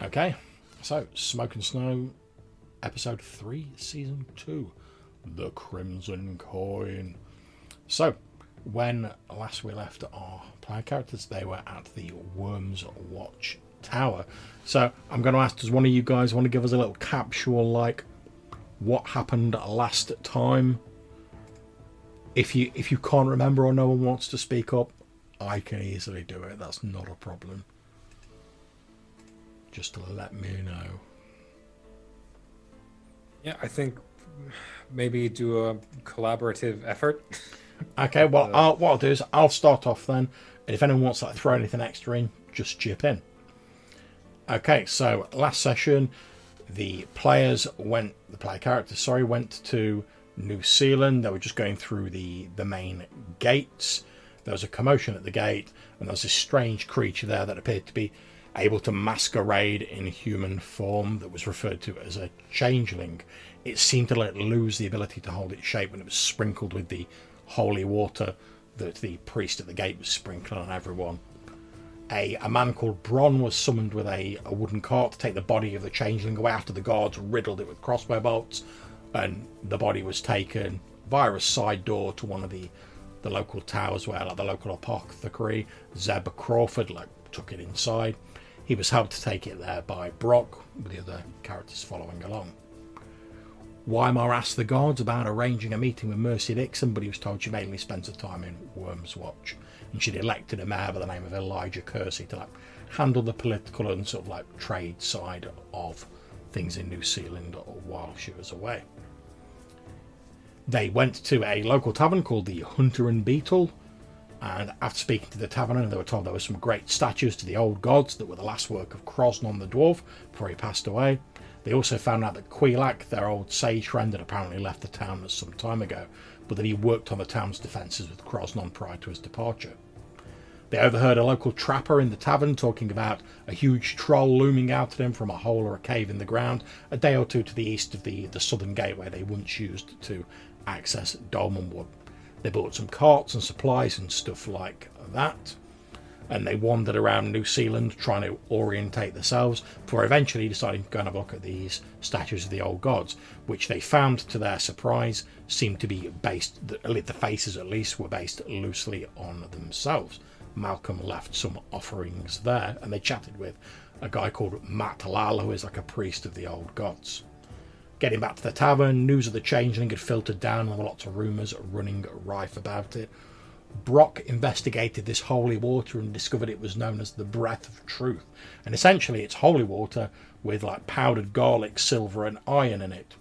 Okay, so Smoke and Snow, episode 3, season 2 The Crimson Coin. So, when last we left our player characters, they were at the Worms Watch Tower. So, I'm going to ask does one of you guys want to give us a little capsule like what happened last time? If you if you can't remember or no one wants to speak up, I can easily do it. That's not a problem just to let me know. Yeah, I think maybe do a collaborative effort. Okay, well, uh, I'll, what I'll do is I'll start off then, and if anyone wants to like, throw anything extra in, just chip in. Okay, so last session, the players went, the player characters, sorry, went to New Seal Land. They were just going through the the main gates. There was a commotion at the gate, and there was this strange creature there that appeared to be able to masquerade in human form that was referred to as a changeling. It seemed to let lose the ability to hold its shape when it was sprinkled with the holy water that the priest at the gate was sprinkling on everyone. A, a man called Bron was summoned with a, a wooden cart to take the body of the changeling away after the guards riddled it with crossbow bolts, and the body was taken via a side door to one of the the local towers where like the local apothecary Zeb Crawford like took it inside he was helped to take it there by Brock, with the other characters following along. Wymar asked the guards about arranging a meeting with Mercy Dixon, but he was told she mainly spends her time in Worm's Watch, and she'd elected a mayor by the name of Elijah Kersey to like handle the political and sort of like trade side of things in New Seal Land while she was away. They went to a local tavern called the Hunter and Beetle, and after speaking to the taverner, they were told there were some great statues to the old gods that were the last work of Crosnon the dwarf before he passed away. They also found out that Quilak, their old sage friend, had apparently left the town some time ago, but that he worked on the town's defences with Crosnon prior to his departure. They overheard a local trapper in the tavern talking about a huge troll looming out at him from a hole or a cave in the ground, a day or two to the east of the, the southern gateway they once used to access Dolmenwood. They bought some carts and supplies and stuff like that. And they wandered around New Seal Land trying to orientate themselves before eventually deciding to go and have a look at these statues of the old gods, which they found to their surprise seemed to be based, the faces at least were based loosely on themselves. Malcolm left some offerings there and they chatted with a guy called Matt Lal, who is like a priest of the old gods. Getting back to the tavern, news of the changeling had filtered down, and there were lots of rumours running rife about it. Brock investigated this holy water and discovered it was known as the Breath of Truth. And essentially, it's holy water with like powdered garlic, silver, and iron in it.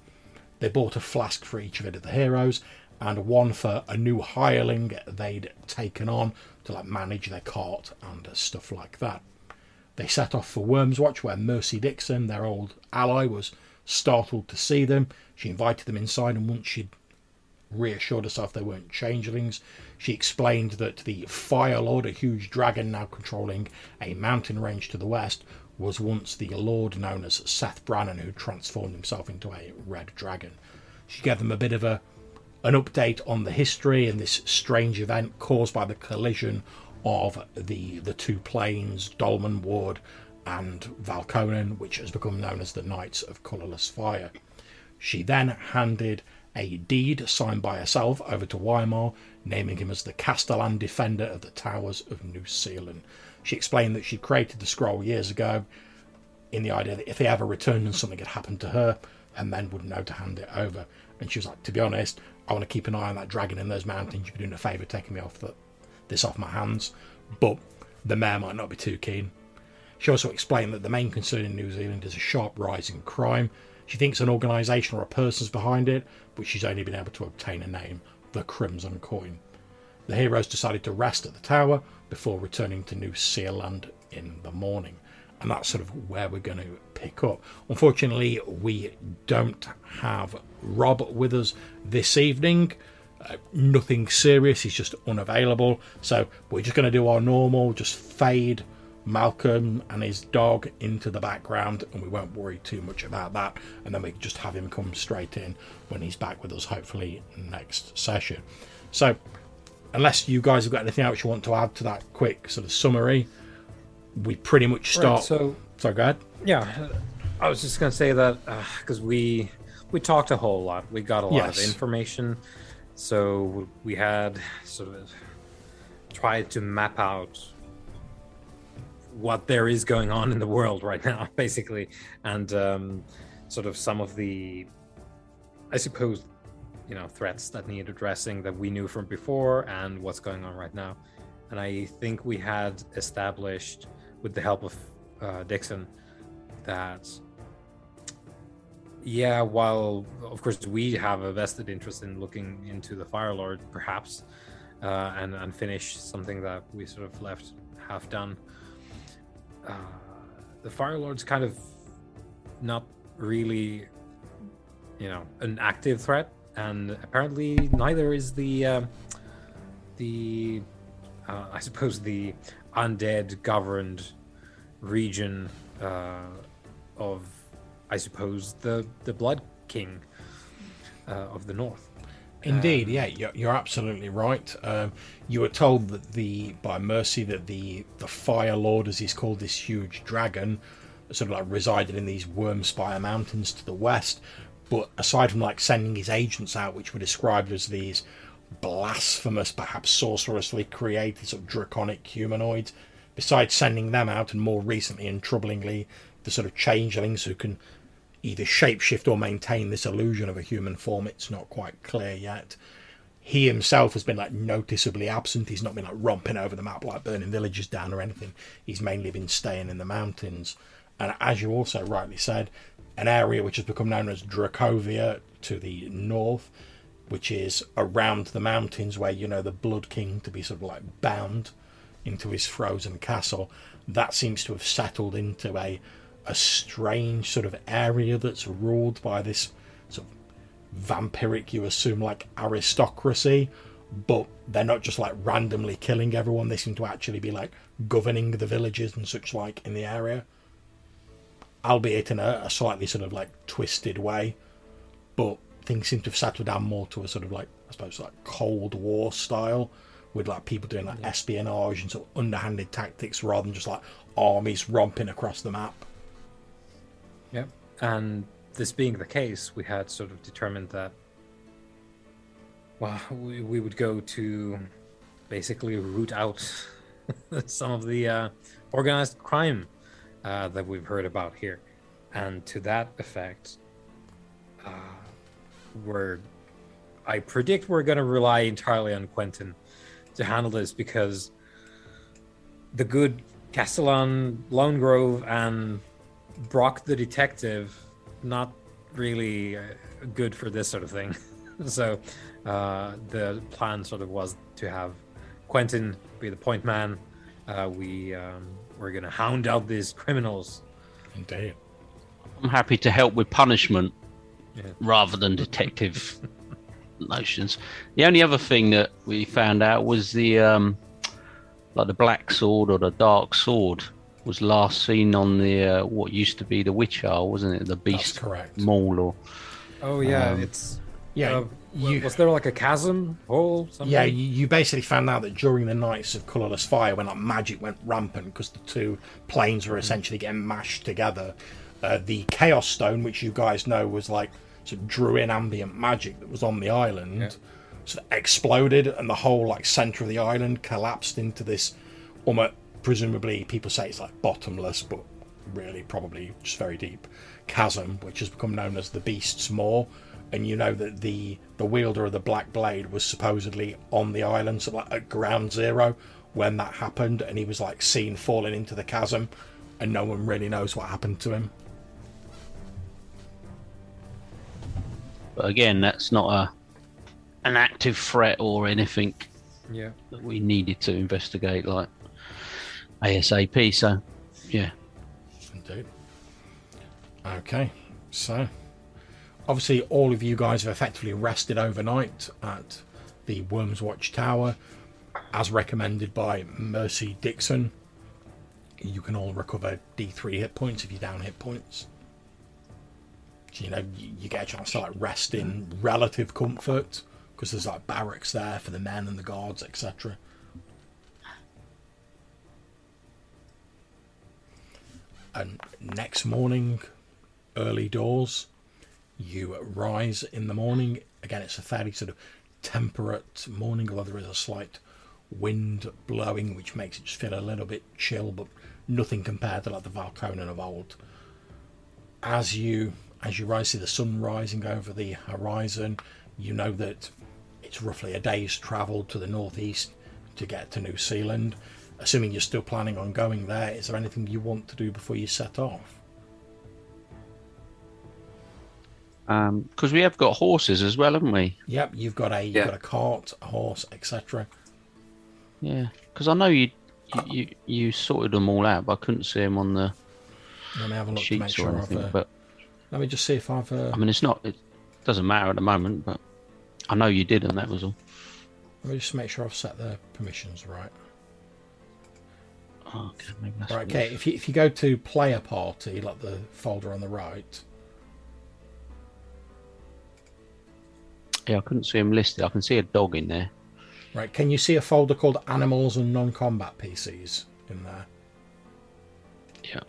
They bought a flask for each of it of the heroes, and one for a new hireling they'd taken on to like manage their cart and stuff like that. They set off for Worms Watch, where Mercy Dixon, their old ally, was startled to see them. She invited them inside, and once she'd reassured herself they weren't changelings, she explained that the Fire Lord, a huge dragon now controlling a mountain range to the west, was once the lord known as Seth Brannon, who transformed himself into a red dragon. She gave them a bit of a an update on the history and this strange event caused by the collision of the the two planes, Dolmenwood and Valconen, which has become known as the Nights of Colourless Fire. She then handed a deed signed by herself over to Wymar, naming him as the Castellan Defender of the Towers of New Seal Land. She explained that she created the scroll years ago in the idea that if they ever returned and something had happened to her, her men wouldn't know to hand it over. And she was like, to be honest, I want to keep an eye on that dragon in those mountains. You'd be doing a favour taking me off the, this off my hands. But the mayor might not be too keen. She also explained that the main concern in New Seal Land is a sharp rise in crime. She thinks an organisation or a person's behind it, but she's only been able to obtain a name the Crimson Coin. The heroes decided to rest at the tower before returning to New Seal Land in the morning. And that's sort of where we're going to pick up. Unfortunately, we don't have Rob with us this evening. Uh, nothing serious, he's just unavailable. So we're just going to do our normal, just fade Malcolm and his dog into the background, and we won't worry too much about that. And then we can just have him come straight in when he's back with us, hopefully next session. So, unless you guys have got anything else you want to add to that quick sort of summary, we pretty much start. Right, so Sorry, go ahead. yeah, I was just gonna say that uh, because we we talked a whole lot, we got a lot Yes. of information, so we had sort of tried to map out what there is going on in the world right now, basically, and um, sort of some of the, I suppose, you know, threats that need addressing that we knew from before and what's going on right now. And I think we had established, with the help of uh, Dixon, that yeah, while of course we have a vested interest in looking into the Fire Lord, perhaps, uh, and and finish something that we sort of left half done. The Fire Lord's kind of not really, you know, an active threat, and apparently neither is the um the uh, I suppose the undead governed region uh, of I suppose the the Blood King uh, of the North. Indeed, yeah, you're, you're absolutely right. Um, you were told that the by Mercy that the the Fire Lord, as he's called, this huge dragon, sort of like resided in these Wormspire Mountains to the west. But aside from like sending his agents out, which were described as these blasphemous, perhaps sorcerously created sort of draconic humanoids, besides sending them out, and more recently and troublingly, the sort of changelings who can either shapeshift or maintain this illusion of a human form. It's not quite clear yet. He himself has been like noticeably absent. He's not been like romping over the map like burning villages down or anything. He's mainly been staying in the mountains. And as you also rightly said, an area which has become known as Dracovia to the north, which is around the mountains where you know the Blood King to be sort of like bound into his frozen castle. That seems to have settled into a a strange sort of area that's ruled by this sort of vampiric, you assume, like aristocracy, but they're not just like randomly killing everyone. They seem to actually be like governing the villages and such like in the area, albeit in a, a slightly sort of like twisted way. But things seem to have settled down more to a sort of like I suppose like Cold War style, with like people doing like espionage and sort of underhanded tactics rather than just like armies romping across the map. Yep. And this being the case, we had sort of determined that, well, we, we would go to basically root out some of the uh, organized crime uh, that we've heard about here. And to that effect, uh, we're, I predict we're going to rely entirely on Quentin to handle this because the good Castellan, Lone Grove, and Brock the detective, not really uh, good for this sort of thing. so uh, the plan sort of was to have Quentin be the point man. Uh, we um, we're gonna hound out these criminals. Indeed. I'm happy to help with punishment Yeah. rather than detective notions. The only other thing that we found out was the um, like the black sword or the dark sword was last seen on the uh, what used to be the Witch Isle, wasn't it? The Beast correct. Mall or Oh yeah, Um, it's Yeah, uh, you- was there like a chasm hole? Something? Yeah, you, you basically found out that during the nights of colourless fire, when like magic went rampant because the two planes were essentially getting mashed together, uh, the Chaos Stone, which you guys know was like sort of drew in ambient magic that was on the island, Yeah. sort of exploded, and the whole like centre of the island collapsed into this, almost presumably people say it's like bottomless, but really probably just very deep chasm, which has become known as the Beast's Maw. And you know that the the wielder of the Black Blade was supposedly on the island, so like at ground zero when that happened, and he was like seen falling into the chasm, and no one really knows what happened to him. but again, that's not a an active threat or anything yeah. that we needed to investigate like ASAP. So yeah, Indeed. Okay, so obviously all of you guys have effectively rested overnight at the Worms Watch Tower, as recommended by Mercy Dixon. You can all recover D3 hit points if you're down hit points. So, you know, you, you get a chance to like rest in relative comfort because there's like barracks there for the men and the guards, etc. And next morning, early doors, you rise in the morning. Again, it's a fairly sort of temperate morning, although there is a slight wind blowing, which makes it just feel a little bit chill, but nothing compared to like the Valconan of old. As you as you rise, see the sun rising over the horizon. You know that it's roughly a day's travel to the northeast to get to New Seal Land. Assuming you're still planning on going there, is there anything you want to do before you set off? Because we have got horses as well, haven't we? Yep, you've got a you've Yeah. got a cart, a horse, etc. Yeah. Because I know you, you you you sorted them all out, but I couldn't see them on the Let me have a look to make sheets or sure I've. anything. Uh, But let me just see if I've. Uh, I mean, it's not. It doesn't matter at the moment. But I know you did, and that was all. let me just make sure I've set the permissions right. Oh, okay, Right, okay. If you if you go to player party, like the folder on the right, Yeah, I couldn't see them listed. I can see a dog in there. right? Can you see a folder called animals and non-combat PCs in there? Yeah.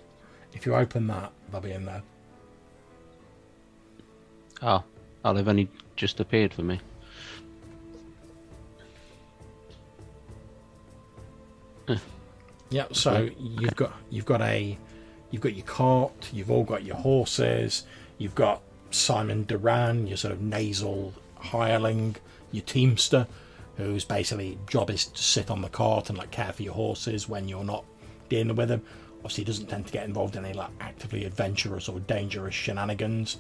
If you open that, they'll be in there. Oh, oh, they've only just appeared for me. Yeah, so you've got you've got a you've got your cart, you've all got your horses, you've got Simon Duran, your sort of nasal hireling, your teamster, whose basically job is to sit on the cart and like care for your horses when you're not dealing with them. Obviously, he doesn't tend to get involved in any like actively adventurous or dangerous shenanigans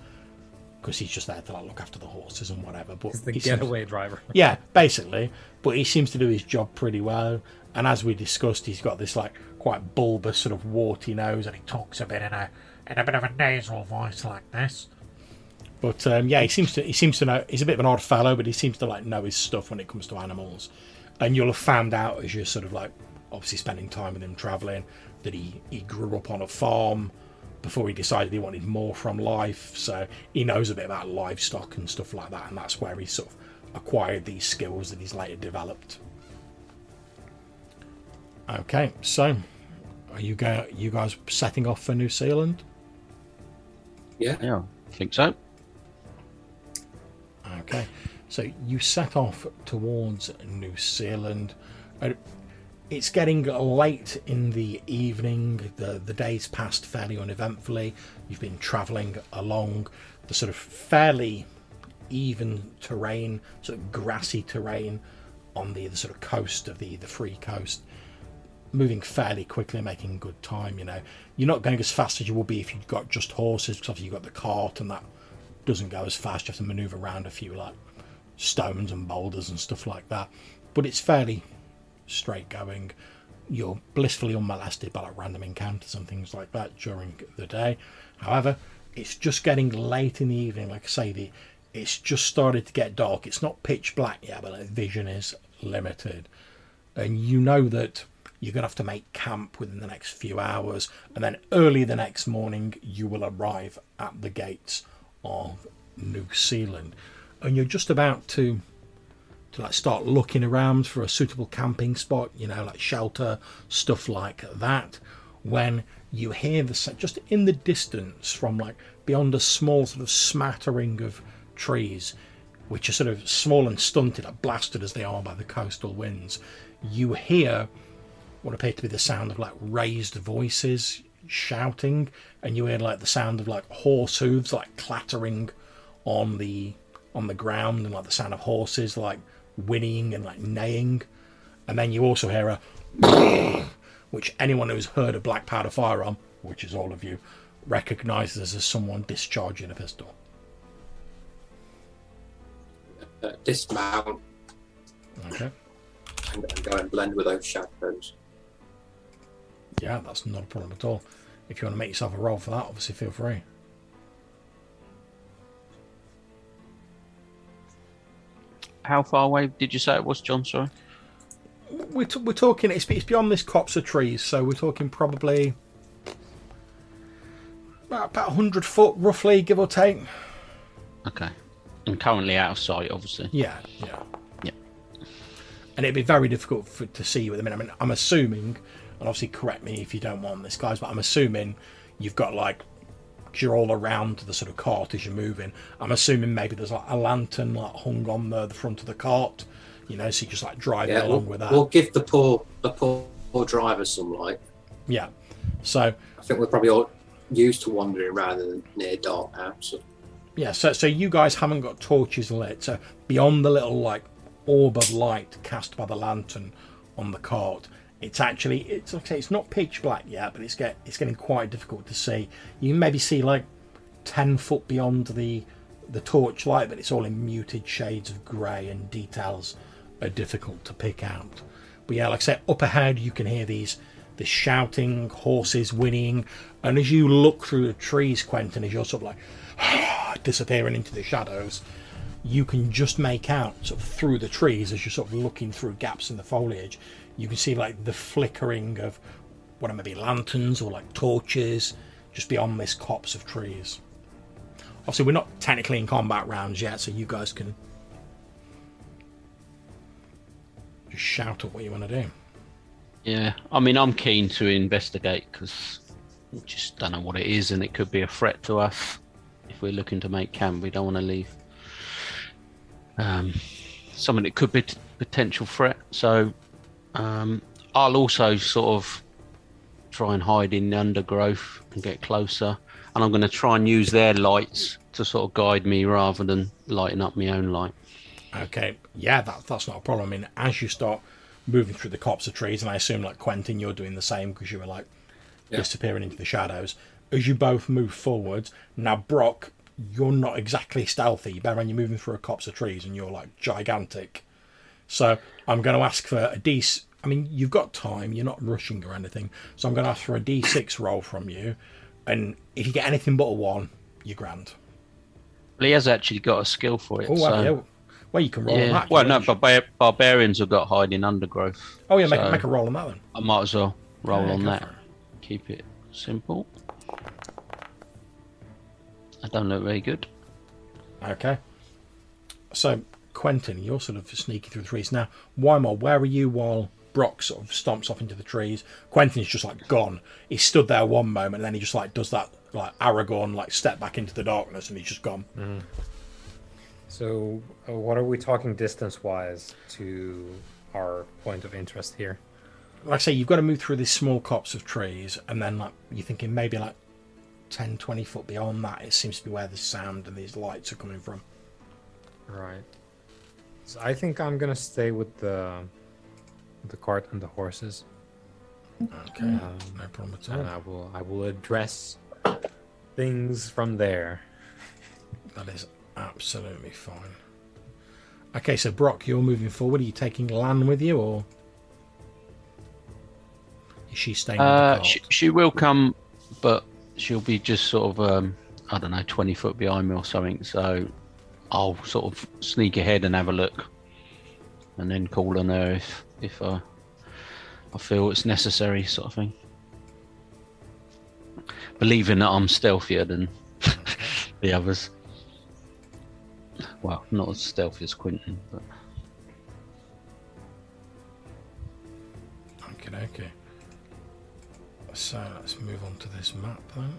because he's just there to like look after the horses and whatever. But It's the he seems- getaway driver. yeah, basically. But he seems to do his job pretty well. And as we discussed, he's got this like quite bulbous sort of warty nose, and he talks a bit in a in a bit of a nasal voice like this. But um, yeah, he seems to he seems to know. He's a bit of an odd fellow, but he seems to like know his stuff when it comes to animals. And you'll have found out as you're sort of like obviously spending time with him traveling that he he grew up on a farm before he decided he wanted more from life. So he knows a bit about livestock and stuff like that, and that's where he sort of acquired these skills that he's later developed. Okay, so are you go you guys setting off for New Seal Land? Yeah. Yeah, I think so. Okay, so you set off towards New Seal Land. Uh, It's getting late in the evening. The the day's passed fairly uneventfully. You've been travelling along the sort of fairly even terrain, sort of grassy terrain on the, the sort of coast of the the free coast. Moving fairly quickly, making good time. You know, you're not going as fast as you would be if you've got just horses, because obviously you've got the cart and that doesn't go as fast. You have to manoeuvre around a few like stones and boulders and stuff like that. But it's fairly straight going. You're blissfully unmolested by like random encounters and things like that during the day. However, it's just getting late in the evening. Like I say, the it's just started to get dark. It's not pitch black yet, but like, vision is limited, and you know that you're gonna have to make camp within the next few hours, and then early the next morning you will arrive at the gates of New Seal Land, and you're just about to to like start looking around for a suitable camping spot, you know, like shelter, stuff like that, when you hear the just in the distance from like beyond a small sort of smattering of trees, which are sort of small and stunted, like blasted as they are by the coastal winds, you hear what appeared to be the sound of like raised voices shouting, and you hear like the sound of like horse hooves like clattering on the on the ground, and like the sound of horses like whinnying and like neighing, and then you also hear a which anyone who's heard a black powder firearm, which is all of you, recognizes as someone discharging a pistol. uh, dismount Okay. and, and go and blend with those shadows. Yeah, that's not a problem at all. If you want to make yourself a roll for that, obviously feel free. How far away did you say it was, John? Sorry. We're, t- we're talking, it's, it's beyond this copse of trees, so we're talking probably about, about 100 foot roughly, give or take. Okay. And currently out of sight, obviously. Yeah, yeah. Yeah. And it'd be very difficult for, to see you at the minute. I mean, I'm assuming, and obviously correct me if you don't want this, guys, but I'm assuming you've got like you're all around the sort of cart as you're moving. I'm assuming maybe there's like a lantern like hung on the, the front of the cart, you know, so you just like drive Yeah, it we'll, along with that. we'll give the poor the poor, poor driver some light. yeah. So I think we're probably all used to wandering around in near dark now. So Yeah, so so you guys haven't got torches lit. So beyond the little like orb of light cast by the lantern on the cart, it's actually it's like I say, it's not pitch black yet, but it's get it's getting quite difficult to see. You can maybe see like ten foot beyond the the torchlight, but it's all in muted shades of grey and details are difficult to pick out. But yeah, like I said, up ahead you can hear these the shouting, horses whinnying, and as you look through the trees, Quentin, as you're sort of like disappearing into the shadows, you can just make out sort of through the trees as you're sort of looking through gaps in the foliage. You can see like the flickering of what may be lanterns or like torches just beyond this copse of trees. Obviously, we're not technically in combat rounds yet, so you guys can just shout at what you want to do. Yeah, I mean, I'm keen to investigate because we just don't know what it is, and it could be a threat to us if we're looking to make camp. We don't want to leave um, something that could be t- potential threat. So um, I'll also sort of try and hide in the undergrowth and get closer, and I'm going to try and use their lights to sort of guide me rather than lighting up my own light. Okay, yeah, that, that's not a problem. I mean, as you start moving through the copse of trees, and I assume like Quentin, you're doing the same because you were like Yeah. disappearing into the shadows. As you both move forwards, now Brock, you're not exactly stealthy. Bear in mind you're moving through a copse of trees, and you're like gigantic. So I'm going to ask for a D. I mean, you've got time. You're not rushing or anything. So I'm going to ask for a D6 roll from you, and if you get anything but a one, you're grand. Well, he has actually got a skill for it. Oh, so, well, yeah. Well, you can roll on yeah. that. Well, no, you? barbar- barbarians have got hide in undergrowth. Oh yeah, make, so make a roll on that then. I might as well roll Yeah, on that. it. Keep it simple. I don't look very good. Okay. So, Quentin, you're sort of sneaking through the trees. Now, Wymar, where are you while Brock sort of stomps off into the trees? Quentin's just like gone. He stood there one moment and then he just like does that like Aragorn like step back into the darkness and he's just gone. So, uh, what are we talking distance wise to our point of interest here? Like I say, you've got to move through this small copse of trees and then like you're thinking maybe like 10, 20 foot beyond that, it seems to be where the sound and these lights are coming from. Right. So I think I'm gonna stay with the the cart and the horses, Okay, Um, no problem at all. and I will I will address things from there. That is absolutely fine. Okay, so Brock, you're moving forward. Are you taking Lan with you, or is she staying? with the Uh, she, she will come, but she'll be just sort of, um, I don't know, 20 foot behind me or something. So I'll sort of sneak ahead and have a look and then call on her if, if uh, I feel it's necessary, sort of thing. Believing that I'm stealthier than the others. Well, not as stealthy as Quentin, but Okay, okay. So let's move on to this map then.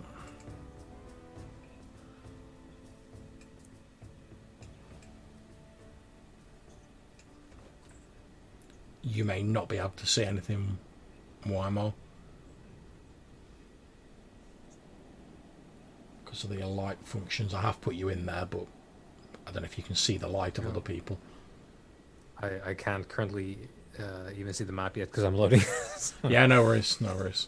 You may not be able to see anything, Wymar. Because of the light functions. I have put you in there, but I don't know if you can see the light of No. other people. I I can't currently uh, even see the map yet because I'm loading. yeah, no worries, no worries.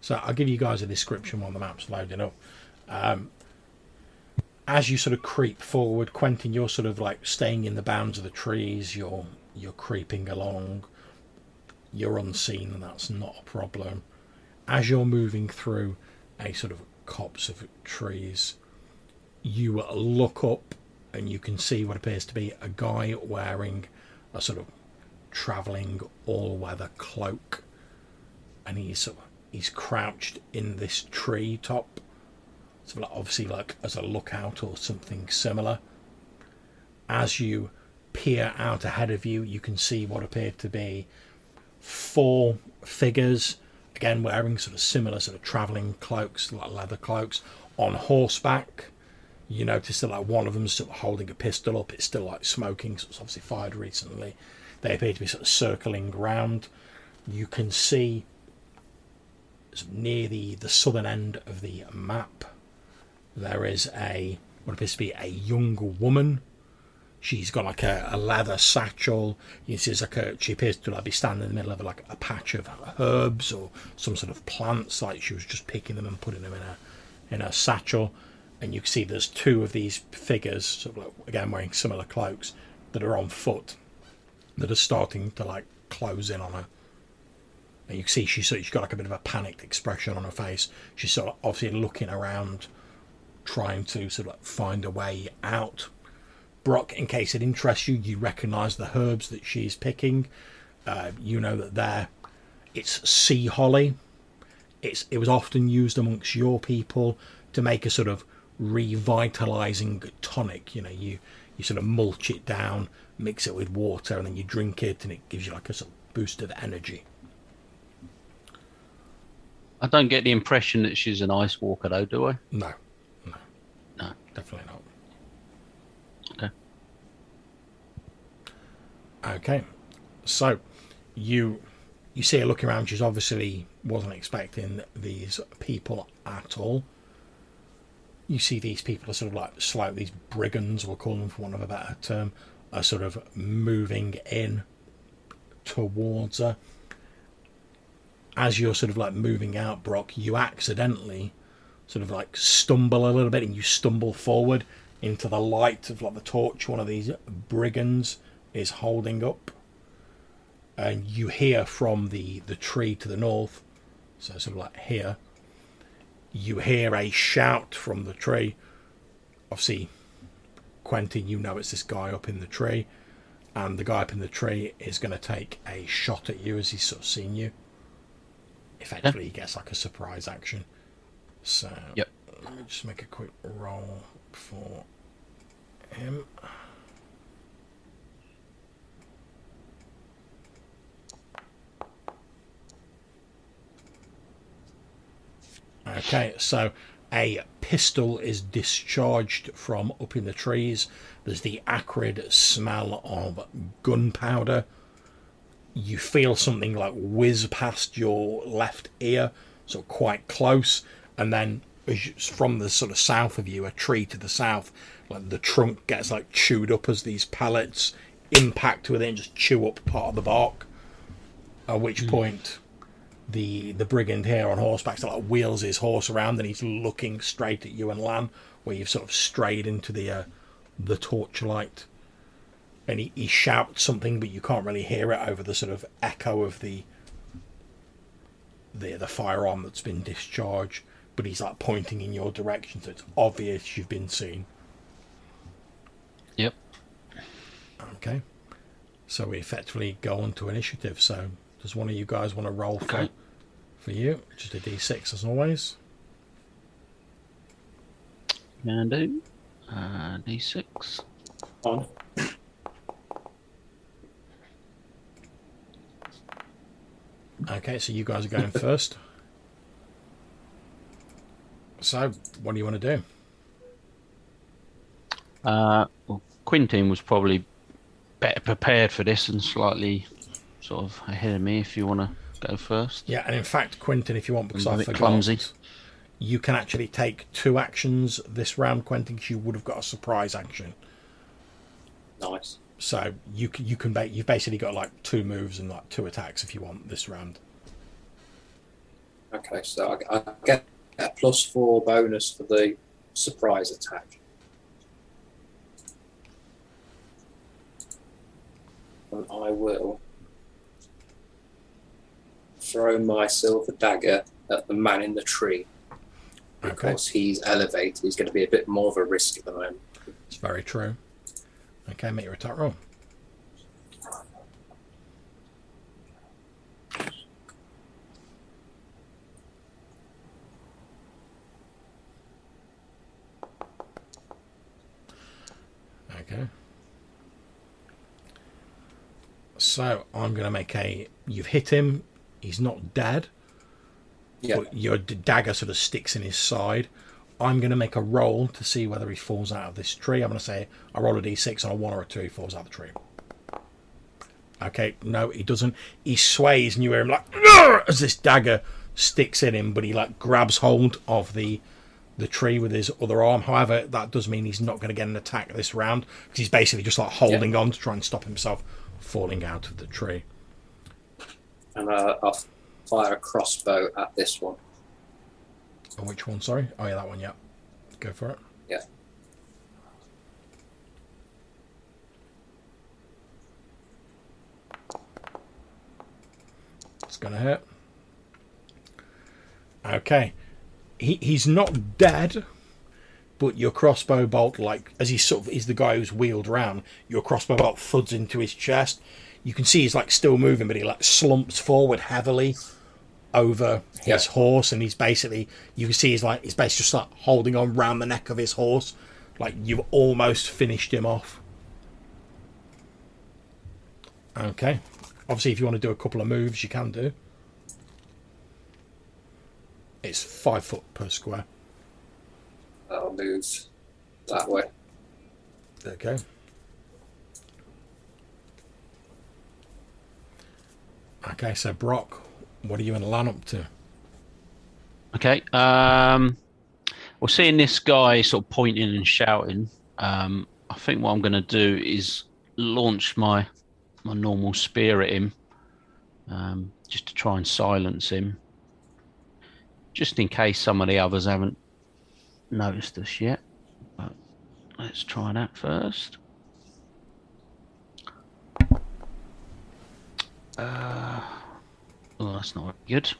So I'll give you guys a description while the map's loading up. Um, as you sort of creep forward, Quentin, you're sort of like staying in the bounds of the trees. You're you're creeping along. You're unseen, and that's not a problem. As you're moving through a sort of copse of trees, you look up and you can see what appears to be a guy wearing a sort of travelling all-weather cloak, and he's sort of, he's crouched in this tree top, so like, obviously like as a lookout or something similar. As you peer out ahead of you, you can see what appeared to be four figures, again wearing sort of similar sort of travelling cloaks, like leather cloaks, on horseback. You notice that like one of them's of holding a pistol up. It's still like smoking, so it's obviously fired recently. They appear to be sort of circling around. You can see near the, the southern end of the map, there is a what appears to be a younger woman. She's got like a, a leather satchel. You see, like a, she appears to like be standing in the middle of like a patch of herbs or some sort of plants. Like she was just picking them and putting them in a in a satchel. And you can see there's two of these figures, sort of like, again wearing similar cloaks, that are on foot, that are starting to like close in on her. And you can see she's, she's got like a bit of a panicked expression on her face. She's sort of obviously looking around, trying to sort of find a way out. Brock, in case it interests you, you recognise the herbs that she's picking. Uh, you know that they're it's sea holly. It's it was often used amongst your people to make a sort of revitalizing tonic. You know, you you sort of mulch it down, mix it with water, and then you drink it, and it gives you like a sort of boost of energy. I don't get the impression that she's an ice walker, though, do I? No. Definitely not. Okay. Okay, so you you see her looking around. She's obviously wasn't expecting these people at all. You see these people are sort of like slightly these brigands, we'll call them for want of a better term, are sort of moving in towards her. As you're sort of like moving out, Brock, you accidentally sort of like stumble a little bit and you stumble forward into the light of like the torch one of these brigands is holding up. And you hear from the the tree to the north so sort of like here you hear a shout from the tree. Obviously quentin you know it's this guy up in the tree and the guy up in the tree is going to take a shot at you as he's sort of seen you. Effectively he gets like a surprise action so Yep. let me just make a quick roll for him Okay, so a pistol is discharged from up in the trees. There's the acrid smell of gunpowder. You feel something like whiz past your left ear, so quite close, and then from the sort of south of you, a tree to the south, like the trunk gets like chewed up as these pellets impact with it and just chew up part of the bark. At which point, the the brigand here on horseback sort of like wheels his horse around and he's looking straight at you and Lan, where you've sort of strayed into the uh, the torchlight. And he, he shouts something, but you can't really hear it over the sort of echo of the the the firearm that's been discharged. But he's like pointing in your direction, so it's obvious you've been seen. Yep. Okay. So we effectively go on to initiative. So does one of you guys want to roll for Okay. for you? Just a d6 as always. Can do. Uh, D6. On. Okay, so you guys are going first. So, what do you want to do? Uh, well, Quentin was probably better prepared for this and slightly sort of ahead of me if you want to go first. Yeah, and in fact, Quentin, if you want, because I'm a I bit clumsy. you can actually take two actions this round, Quentin, 'cause you would have got a surprise action. Nice. So you can you can ba- you've basically got like two moves and like two attacks if you want this round. Okay, so I, I get a plus four bonus for the surprise attack. And I will throw my silver dagger at the man in the tree. Okay, Because he's elevated, he's going to be a bit more of a risk at the moment. it's very true. Okay, make your attack roll. Okay. So I'm going to make a. You've hit him. He's not dead, Yeah. but your d- dagger sort of sticks in his side. I'm going to make a roll to see whether he falls out of this tree. I'm going to say I roll a d6 on a one or a two. He falls out of the tree. Okay, no, he doesn't. He sways, and you hear him like "Argh!" as this dagger sticks in him, but he like grabs hold of the the tree with his other arm. However, that does mean he's not going to get an attack this round because he's basically just like holding on to try and stop himself falling out of the tree. And uh, I'll fire a crossbow at this one. Oh, which one? Sorry. Oh yeah, that one. Yeah, go for it. Yeah. It's gonna hit. Okay, he he's not dead, but your crossbow bolt, like as he sort of is the guy who's wheeled around, your crossbow bolt thuds into his chest. You can see he's like still moving, but he like slumps forward heavily over his Yeah. horse, and he's basically you can see he's like he's basically just like holding on round the neck of his horse, like you've almost finished him off. Okay. Obviously, if you want to do a couple of moves, you can do. It's five foot per square. That'll move that way. Okay. Okay, so Brock, what are you and Lan up to? Okay. Um, well, seeing this guy sort of pointing and shouting, um, I think what I'm going to do is launch my my normal spear at him, um, just to try and silence him, just in case some of the others haven't noticed us yet. But let's try that first. Uh, oh, that's not good.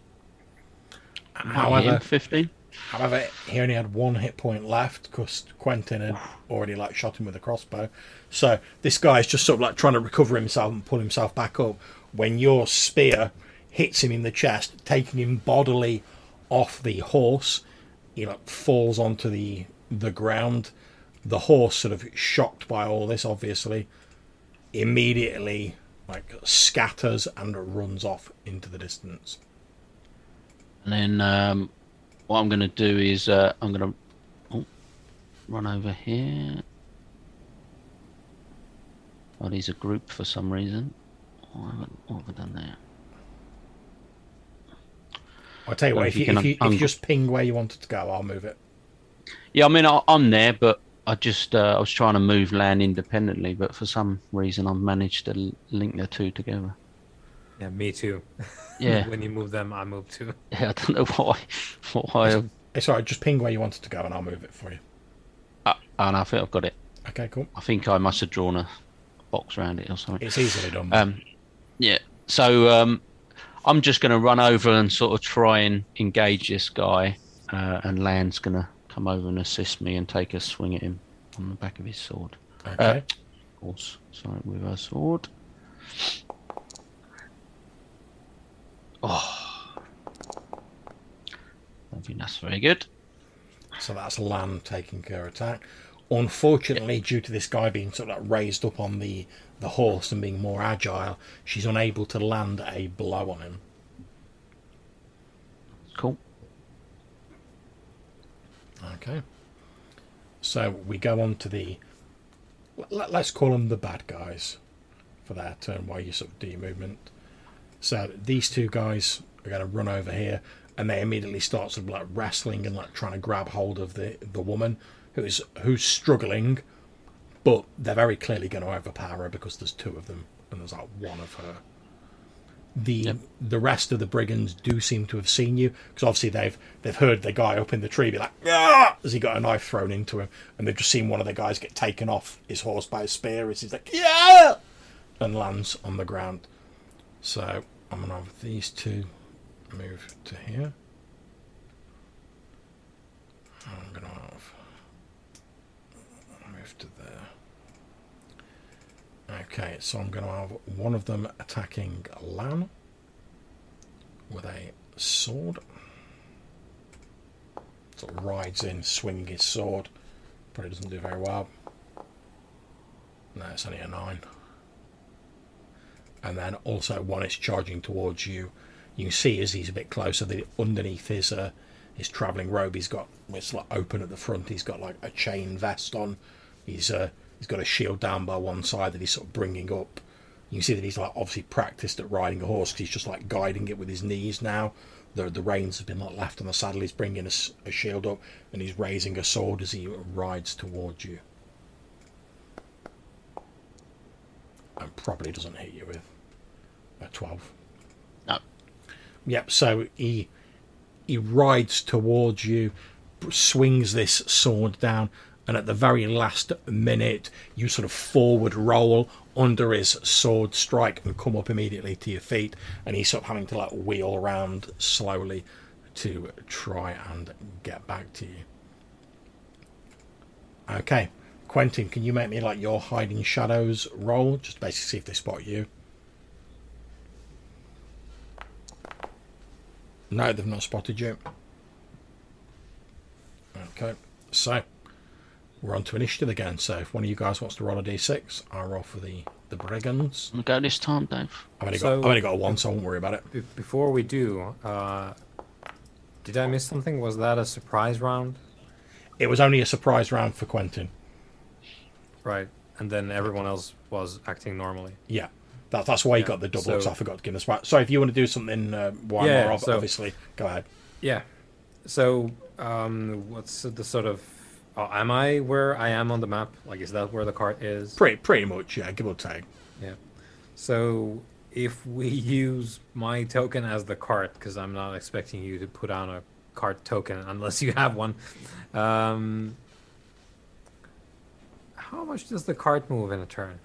Might hit him, However, 15. however, he only had one hit point left because Quentin had already like shot him with a crossbow. So this guy is just sort of like trying to recover himself and pull himself back up. When your spear hits him in the chest, taking him bodily off the horse, he like falls onto the the ground. The horse, sort of shocked by all this, obviously, immediately like scatters and runs off into the distance. And then um, what I'm going to do is uh, I'm going to oh, run over here. Oh, these are grouped for some reason. I, what have I done there? I'll tell you Well, what, if if you you, can if you, if you just ping where you wanted to go, I'll move it. Yeah, I mean I, I'm there, but I just uh, I was trying to move Lan independently, but for some reason I've managed to link the two together. Yeah, me too. Yeah, when you move them, I move too. yeah I don't know why. Why? I've- It's alright, just ping where you wanted to go and I'll move it for you. Uh, no, I think I've got it. Okay, cool. I think I must have drawn a box around it or something. It's easily done. Um, yeah. So um, I'm just going to run over and sort of try and engage this guy, uh, and Lan's going to come over and assist me and take a swing at him on the back of his sword. okay. Of course, sorry, with her sword. Oh, I think that's very good. so that's Lan taking her attack. Unfortunately, due to this guy being sort of like raised up on the, the horse and being more agile, she's unable to land a blow on him. Cool. Okay. So we go on to the. Let, let's call them the bad guys for their turn while you sort of do your movement. So these two guys are going to run over here and they immediately start sort of like wrestling and like trying to grab hold of the, the woman who's who's struggling, but they're very clearly going to overpower her because there's two of them and there's like one of her. The Yep. the rest of the brigands do seem to have seen you because obviously they've they've heard the guy up in the tree be like ah! As he got a knife thrown into him and they've just seen one of the guys get taken off his horse by a spear as he's like yeah! and lands on the ground. So i'm gonna have these two move to here. I'm gonna have move to there Okay, so I'm going to have one of them attacking Lan with a sword. Of rides in, swinging his sword. Probably doesn't do very well. No, it's only a nine. and then also one is charging towards you. You can see as he's a bit closer that underneath his uh, his travelling robe, he's got it's like open at the front. He's got like a chain vest on. He's uh, he's got a shield down by one side that he's sort of bringing up. You can see that he's like obviously practiced at riding a horse 'cause he's just like guiding it with his knees now. The the reins have been like left on the saddle. He's bringing a, a shield up and he's raising a sword as he rides towards you. And probably doesn't hit you with a twelve. No. Yep. So he he rides towards you, swings this sword down, and at the very last minute, you sort of forward roll under his sword strike and come up immediately to your feet, and he's sort of having to like wheel around slowly to try and get back to you. Okay, Quentin, can you make me like your hiding shadows roll? Just basically see if they spot you. No, they've not spotted you. Okay, so we're on to initiative again. So if one of you guys wants to roll a d6, I'll roll for the the brigands. I'm gonna go this time, Dave. I've only So- got I've only got a one, so I won't worry about it. Be- before we do, uh, did I miss something? Was that a surprise round? It was only a surprise round for Quentin. Right, and then everyone else was acting normally. Yeah, that, that's why you Yeah, got the double. 'cause so- I forgot to give us. So if you want to do something uh, while Yeah, we're so- obviously, go ahead. Yeah. So, um, what's the sort of? Oh, am I where I am on the map? Like, is that where the cart is? Pretty pretty much, yeah. Give or take. Yeah. So if we use my token as the cart, because I'm not expecting you to put on a cart token unless you have one. Um, how much does the cart move in a turn?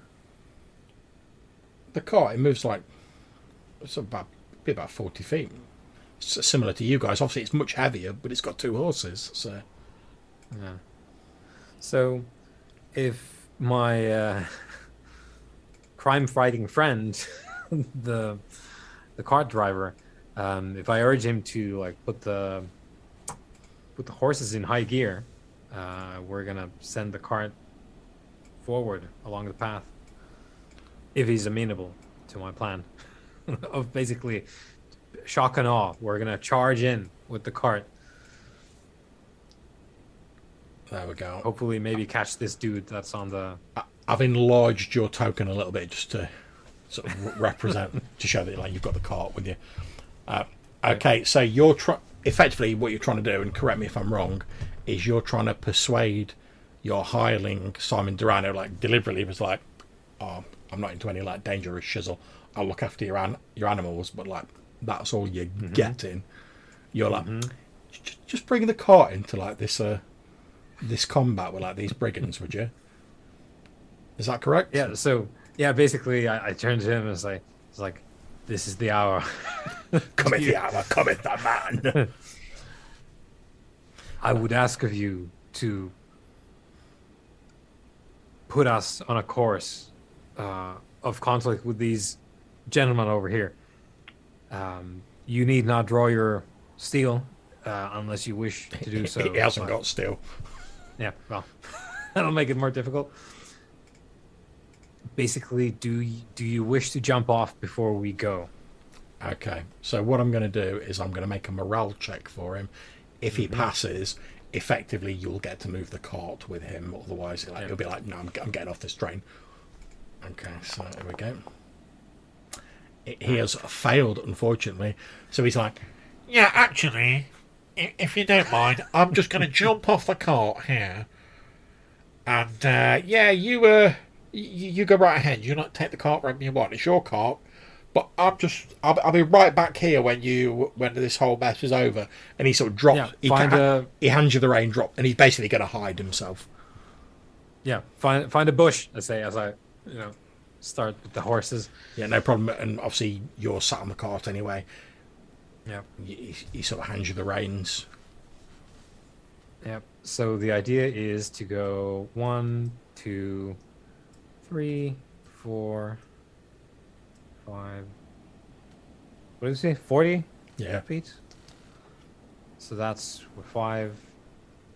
The cart it moves like it's about be about forty feet. S similar to you guys. Obviously, it's much heavier, but it's got two horses. So Yeah. So, if my uh, crime-fighting friend, the the cart driver, um, if I urge him to like put the put the horses in high gear, uh, we're gonna send the cart forward along the path. If he's amenable to my plan of basically shock and awe, we're gonna charge in with the cart. There we go. hopefully maybe catch this dude that's on the I- I've enlarged your token a little bit just to sort of represent to show that like you've got the cart with you. Uh, okay, so you're trying effectively what you're trying to do, and correct me if I'm wrong, is you're trying to persuade your hireling Simon Durano like deliberately was like, "Oh, I'm not into any like dangerous shizzle. I'll look after your an- your animals, but like that's all you're getting." You're like, "J- just bring the cart into like this uh this combat with like these brigands, would you? Is that correct? yeah so yeah basically i, I turned to him and was like it's like this is the hour Cometh the hour, cometh the man. i would ask of you to put us on a course uh, of conflict with these gentlemen over here um, you need not draw your steel uh, unless you wish to do so he hasn't but- got steel. Yeah, well, that'll make it more difficult. Basically, do y- do you wish to jump off before we go? Okay, so what I'm going to do is I'm going to make a morale check for him. If he mm-hmm. passes, effectively you'll get to move the cart with him. Otherwise, like, he'll be like, "No, I'm, I'm getting off this train." Okay, so here we go. He- He uh. has failed, unfortunately. So he's like, Yeah, actually, if you don't mind, I'm just going to jump off the cart here. And, uh, yeah, you, uh, you, you go right ahead. You not take the cart wherever you want. It's your cart. But I'm just, I'll, I'll be right back here when you, when this whole mess is over. and he sort of drops. Yeah, he, find a- he hands you the rein drop, and he's basically going to hide himself. Yeah, find find a bush. I say as I, you know, start with the horses. Yeah, no problem. And obviously, you're sat on the cart anyway. Yeah, He, he sort of hands you the reins. yeah. So the idea is to go one, two, three, four, five. What did you say? Forty Yeah. feet. So that's five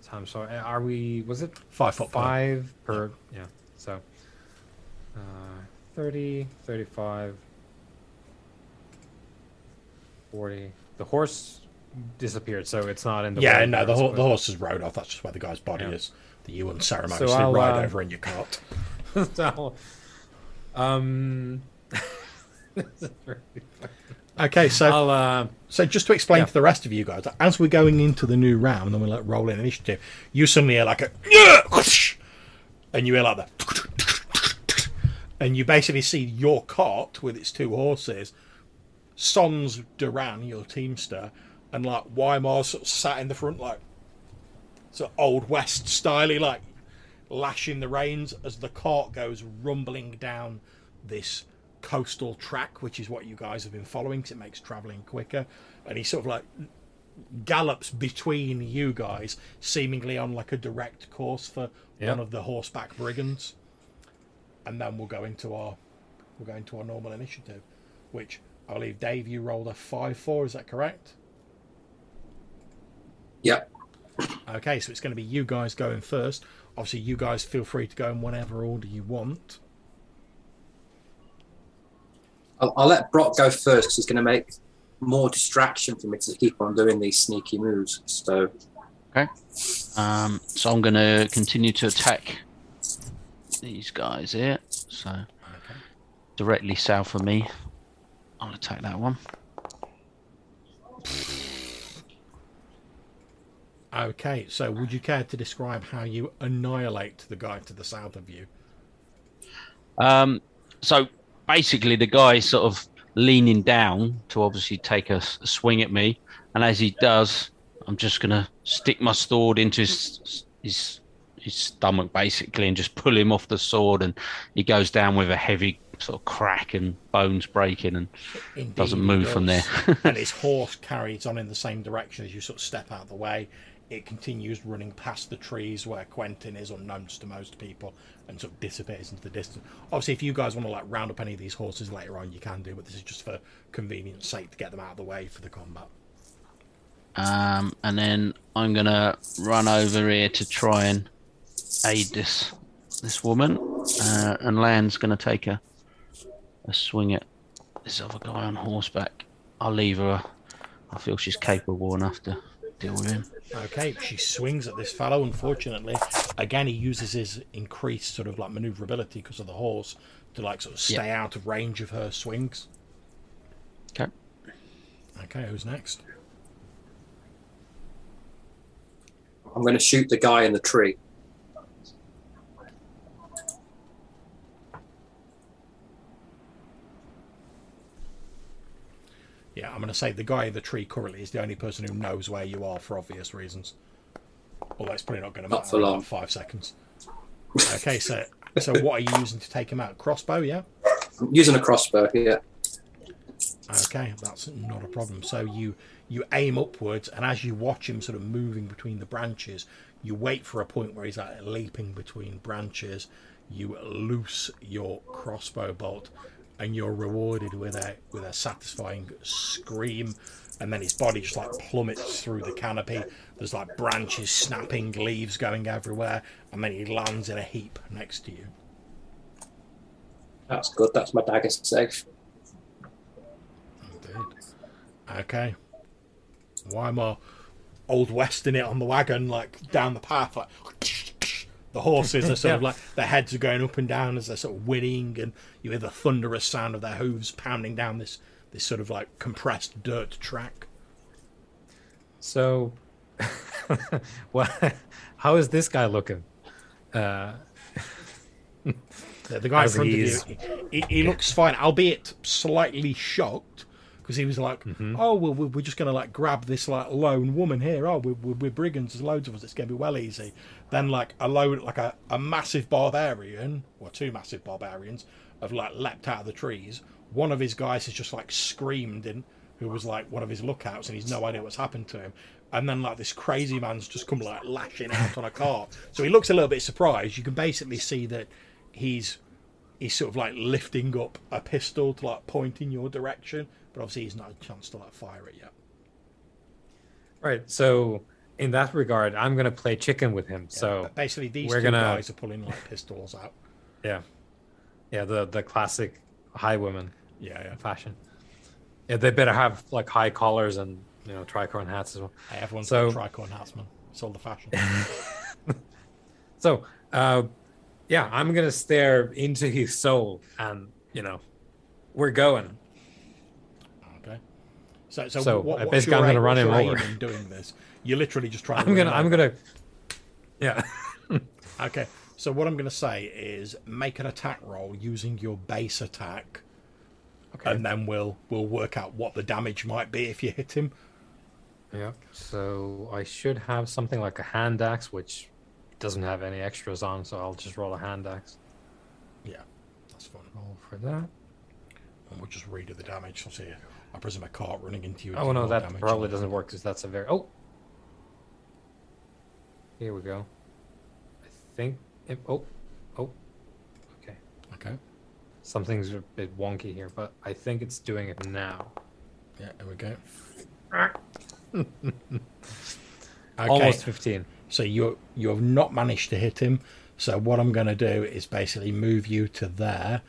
times. So uh, are we? Was it Five foot five per? Yeah. So uh, 30, 35, 40. The horse disappeared, so it's not in the yeah, no, the, ho- the horse is rode off. That's just where the guy's body Yeah. is. That you unceremoniously I'll, ride uh, over in your cart. So, um, Okay, so uh, So just to explain Yeah. to the rest of you guys, as we're going into the new round and like, roll in initiative, you suddenly hear like a and you hear like the and you basically see your cart with its two horses, Sons Duran, your teamster, and like Wymar sort of sat in the front like sort of old west styly, like lashing the reins as the cart goes rumbling down this coastal track, which is what you guys have been following because it makes traveling quicker. And he sort of like gallops between you guys, seemingly on like a direct course for Yeah. one of the horseback brigands. And then we'll go into our we'll go into our normal initiative, which I believe Dave you rolled a five four. Is that correct? Yep. Okay, so it's going to be you guys going first. Obviously, you guys feel free to go in whatever order you want. I'll, I'll let Brock go first because he's going to make more distraction for me to keep on doing these sneaky moves. So Okay. Um, so I'm going to continue to attack these guys here. So directly south of me, I'll take that one. Okay, so would you care to describe how you annihilate the guy to the south of you? Um, so basically, the guy is sort of leaning down to obviously take a, s- a swing at me, and as he does, I'm just gonna stick my sword into his his his stomach basically, and just pull him off the sword, and he goes down with a heavy sort of crack and bones breaking, and Indeed, Doesn't move from there. and his horse carries on in the same direction as you sort of step out of the way. It continues running past the trees where Quentin is unknowns to most people and sort of disappears into the distance. Obviously, if you guys want to like round up any of these horses later on, you can do, but this is just for convenience sake to get them out of the way for the combat. um, and then I'm gonna run over here to try and aid this this woman, uh, and Lan's gonna take a a swing at this other guy on horseback. I'll leave her. I feel she's capable enough to deal with him. Okay, she swings at this fellow. Unfortunately, again, he uses his increased sort of like maneuverability because of the horse to like sort of stay out of range of her swings. Okay. Okay, who's next? I'm going to shoot the guy in the tree. Yeah, I'm going to say the guy in the tree currently is the only person who knows where you are for obvious reasons. Although it's probably not going to matter for long. about five seconds. Okay, so so what are you using to take him out? Crossbow, yeah. I'm using a crossbow here. Okay, that's not a problem. So you you aim upwards, and as you watch him sort of moving between the branches, you wait for a point where he's like leaping between branches. You loose your crossbow bolt, and you're rewarded with a with a satisfying scream. And then his body just like plummets through the canopy. There's like branches snapping, leaves going everywhere, and then he lands in a heap next to you. That's good. That's my dagger safe. Indeed. Okay. Wymar old west in it on the wagon, like down the path, like the horses are sort of like their heads are going up and down as they're sort of whinnying, and you hear the thunderous sound of their hooves pounding down this this sort of like compressed dirt track. So, what? How is this guy looking? Uh, The, the guy in front of you, he, he looks fine, albeit slightly shocked. Because he was like, mm-hmm. "Oh, well, we're just going to like grab this like lone woman here. Oh, we're, we're, we're brigands. There's loads of us. It's going to be well easy." Then like a load, like a, a massive barbarian or two massive barbarians have like leapt out of the trees. One of his guys has just like screamed in, who was like one of his lookouts, and he's no idea what's happened to him. And then like this crazy man's just come like lashing out on a cart. So he looks a little bit surprised. You can basically see that he's he's sort of like lifting up a pistol to like point in your direction, but obviously he's not a chance to like fire it yet. right. So, in that regard, I'm gonna play chicken with him. So, basically these we're 2 gonna- guys are pulling like pistols out. yeah, yeah, the the classic high women Yeah, yeah. fashion. Yeah, they better have like high collars and you know tricorn hats as well. Hey, everyone's So- got tricorn hats, man. It's all the fashion. So, uh, yeah, I'm gonna stare into his soul, and you know, we're going. Okay. So, so, So, what, I what's your I'm gonna aim- run him over. in doing this? You're literally just trying. to I'm gonna, I'm over. gonna, yeah. Okay. So what I'm going to say is make an attack roll using your base attack, Okay. and then we'll we'll work out what the damage might be if you hit him. Yeah. So I should have something like a hand axe, which doesn't have any extras on, so I'll just roll a hand axe. Yeah, that's fun. Roll for that. And we'll just redo the damage. I'll see, I presume a cart running into you. Oh no, that damage probably doesn't work because that's a very. Oh. Here we go. I think. It, oh, oh. Okay. Okay. Something's a bit wonky here, but I think it's doing it now. Yeah. There we go. okay. Almost 15. So you you have not managed to hit him. So what I'm going to do is basically move you to there.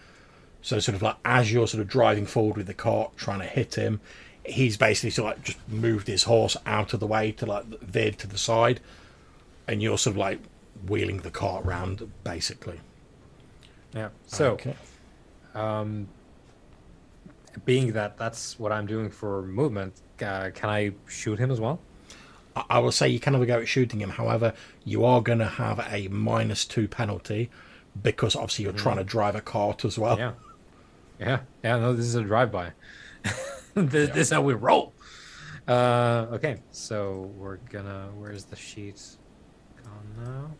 So sort of like as you're sort of driving forward with the cart, trying to hit him, he's basically sort of like just moved his horse out of the way to like veered to the side, and you're sort of like wheeling the cart round basically. Yeah. So, okay. um, being that that's what I'm doing for movement, uh, can I shoot him as well? I- will say you can have a go at shooting him. However, you are going to have a minus two penalty because obviously you're trying to drive a cart as well. Yeah. Yeah. Yeah. No, this is a drive-by. this, this is how we roll. Uh, okay. So we're gonna. Where's the sheet? Gone now.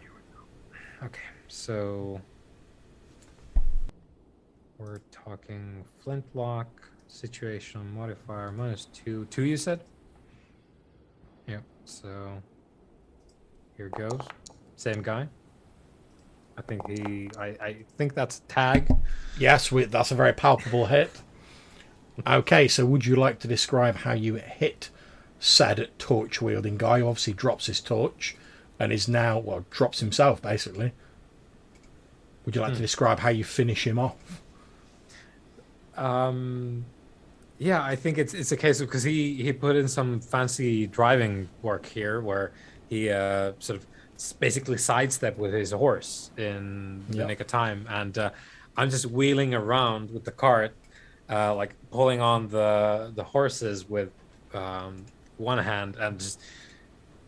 Here we go. Okay. So we're talking flintlock situational modifier minus two. Two, you said? Yep. So here goes. Same guy. I think he. I, I think that's tag. Yes, we, that's a very palpable hit. Okay, so would you like to describe how you hit said torch wielding guy? Who obviously drops his torch and is now, well, drops himself basically. Would you like to describe how you finish him off? Um, yeah, I think it's it's a case of because he he put in some fancy driving work here where he uh sort of basically sidestep with his horse in the Yep. nick of time, and uh, I'm just wheeling around with the cart, uh, like pulling on the the horses with um, one hand and just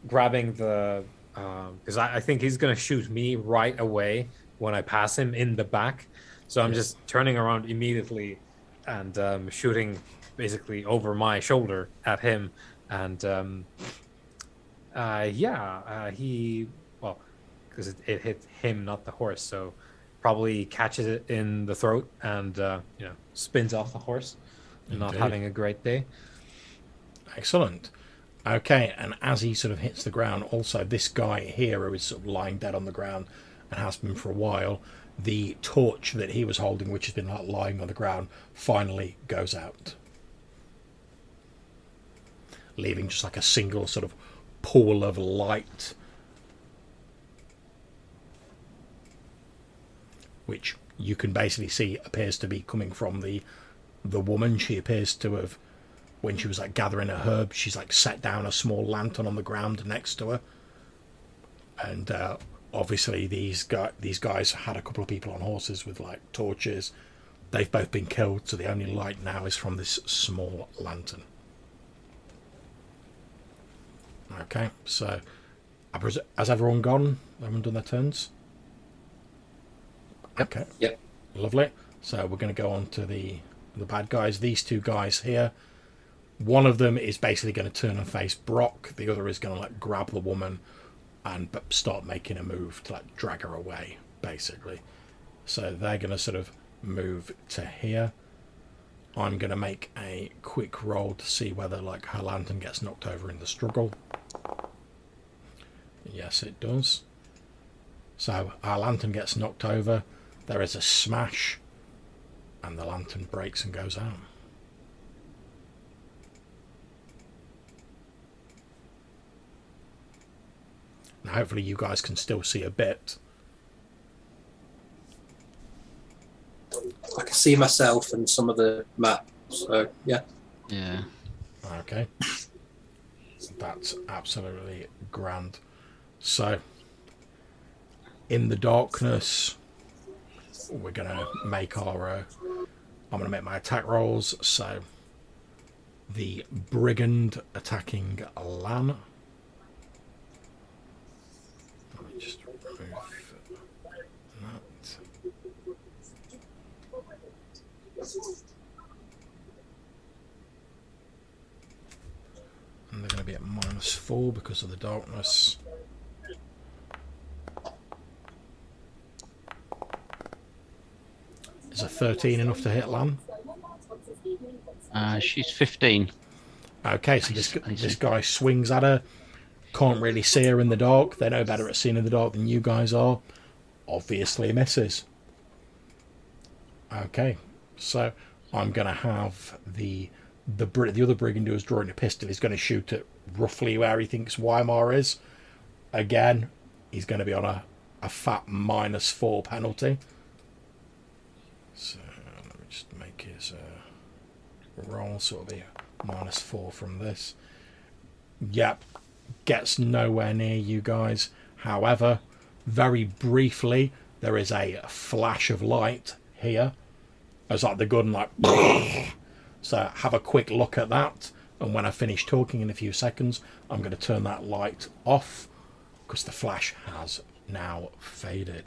grabbing the because I, I think he's gonna shoot me right away when I pass him in the back. So I'm just turning around immediately and um, shooting basically over my shoulder at him. And um, uh, yeah, uh, he well because it, it hit him, not the horse. So probably catches it in the throat and uh, you know spins off the horse. Not having a great day. Excellent. Okay, and as he sort of hits the ground, also this guy here who is sort of lying dead on the ground and has been for a while, the torch that he was holding, which has been like lying on the ground, finally goes out. Leaving just like a single sort of pool of light. Which you can basically see appears to be coming from the the woman. She appears to have when she was like gathering her herb, she's like set down a small lantern on the ground next to her. And uh, obviously, these guy, these guys had a couple of people on horses with like torches. They've both been killed, so the only light now is from this small lantern. Okay, so has everyone gone? Everyone done their turns? Okay. Yep. Lovely. So we're going to go on to the the bad guys. These two guys here. One of them is basically going to turn and face Brock. The other is going to like grab the woman and start making a move to like drag her away, basically. So they're going to sort of move to here. I'm going to make a quick roll to see whether like her lantern gets knocked over in the struggle. Yes, it does. So our lantern gets knocked over. There is a smash, and the lantern breaks and goes out. Now, hopefully, you guys can still see a bit. I can see myself and some of the map. So yeah, Yeah. Okay. That's absolutely grand. So, in the darkness, we're to make our. Uh, I'm to make my attack rolls. So, the brigand attacking Lan. And they're going to be at minus four because of the darkness. Is a 13 enough to hit Lan? Uh, she's 15. Okay, so this, this guy swings at her. Can't really see her in the dark. They're no better at seeing in the dark than you guys are. Obviously misses. Okay, so I'm going to have the the the other brigand who's drawing a pistol is going to shoot at roughly where he thinks Wymar is. Again, he's going to be on a, a fat minus four penalty. So let me just make his uh, roll sort of be minus four from this. Yep, gets nowhere near you guys. However, very briefly, there is a flash of light here. It's like the gun, like. so have a quick look at that. And when I finish talking in a few seconds, I'm going to turn that light off because the flash has now faded.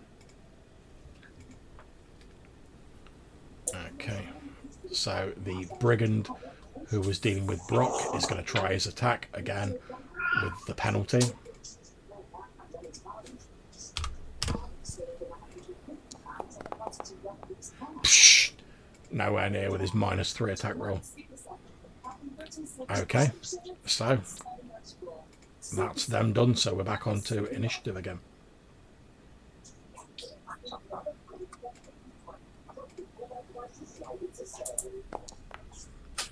Okay. So the brigand who was dealing with Brock is going to try his attack again with the penalty. Psh, nowhere near with his minus three attack roll. Okay, so that's them done. So we're back onto initiative again.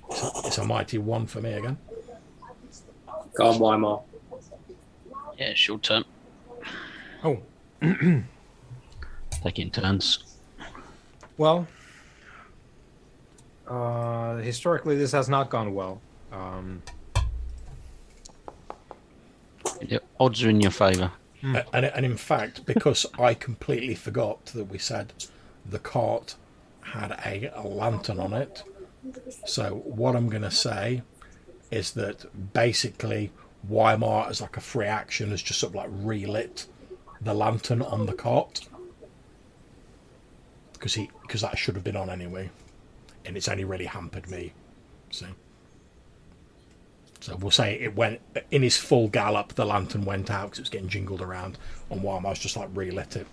It's a- It's a mighty one for me again. go on, Wymar. Yeah, it's your turn. Oh, Taking turns. well. Uh, historically, this has not gone well. Um, The odds are in your favour. A- And, and in fact, because I completely forgot that we said the cart had a, a lantern on it. So what I'm going to say is that basically Wymar, as like a free action, has just sort of like relit the lantern on the cart because he because that should have been on anyway, and it's only really hampered me. So. So we'll say it went in his full gallop. The lantern went out because it was getting jingled around, and was just like relit it.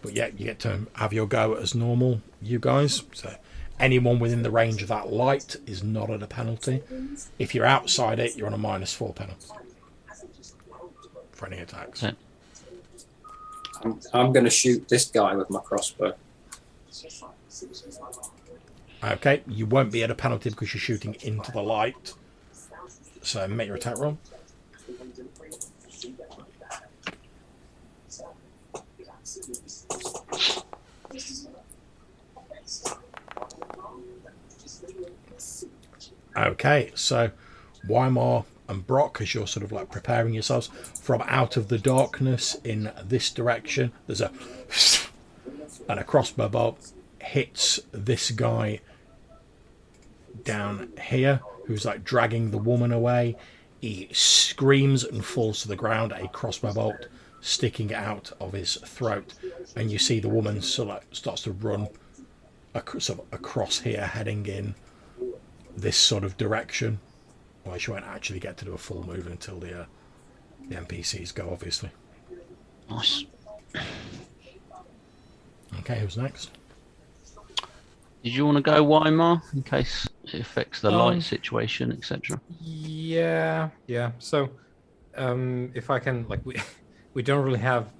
But yeah, you get to have your go as normal, you guys. So anyone within the range of that light is not at a penalty. If you're outside it, you're on a minus four penalty for any attacks. Yeah. I'm, I'm going to shoot this guy with my crossbow. Okay, you won't be at a penalty because you're shooting into the light. So make your attack roll. Okay, so Wymar and Brock, as you're sort of like preparing yourselves from out of the darkness in this direction, there's a and a crossbow bolt hits this guy down here who's like dragging the woman away. He screams and falls to the ground, a crossbow bolt sticking out of his throat. And you see the woman sort of starts to run ac- sort of across here, heading in this sort of direction. Well, she won't actually get to do a full move until the, uh, the NPCs go, obviously. Nice. Okay, who's next? Did you want to go Wymar in case it affects the Um, light situation, etc.? Yeah, yeah. So, um, if I can, like, we we don't really have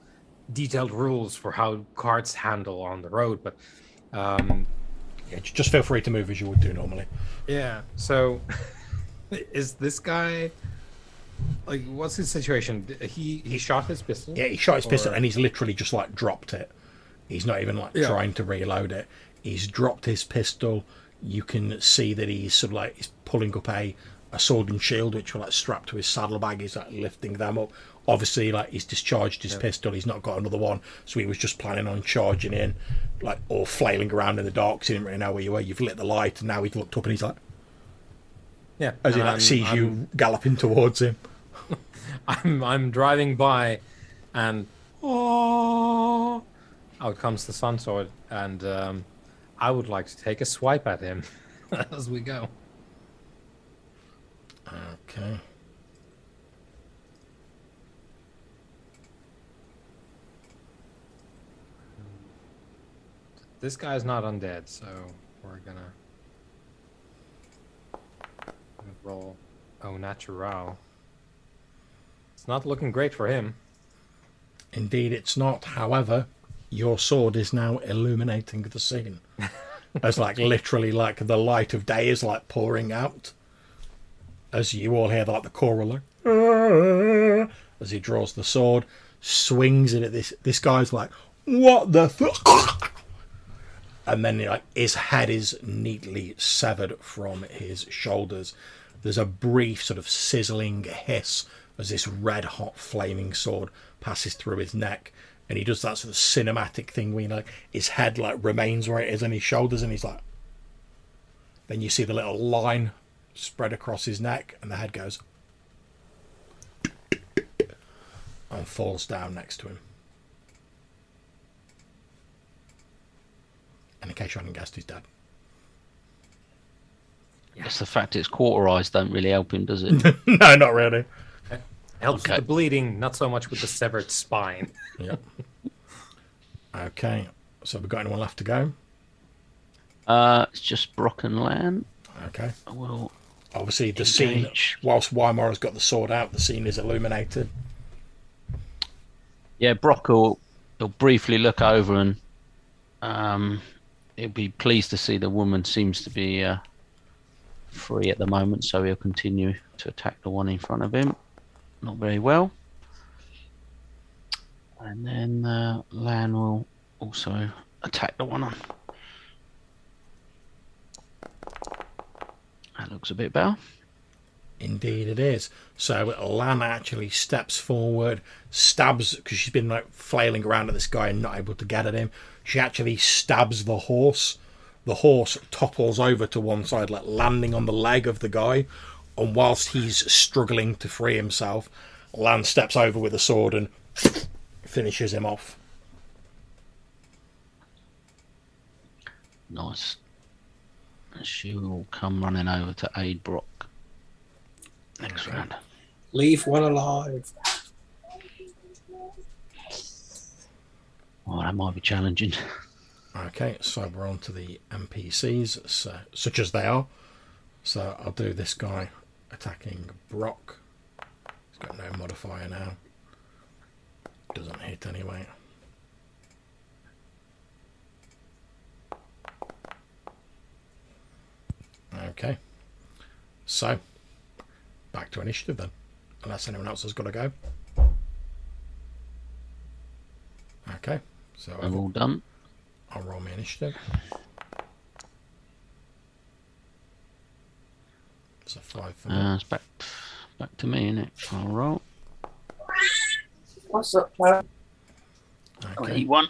detailed rules for how carts handle on the road, but um, Yeah, just feel free to move as you would do normally. yeah. So, is this guy like what's his situation? He he shot his pistol. Yeah, he shot his pistol and he's literally just like dropped it. He's not even like Yeah. trying to reload it. He's dropped his pistol. You can see that he's sort of like he's pulling up a, a sword and shield, which were like strapped to his saddlebag. He's like lifting them up. Obviously, like he's discharged his pistol. He's not got another one, so he was just planning on charging in, like or flailing around in the dark. 'cause he didn't really know where you were. You've lit the light, and now he's looked up and he's like, Yeah. as he like sees I'm- you galloping towards him. I'm I'm driving by, and oh, out comes the sun sword, and um, I would like to take a swipe at him as we go. Okay. This guy's not undead, so we're gonna, gonna roll au natural. It's not looking great for him. Indeed, it's not. However, your sword is now illuminating the scene. As like literally like the light of day is like pouring out. As you all hear like the choral like as he draws the sword, swings it at this this guy's like, What the th-? And then like his head is neatly severed from his shoulders. There's a brief sort of sizzling hiss as this red hot flaming sword passes through his neck and he does that sort of cinematic thing where you know, like his head like remains where it is on his shoulders and he's like then you see the little line spread across his neck and the head goes and falls down next to him. And in case you hadn't guessed he's dead. It's the fact it's cauterized don't really help him, does it? no not really Helps Okay. with the bleeding, not so much with the severed spine. yeah okay so we've got anyone left to go uh, it's just Brock and Lan. okay Well, obviously the scene whilst Wymar has got the sword out the scene is illuminated yeah, Brock will he'll briefly look over and um, he'll be pleased to see the woman seems to be uh, free at the moment, so he'll continue to attack the one in front of him. Not very well. And then uh, Lan will also attack the one on. That looks a bit better. Indeed, it is. So Lan actually steps forward, stabs because she's been like flailing around at this guy and not able to get at him. She actually stabs the horse. The horse topples over to one side, like landing on the leg of the guy. And whilst he's struggling to free himself, Lan steps over with a sword and finishes him off. Nice. She will come running over to aid Brock next Okay. round. Leave one alive. Oh, that might be challenging. Okay, so we're on to the NPCs, so, such as they are. So I'll do this guy attacking Brock. He's got no modifier now. Doesn't hit anyway. Okay. So, back to initiative then. Unless anyone else has got to go. Okay, so They're all done. I'll roll my initiative. It's a five for me. Uh, it's back back to me, innit? I'll roll. What's up, man? okay. one.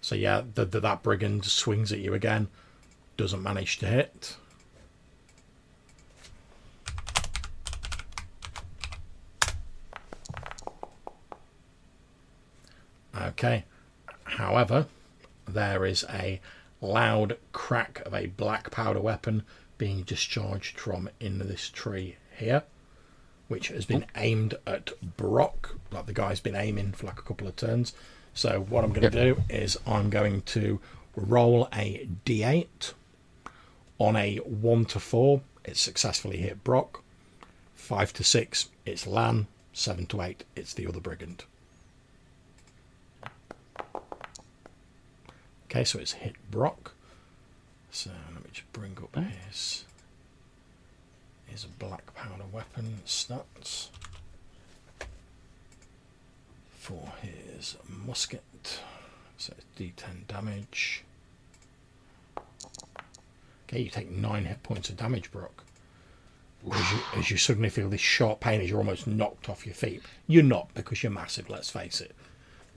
So yeah, the, the, that brigand swings at you again. Doesn't manage to hit. Okay. However, there is a loud crack of a black powder weapon being discharged from in this tree here, which has been oh. aimed at Brock. Like the guy's been aiming for like a couple of turns. So what I'm going to do is I'm going to roll a d8 on a one to four. It successfully hit Brock. Five to six, it's Lan. Seven to eight, it's the other brigand. Okay, so it's hit Brock. So let me just bring up his his black powder weapon stats for his musket. So it's D10 damage. Okay, you take nine hit points of damage, Brock. As you, as you suddenly feel this sharp pain as you're almost knocked off your feet. You're not because you're massive, let's face it.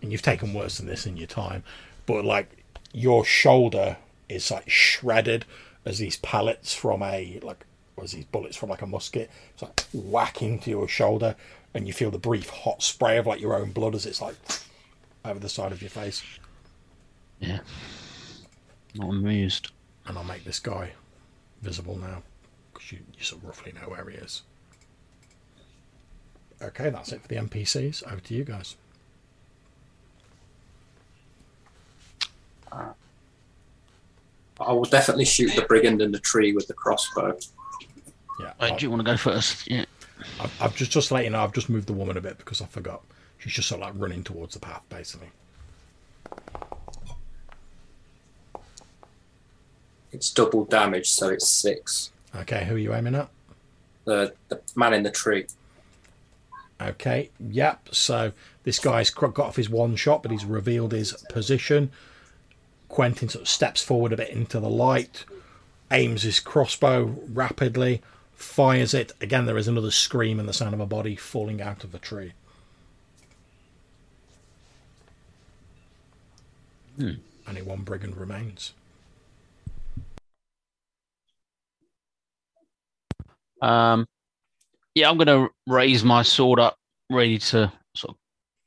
And you've taken worse than this in your time. But like your shoulder is like shredded as these pellets from a like or as these bullets from like a musket. It's like whacking to your shoulder and you feel the brief hot spray of like your own blood as it's like over the side of your face. Yeah. Not amused. And I'll make this guy visible now because you, you sort of roughly know where he is. Okay, that's it for the NPCs. Over to you guys. I will definitely shoot the brigand in the tree with the crossbow. Yeah, Right, I'll- do you want to go first? Yeah. I've, I've just just to let you know, I've just moved the woman a bit because I forgot. She's just sort of like running towards the path, basically. It's double damage, so it's six. Okay, who are you aiming at? The the man in the tree. Okay, yep. So this guy's got off his one shot, but he's revealed his position. Quentin sort of steps forward a bit into the light, aims his crossbow rapidly, fires it. Again, there is another scream and the sound of a body falling out of the tree. Only one brigand remains. Um, yeah, I'm going to raise my sword up, ready to sort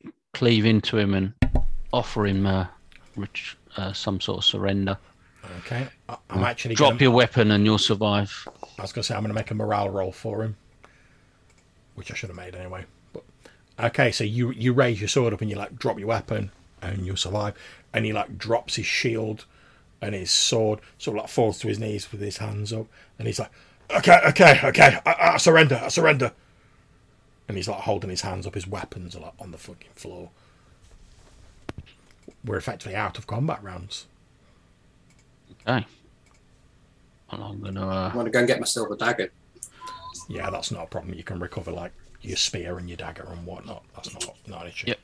of cleave into him and offer him uh, rich, uh, some sort of surrender. Okay, I'm actually Drop gonna, your weapon and you'll survive. I was going to say I'm going to make a morale roll for him, which I should have made anyway. But okay, so you you raise your sword up and you like drop your weapon and you'll survive. And he like drops his shield and his sword, sort of like falls to his knees with his hands up, and he's like, "Okay, okay, okay, I, I surrender, I surrender." And he's like holding his hands up, his weapons are like on the fucking floor. We're effectively out of combat rounds. Okay. Well, I'm going to. Uh, I'm gonna go and get my silver dagger. Yeah, that's not a problem. You can recover like your spear and your dagger and whatnot. That's not not an issue. Yep.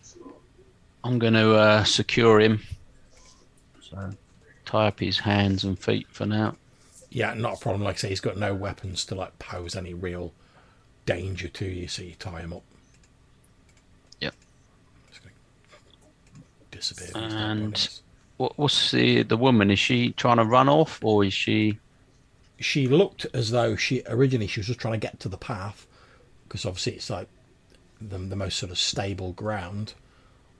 I'm going to uh, secure him. So tie up his hands and feet for now. Yeah, not a problem. Like I say, he's got no weapons to like pose any real danger to you, so you tie him up. Yep. Just gonna disappear. these dead And- What, what's the the woman? Is she trying to run off or is she? she looked as though she originally she was just trying to get to the path because obviously it's like the, the most sort of stable ground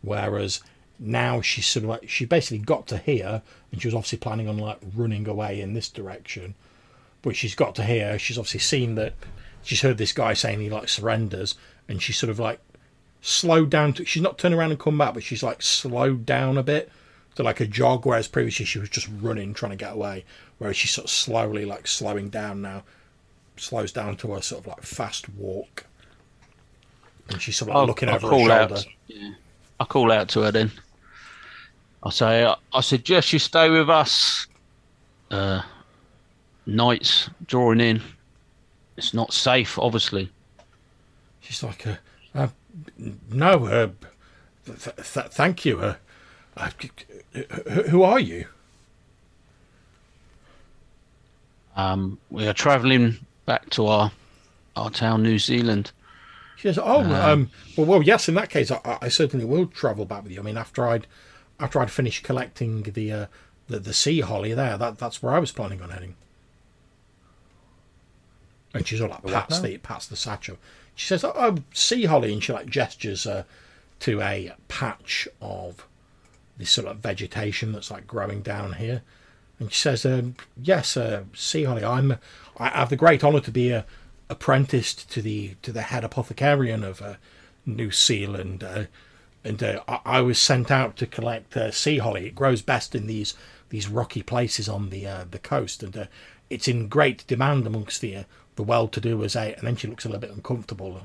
whereas now she's sort of like she basically got to here and she was obviously planning on like running away in this direction but she's got to here she's obviously seen that she's heard this guy saying he like surrenders and she's sort of like slowed down to she's not turned around and come back but she's like slowed down a bit to like a jog whereas previously she was just running trying to get away whereas she's sort of slowly like slowing down now slows down to a sort of like fast walk and she's sort of like looking over her shoulder out. Yeah. I'll call out to her then. I say, I, I suggest you stay with us. Uh, nights drawing in. It's not safe, obviously. she's like uh, no uh, th- th- thank you uh, uh, who- who are you Um, we are travelling back to our our town, New Seal Land. She says, "Oh, um, well, well, yes. In that case, I, I certainly will travel back with you. I mean, after I'd after I'd finished collecting the uh, the the sea holly there, that that's where I was planning on heading." And she's all like What pats the pats the satchel. She says, "Oh, oh, sea holly," and she like gestures uh, to a patch of this sort of vegetation that's like growing down here. And she says, um, "Yes, uh, sea holly. I'm. I have the great honour to be uh, apprenticed to the to the head apothecarian of uh, New Seal Land, uh, and uh, I, I was sent out to collect uh, sea holly. It grows best in these these rocky places on the the coast, and it's in great demand amongst the the well-to-do as a. And then she looks a little bit uncomfortable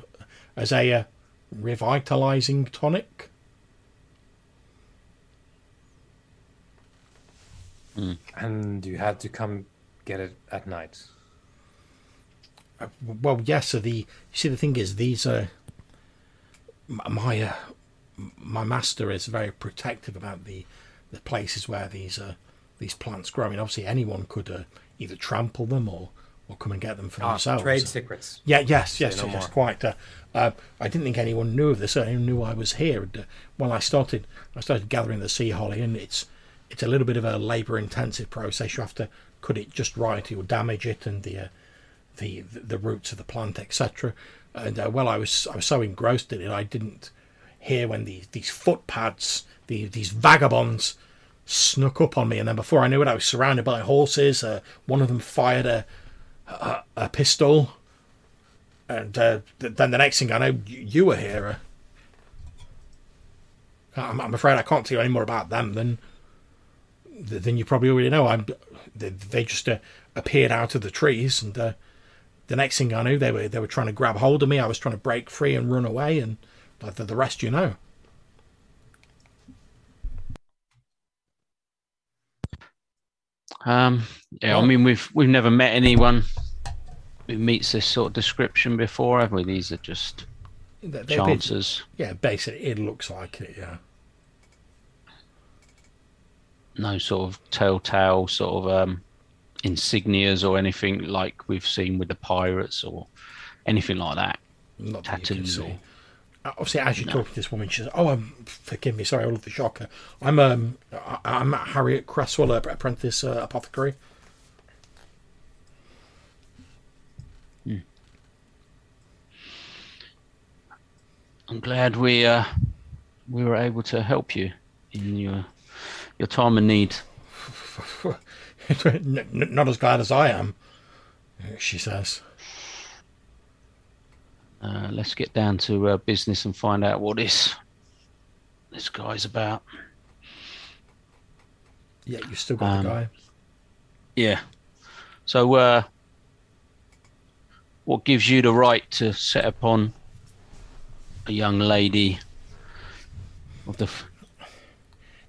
as a uh, revitalizing tonic. And you had to come get it at night. Uh, well, yes. So the you see, the thing is, these are my uh, my master is very protective about the the places where these uh, these plants grow. I mean, obviously anyone could uh, either trample them or or come and get them for Ah, themselves. trade secrets. Yeah, yes, yes, no yes, more. quite. Uh, uh, I didn't think anyone knew of this. I knew I was here. Uh, when I started, I started gathering the sea holly, and it's it's a little bit of a labour-intensive process. You have to cut it just right, you'll damage it, and the uh, the the roots of the plant, etc. And uh, well, I was I was so engrossed in it, I didn't hear when these these footpads, the, these vagabonds, snuck up on me, and then before I knew it, I was surrounded by horses. Uh, one of them fired a a, a pistol, and uh, th- then the next thing I know, y- you were here. Uh, I'm, I'm afraid I can't tell you any more about them than than you probably already know. I'm they, they just uh, appeared out of the trees, and uh, the next thing I knew, they were they were trying to grab hold of me. I was trying to break free and run away, and the, the rest you know. Um, yeah, I mean we've we've never met anyone who meets this sort of description before, have we? These are just They- they've been- chances. yeah, basically, it looks like it. Yeah. No sort of telltale sort of um, insignias or anything like we've seen with the pirates or anything like that. Not that Tattoos see. or Obviously, as you're talking to this woman, she says, "Oh, um, forgive me, sorry, I love the shocker. I'm um, I- I'm Harriet Cresswell, apprentice uh, apothecary. I'm glad we uh, we were able to help you in your your time of need. Not as glad as I am," she says. Uh, let's get down to uh, business and find out what this this guy's about. Yeah, you've still got Um, the guy. Yeah. So, uh, what gives you the right to set upon a young lady of the? F-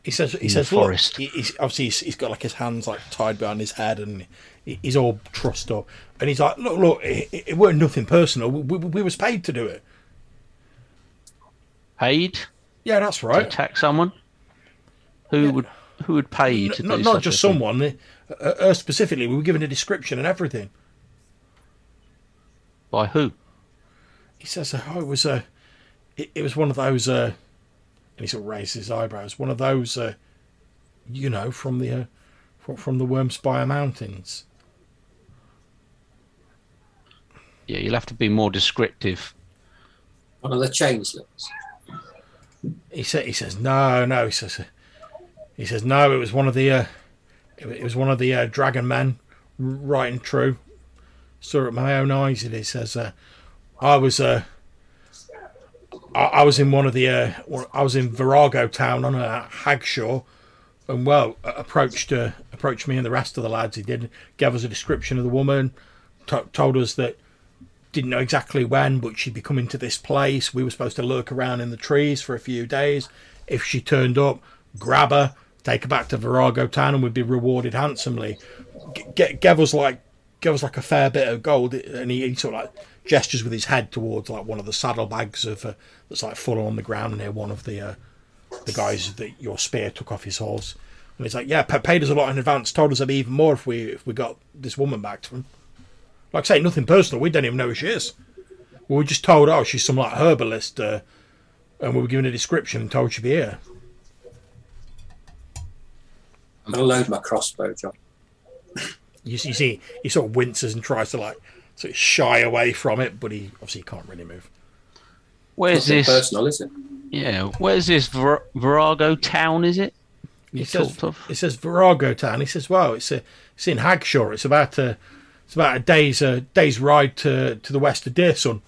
He says, he says, look, forest. he- he's, obviously he's, he's got like his hands like tied behind his head and he's all trussed up. And he's like, look, look, it, it weren't nothing personal. We, we, we was paid to do it. paid Yeah, that's to right. attack someone? Who would who would pay you to N- not, do not such just a thing? someone. Uh, uh, specifically, we were given a description and everything. By who? He says, "Oh, it was a, it, it was one of those." Uh, and he sort of raises his eyebrows. One of those, uh, you know, from the uh, from, from the Wormspire Mountains. Yeah, you'll have to be more descriptive. One of the changelings. He said, "He says no, no." He says, "He says no." It was one of the, uh, it, it was one of the uh, dragon men, right and true. Saw it with my own eyes. And he says, uh, "I was, uh, I, I was in one of the, uh, I was in Virago town on a Hagshaw, and well, uh, approached, uh, approached me and the rest of the lads. He did gave us a description of the woman, to told us that." Didn't know exactly when, but she'd be coming to this place. We were supposed to lurk around in the trees for a few days. If she turned up, grab her, take her back to Virago Town, and we'd be rewarded handsomely. G- g- like, gave us like a fair bit of gold, and he, he sort of like gestures with his head towards like one of the saddlebags of uh, that's like full on the ground near one of the uh, the guys that your spear took off his horse. And he's like, yeah, paid us a lot in advance. Told us there'd be even more if we if we got this woman back to him. Like I say, nothing personal. We don't even know who she is. We were just told, oh, she's some like herbalist, uh, and we were given a description and told she'd be here. I'm going to load my crossbow, John. You, you see, he sort of winces and tries to like sort of shy away from it, but he obviously can't really move. Where's Nothing this? personal, is it? Yeah, where's this Vir- Virago town? Is it? He You says, of? it says Virago Town. He says, well, it's a, it's in Hagshaw. It's about a, it's about a day's a day's ride to to the west of Deersun.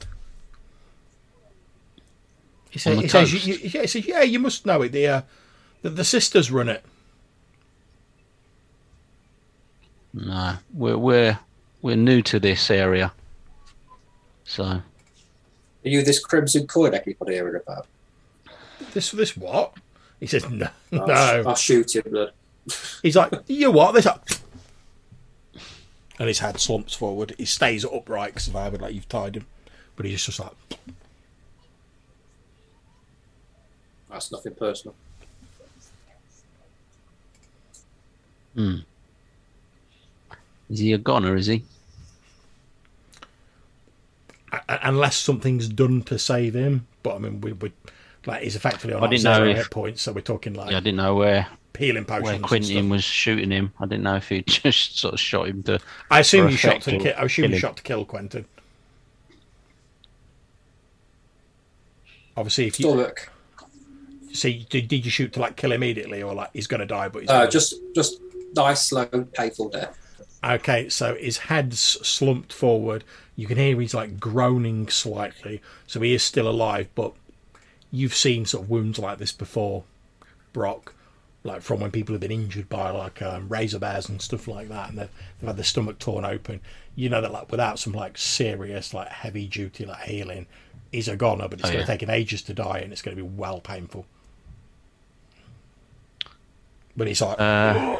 He, says, he says, you, you, yeah, he says, yeah, you must know it. The, uh, the the sisters run it. No, we're we're we're new to this area, so Are you this Crimson Coin everybody hearing about? This this what? He says, no, I'll, no. I'll shoot him, blood. He's like, you what? This up. And his head slumps forward. He stays upright because I would like you've tied him, but he's just like, That's nothing personal. Hmm. Is he a goner? Is he? Unless something's done to save him. But I mean, we would like he's effectively on I didn't know zero if- hit points, so we're talking like Yeah, I didn't know where healing potions. where and Quentin was shooting him. I didn't know if he just sort of shot him to. I assume you shot to or kill. I assume you him. shot to kill Quentin. Obviously, if you Storlook. see, did, did you shoot to like kill immediately, or like he's going to die, but he's Uh, gonna- just just nice, slow, painful death. Okay, so his head's slumped forward. You can hear he's like groaning slightly, so he is still alive. But you've seen sort of wounds like this before, Brock, like from when people have been injured by like um, razor bears and stuff like that, and they've, they've had their stomach torn open. You know that like without some like serious like heavy duty like healing, he's a goner, but it's Oh, going yeah. to take him ages to die, and it's going to be well painful. But he's like, Uh,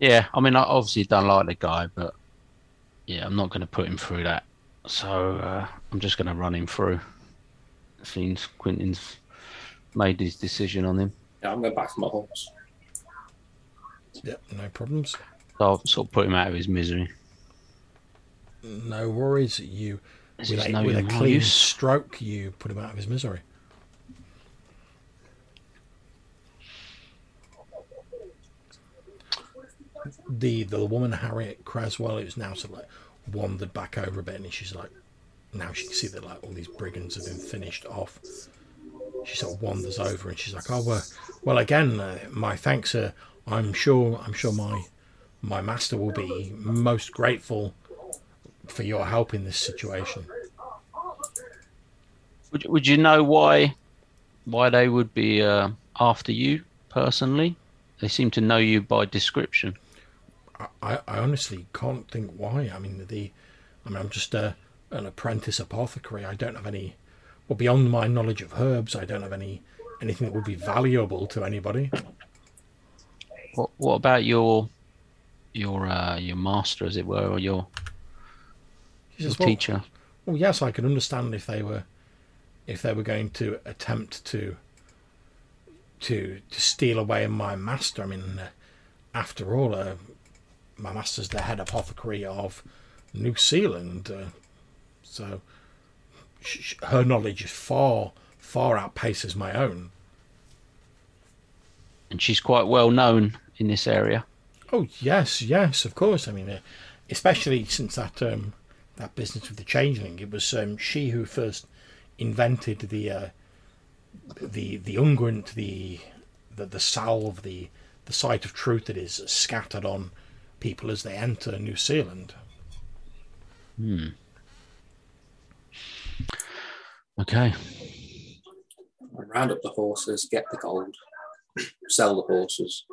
yeah, I mean, I obviously don't like the guy, but yeah, I'm not going to put him through that. So uh, I'm just going to run him through. Since Quentin's made his decision on him, Yeah, I'm going back to my horse. yep, no problems. so I'll sort of put him out of his misery. No worries. You This with a, no with a clean use. stroke, you put him out of his misery. The the woman Harriet Creswell who's now sort of like wandered back over a bit, and she's like, now she can see that like all these brigands have been finished off. She sort of wanders over, and she's like, oh well, well again, uh, my thanks, sir. I'm sure I'm sure my my master will be most grateful for your help in this situation. Would would you know why why they would be uh, after you personally? They seem to know you by description. I, I honestly can't think why. I mean, the, I mean, I'm just a, an apprentice apothecary. I don't have any, well, beyond my knowledge of herbs, I don't have any anything that would be valuable to anybody. What what about your your uh, your master, as it were, or your, your says, well, teacher? well, yes, I can understand if they were, if they were going to attempt to, to to steal away my master. I mean, uh, after all, uh, my master's the head apothecary of New Seal Land, uh, so sh- her knowledge is far far outpaces my own. And she's quite well known in this area. Oh yes, yes, of course. I mean, uh, especially since that um, that business with the changeling, it was um, she who first invented the uh, the the unguent, the the the salve, the the sight of truth that is scattered on people as they enter New Seal Land. Okay. Round up the horses, get the gold, sell the horses,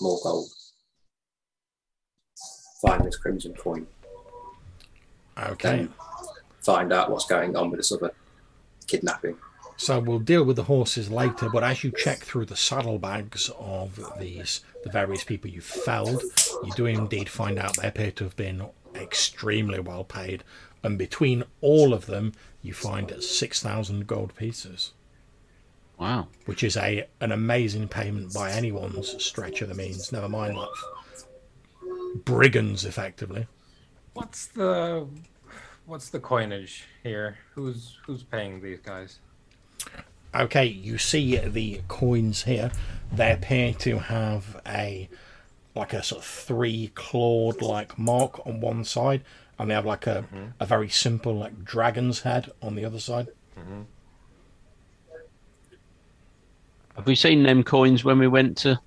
more gold. Find this crimson coin. Okay, Then find out what's going on with this other kidnapping. so we'll deal with the horses later. But as you check through the saddlebags of these the various people you've felled, you do indeed find out they appear to have been extremely well paid, and between all of them, you find six thousand gold pieces, Wow. which is a an amazing payment by anyone's stretch of the means. Never mind like brigands, effectively. What's the what's the coinage here? Who's who's paying these guys? Okay, you see the coins here. They appear to have a like a sort of three clawed like mark on one side, and they have like a a very simple like dragon's head on the other side. Have we seen them coins when we went to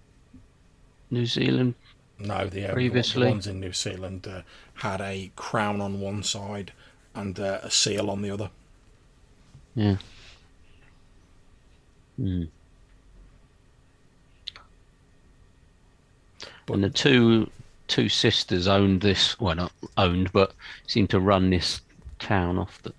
New Seal Land? No, the, uh, the Previously. ones in New Seal Land uh, had a crown on one side and uh, a seal on the other. Yeah. Hmm. But- and the two two sisters owned this. Well, not owned, but seemed to run this town off the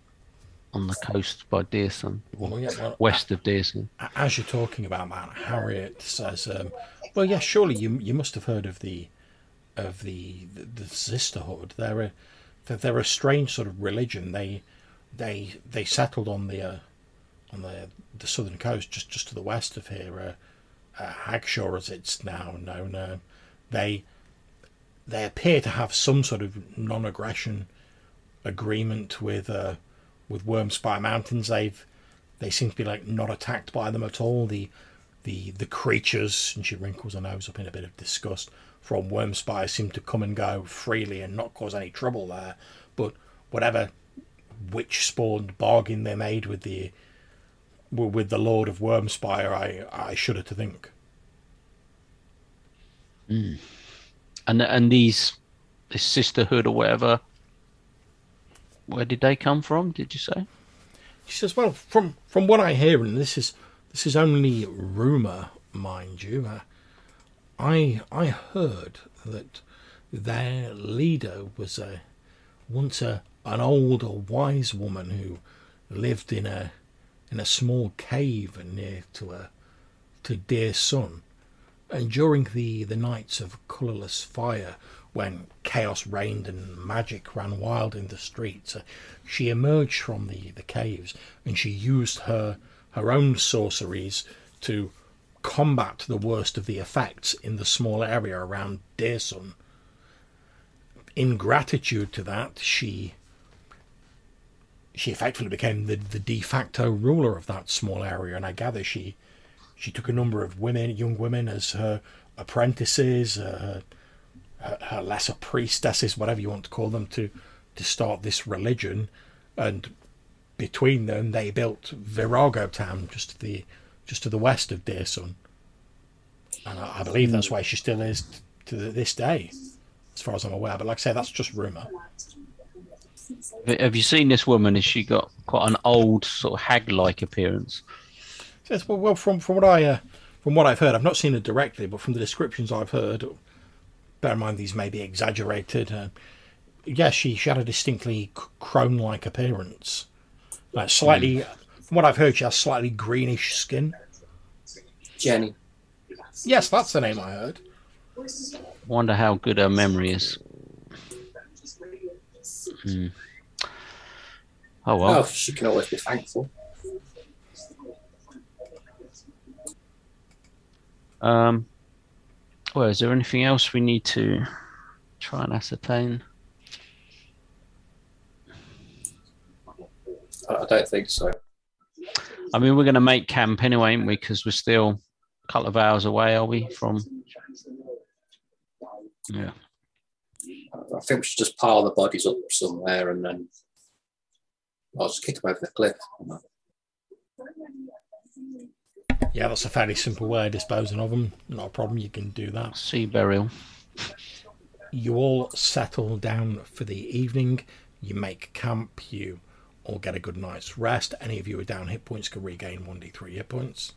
on the coast by Dearson, Well, yeah, well, west of Dearson. as you're talking about that, Harriet says, um, "Well, yeah, surely you you must have heard of the of the the, the sisterhood. They're a they're- they're a strange sort of religion. They they they settled on the uh, on the the southern coast, just just to the west of here, uh, uh, Hagshaw, as it's now known. Uh, they they appear to have some sort of non-aggression agreement with uh, with Wormspire Mountains. They've they seem to be like not attacked by them at all. The the the creatures, and she wrinkles her nose up in a bit of disgust, from Wormspire seem to come and go freely and not cause any trouble there. But whatever witch spawned bargain they made with the with the Lord of Wormspire, I I shudder to think. And and these this sisterhood or whatever, where did they come from? Did you say? She says, "Well, from from what I hear, and this is this is only rumor, mind you. Uh, I I heard that their leader was a once a an old or wise woman who lived in a in a small cave near to a to Dear Sun, and during the the nights of colourless fire, when chaos reigned and magic ran wild in the streets, uh, she emerged from the, the caves and she used her her own sorceries to combat the worst of the effects in the small area around Dearsun. In gratitude to that, she she effectively became the, the de facto ruler of that small area, and I gather she she took a number of women, young women, as her apprentices, uh, her, her lesser priestesses, whatever you want to call them, to to start this religion, and between them they built Virago Town, just to the just to the west of Dearsun, and I, I believe that's where she still is to this day, as far as I'm aware. But like I say, that's just rumor. Have you seen this woman? Has she got quite an old sort of hag-like appearance? Yes, well, well, from from what I uh, from what I've heard, I've not seen it directly, but from the descriptions I've heard, bear in mind these may be exaggerated. Uh, yes, she, she had a distinctly crone-like appearance, like slightly. From what I've heard, she has slightly greenish skin. Jenny. Yes, that's the name I heard. Wonder how good her memory is. Hmm. Oh well. Oh, she can always be thankful. Um, well, is there anything else we need to try and ascertain? I, don't think so. I mean, we're going to make camp anyway, ain't we? Because we're still a couple of hours away, are we? From yeah. I think we should just pile the bodies up somewhere and then I'll just kick them over the cliff. Yeah, that's a fairly simple way of disposing of them. Not a problem. You can do that. Sea burial. You all settle down for the evening. You make camp. You all get a good night's rest. Any of you who are down hit points can regain 1d3 hit points.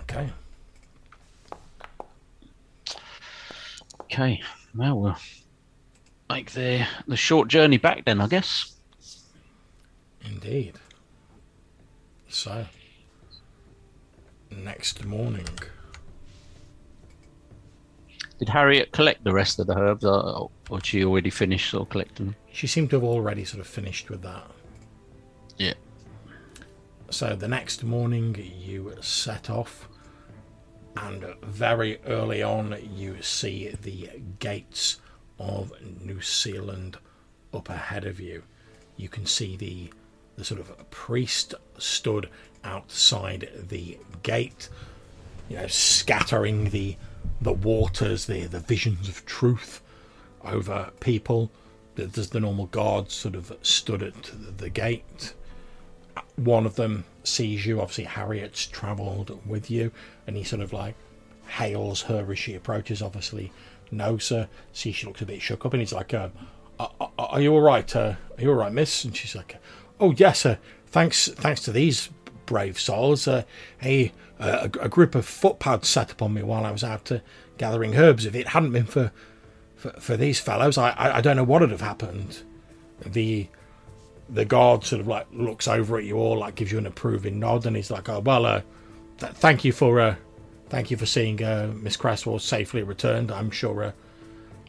Okay. Okay. Well, we'll make the the short journey back then, I guess. Indeed. So, next morning. Did Harriet collect the rest of the herbs, or, or she already finished sort of collecting? Them? She seemed to have already sort of finished with that. Yeah. So the next morning you set off, and very early on you see the gates of New Seal Land up ahead of you. You can see the the sort of priest stood outside the gate, you know, scattering the the waters, the the visions of truth over people. There's the normal guards sort of stood at the gate one of them sees you. Obviously, Harriet's travelled with you, and he sort of like hails her as she approaches. Obviously, no, sir. See, she looks a bit shook up, and he's like, um, are, are- "Are you all right? Uh, are you all right, Miss?" And she's like, "Oh yes, uh, thanks, thanks to these brave souls. Uh, a, a a group of footpads sat upon me while I was out uh, gathering herbs. If it hadn't been for for, for these fellows, I, I I don't know what would have happened." The the guard sort of like looks over at you all, like gives you an approving nod, and he's like, "Oh well, uh, th- thank you for uh, Thank you for seeing uh, Miss Cresswell safely returned. I'm sure. Uh,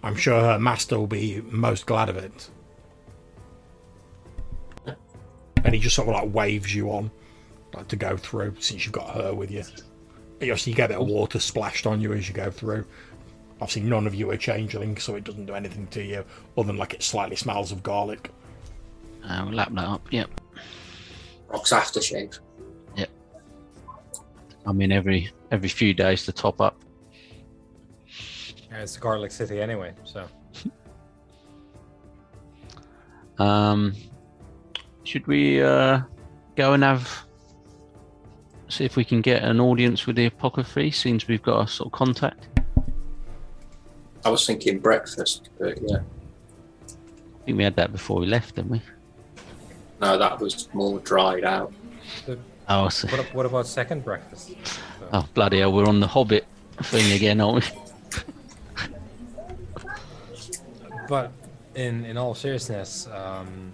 I'm sure her master will be most glad of it. And he just sort of like waves you on, like to go through, since you've got her with you. Obviously, you get a bit of water splashed on you as you go through. Obviously, none of you are changeling, so it doesn't do anything to you, other than like it slightly smells of garlic. Uh, we'll lap that up. Yep. Rock's aftershave. Yep. I mean, every every few days to top up. Yeah, it's Garlic City anyway, so Um, should we uh, go and have see if we can get an audience with the apothecary? Since we've got a sort of contact. I was thinking breakfast, but yeah. I think we had that before we left, didn't we? No, that was more dried out. Oh, I see. what, what about second breakfast? oh bloody hell! We're on the Hobbit thing again, aren't we? But in in all seriousness, um,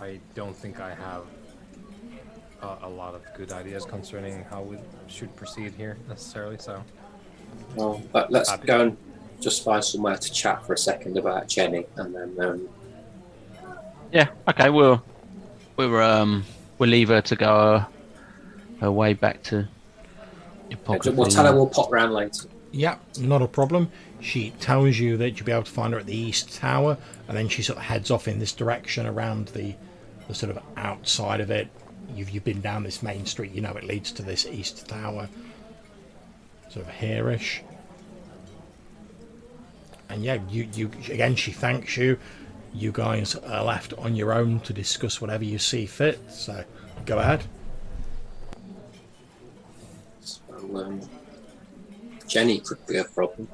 I don't think I have a, a lot of good ideas concerning how we should proceed here necessarily. So Well, but let's Happy. go and just find somewhere to chat for a second about Jenny, and then um, Yeah. Okay. We'll we'll um we'll leave her to go her, her way back to the apothecary. we'll tell her we'll pop round later. Yeah, not a problem. She tells you that you'll be able to find her at the east tower, and then she sort of heads off in this direction around the, the sort of outside of it. You've you've been down this main street, you know it leads to this east tower, sort of here-ish. And yeah, you you again. She thanks you. You guys are left on your own to discuss whatever you see fit. So go ahead. So, um, Jenny could be a problem.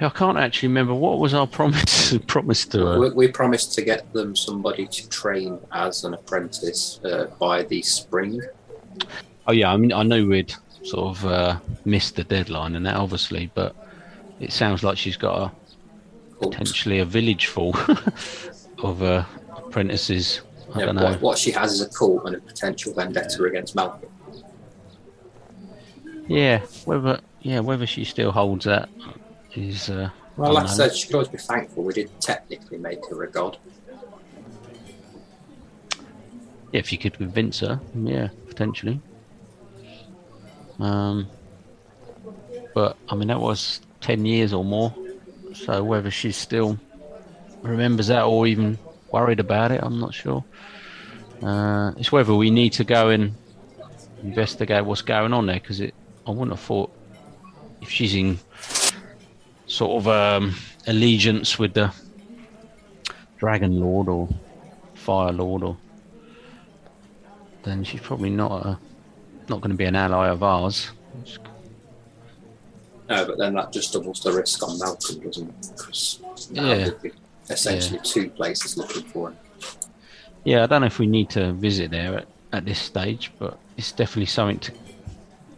I can't actually remember what was our promise promise to her. We, we promised to get them somebody to train as an apprentice uh, by the spring. Oh yeah, I mean I know we'd sort of uh, missed the deadline and that obviously, but it sounds like she's got a Cult. Potentially a village full of uh, apprentices. I Yeah, don't know. what, what she has is a cult and a potential vendetta against Malcolm. Yeah, whether yeah whether she still holds that is. Uh, Well, like I said, she could always be thankful we did technically make her a god. Yeah, if you could convince her, yeah, potentially. Um, but I mean that was ten years or more, so whether she still remembers that or even worried about it, I'm not sure. Uh, it's whether we need to go and investigate what's going on there because it. I wouldn't have thought if she's in sort of um, allegiance with the Dragon Lord or Fire Lord or then she's probably not a, not going to be an ally of ours. No, but then that just doubles the risk on Malcolm, doesn't it? 'Cause now Yeah. essentially two places looking for him. Yeah, I don't know if we need to visit there at, at this stage, but it's definitely something to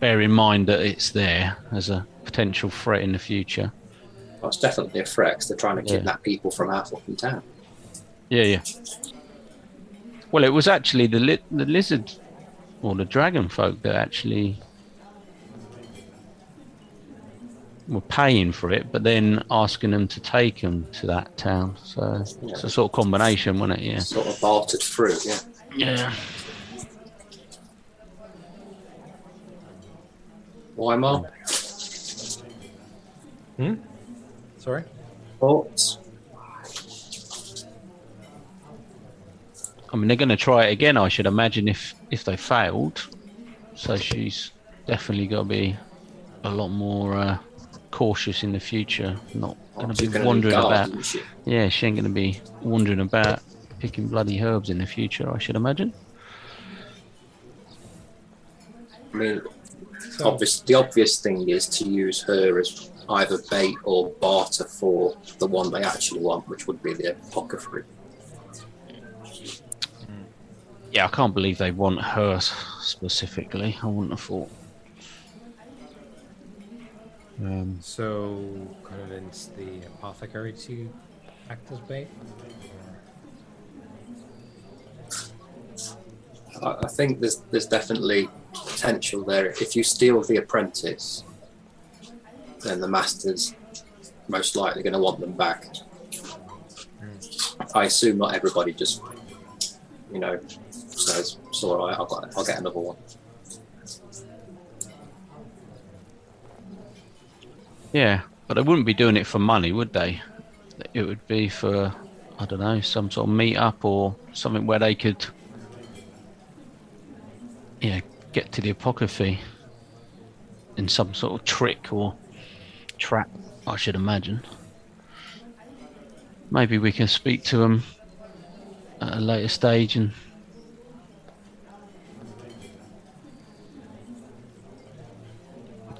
bear in mind that it's there as a potential threat in the future. Well, it's definitely a threat 'cause they're trying to Yeah. kidnap people from our fucking town. Yeah, yeah. Well, it was actually the li- the lizard or the dragon folk that actually were paying for it, but then asking them to take them to that town. So it's a sort of combination, wasn't it? Yeah. Sort of bartered through, yeah. Yeah. Why, Mark? sorry. Thoughts? I mean, they're going to try it again, I should imagine, if if they failed. So she's definitely got to be a lot more uh, cautious in the future. Not oh, going to be gonna wandering need about. isn't? Yeah, she ain't going to be wandering about picking bloody herbs in the future, I should imagine. I mean, So, obvious, the obvious thing is to use her as either bait or barter for the one they actually want, which would be the apothecary. Hmm. Yeah, I can't believe they want her specifically. I wouldn't have thought. Um, so convince the apothecary to act as bait. I, I think there's there's definitely potential there. If you steal the apprentice, then the master's most likely going to want them back. I assume not everybody just, you know, says it's all right. I'll, got, I'll get another one. Yeah, but they wouldn't be doing it for money, would they? It would be for, I don't know, some sort of meet up or something where they could, yeah, get to the apothecary in some sort of trick or trap, I should imagine. Maybe we can speak to them at a later stage and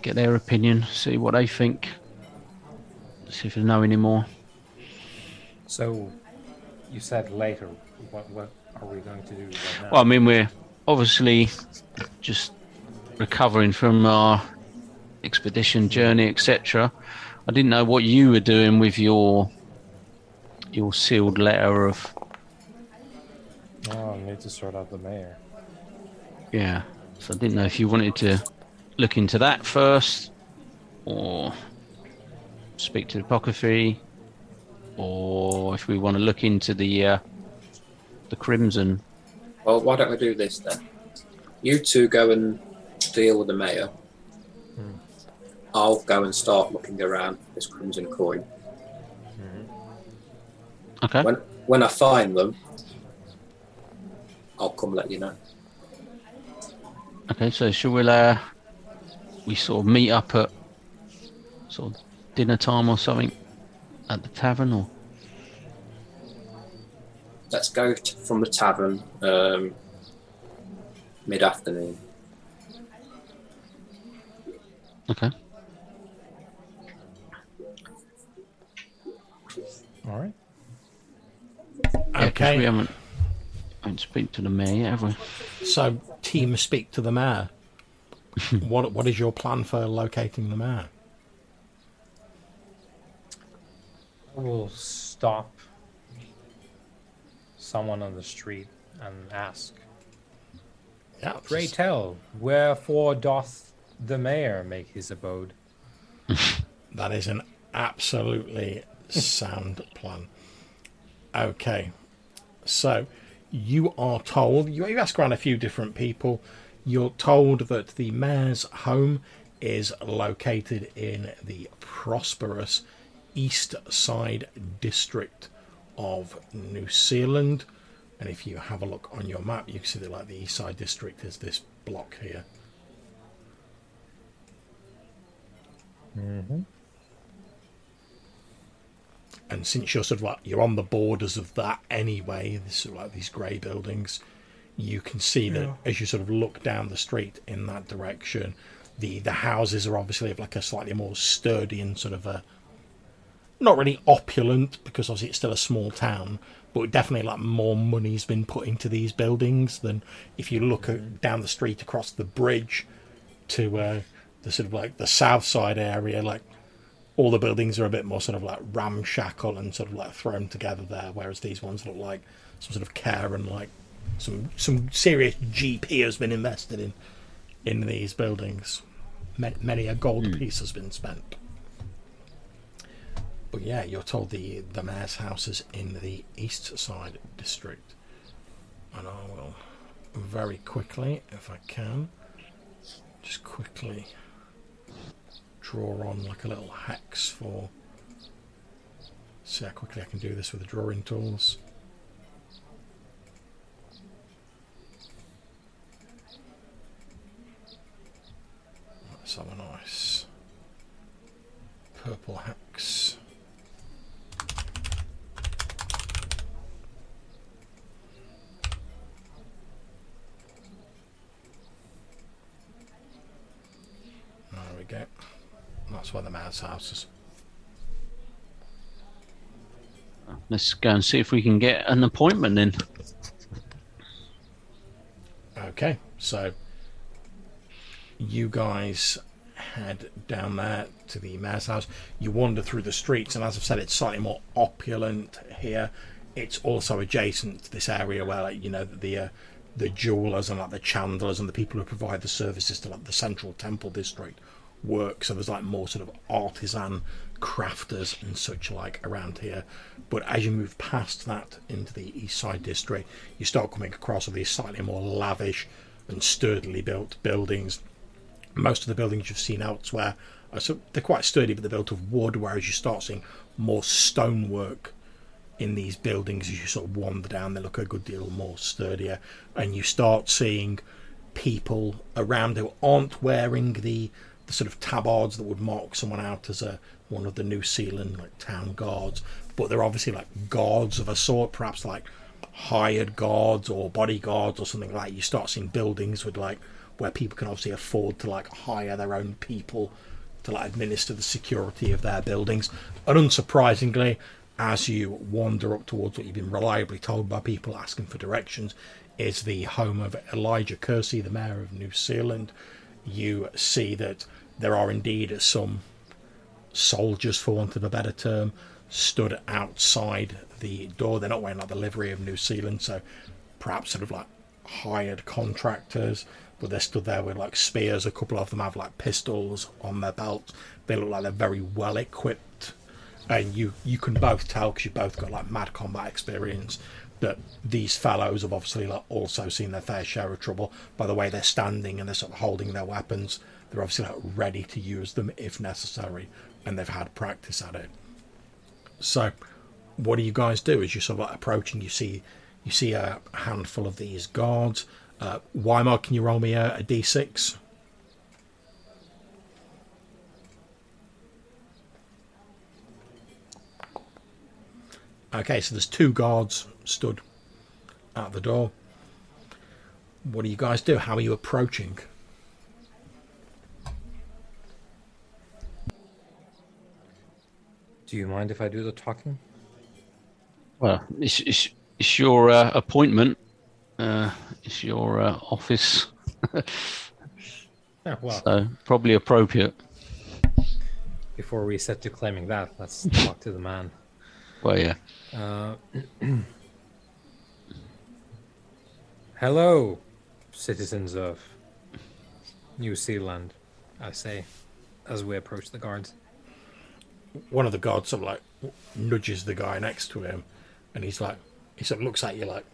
get their opinion, see what they think, see if they know any more. So, you said later. What what are we going to do right? Well, I mean, we're obviously just recovering from our expedition journey, etc. I didn't know what you were doing with your your sealed letter of Oh, I need to sort out the mayor. yeah. So I didn't know if you wanted to look into that first, or speak to the apothecary, or if we want to look into the uh, the crimson. Well, why don't we do this then? You two go and deal with the mayor. I'll go and start looking around this crimson coin. Okay. When when I find them, I'll come let you know. Okay, so should we uh, we sort of meet up at sort of dinner time or something at the tavern or Let's go t- from the tavern um, mid afternoon. okay. All right. Yeah, 'cause Okay. we haven't haven't speak to the mayor yet, have we? So, team speak to the mayor. what What is your plan for locating the mayor? We'll stop someone on the street and ask, Yeah, Pray tell, wherefore doth the mayor make his abode? That is an absolutely sound plan. Okay, so you are told, you, you ask around a few different people, you're told that the mayor's home is located in the prosperous east side district of New Seal Land. And if you have a look on your map, you can see that like the east side district is this block here. Mm-hmm. and since you're sort of like you're on the borders of that anyway, this sort of like these grey buildings, you can see that as you sort of look down the street in that direction, the the houses are obviously of like a slightly more sturdy and sort of a not really opulent because obviously it's still a small town, but definitely like more money's been put into these buildings than if you look at, down the street across the bridge to uh, the sort of like the south side area, like all the buildings are a bit more sort of like ramshackle and sort of like thrown together there, whereas these ones look like some sort of care and like some some serious GP has been invested in in these buildings. Many, a gold hmm. piece has been spent. But yeah, you're told the the mayor's house is in the east side district, and I will very quickly, if I can, just quickly draw on like a little hex for. See how quickly I can do this with the drawing tools. A nice purple hex. There we go. That's where the mayor's house is. Let's go and see if we can get an appointment in. Okay, so you guys head down there to the mayor's house. You wander through the streets, and as I've said, it's slightly more opulent here. It's also adjacent to this area where, like, you know, the uh, the jewelers and like the chandlers and the people who provide the services to like the central temple district work. So there's like more sort of artisan crafters and such like around here. But as you move past that into the east side district, you start coming across all these slightly more lavish and sturdily built buildings. Most of the buildings you've seen elsewhere are so they're quite sturdy, but they're built of wood. Whereas you start seeing more stonework in these buildings as you sort of wander down. They look a good deal more sturdier, and you start seeing people around who aren't wearing the the sort of tabards that would mark someone out as a one of the New Seal Land like town guards, but they're obviously like guards of a sort, perhaps like hired guards or bodyguards or something like. You start seeing buildings with like where people can obviously afford to like hire their own people to like administer the security of their buildings. And unsurprisingly, as you wander up towards what you've been reliably told by people asking for directions, is the home of Elijah Kersey, the mayor of New Seal Land. You see that there are indeed some soldiers, for want of a better term, stood outside the door. They're not wearing like the livery of New Seal Land, so perhaps sort of like hired contractors, but they're stood there with like spears. A couple of them have like pistols on their belts. They look like they're very well equipped, and you you can both tell because you've both got like mad combat experience that these fellows have obviously like also seen their fair share of trouble by the way they're standing and they're sort of holding their weapons. They're obviously like ready to use them if necessary, and they've had practice at it. So, what do you guys do as you sort of like approaching? You see, you see a handful of these guards. Uh, Wymar, can you roll me a, a d6? Okay, so there's two guards stood at the door. What do you guys do? How are you approaching? Do you mind if I do the talking? Well, it's, it's, it's your uh, appointment. Uh, it's your uh, office, Yeah, well, so probably appropriate. before we set to claiming that, let's talk to the man. Well, yeah. Uh, hello, citizens of New Seal Land, I say, as we approach the guards. One of the guards sort of like nudges the guy next to him, and he's like, he sort of looks at you like,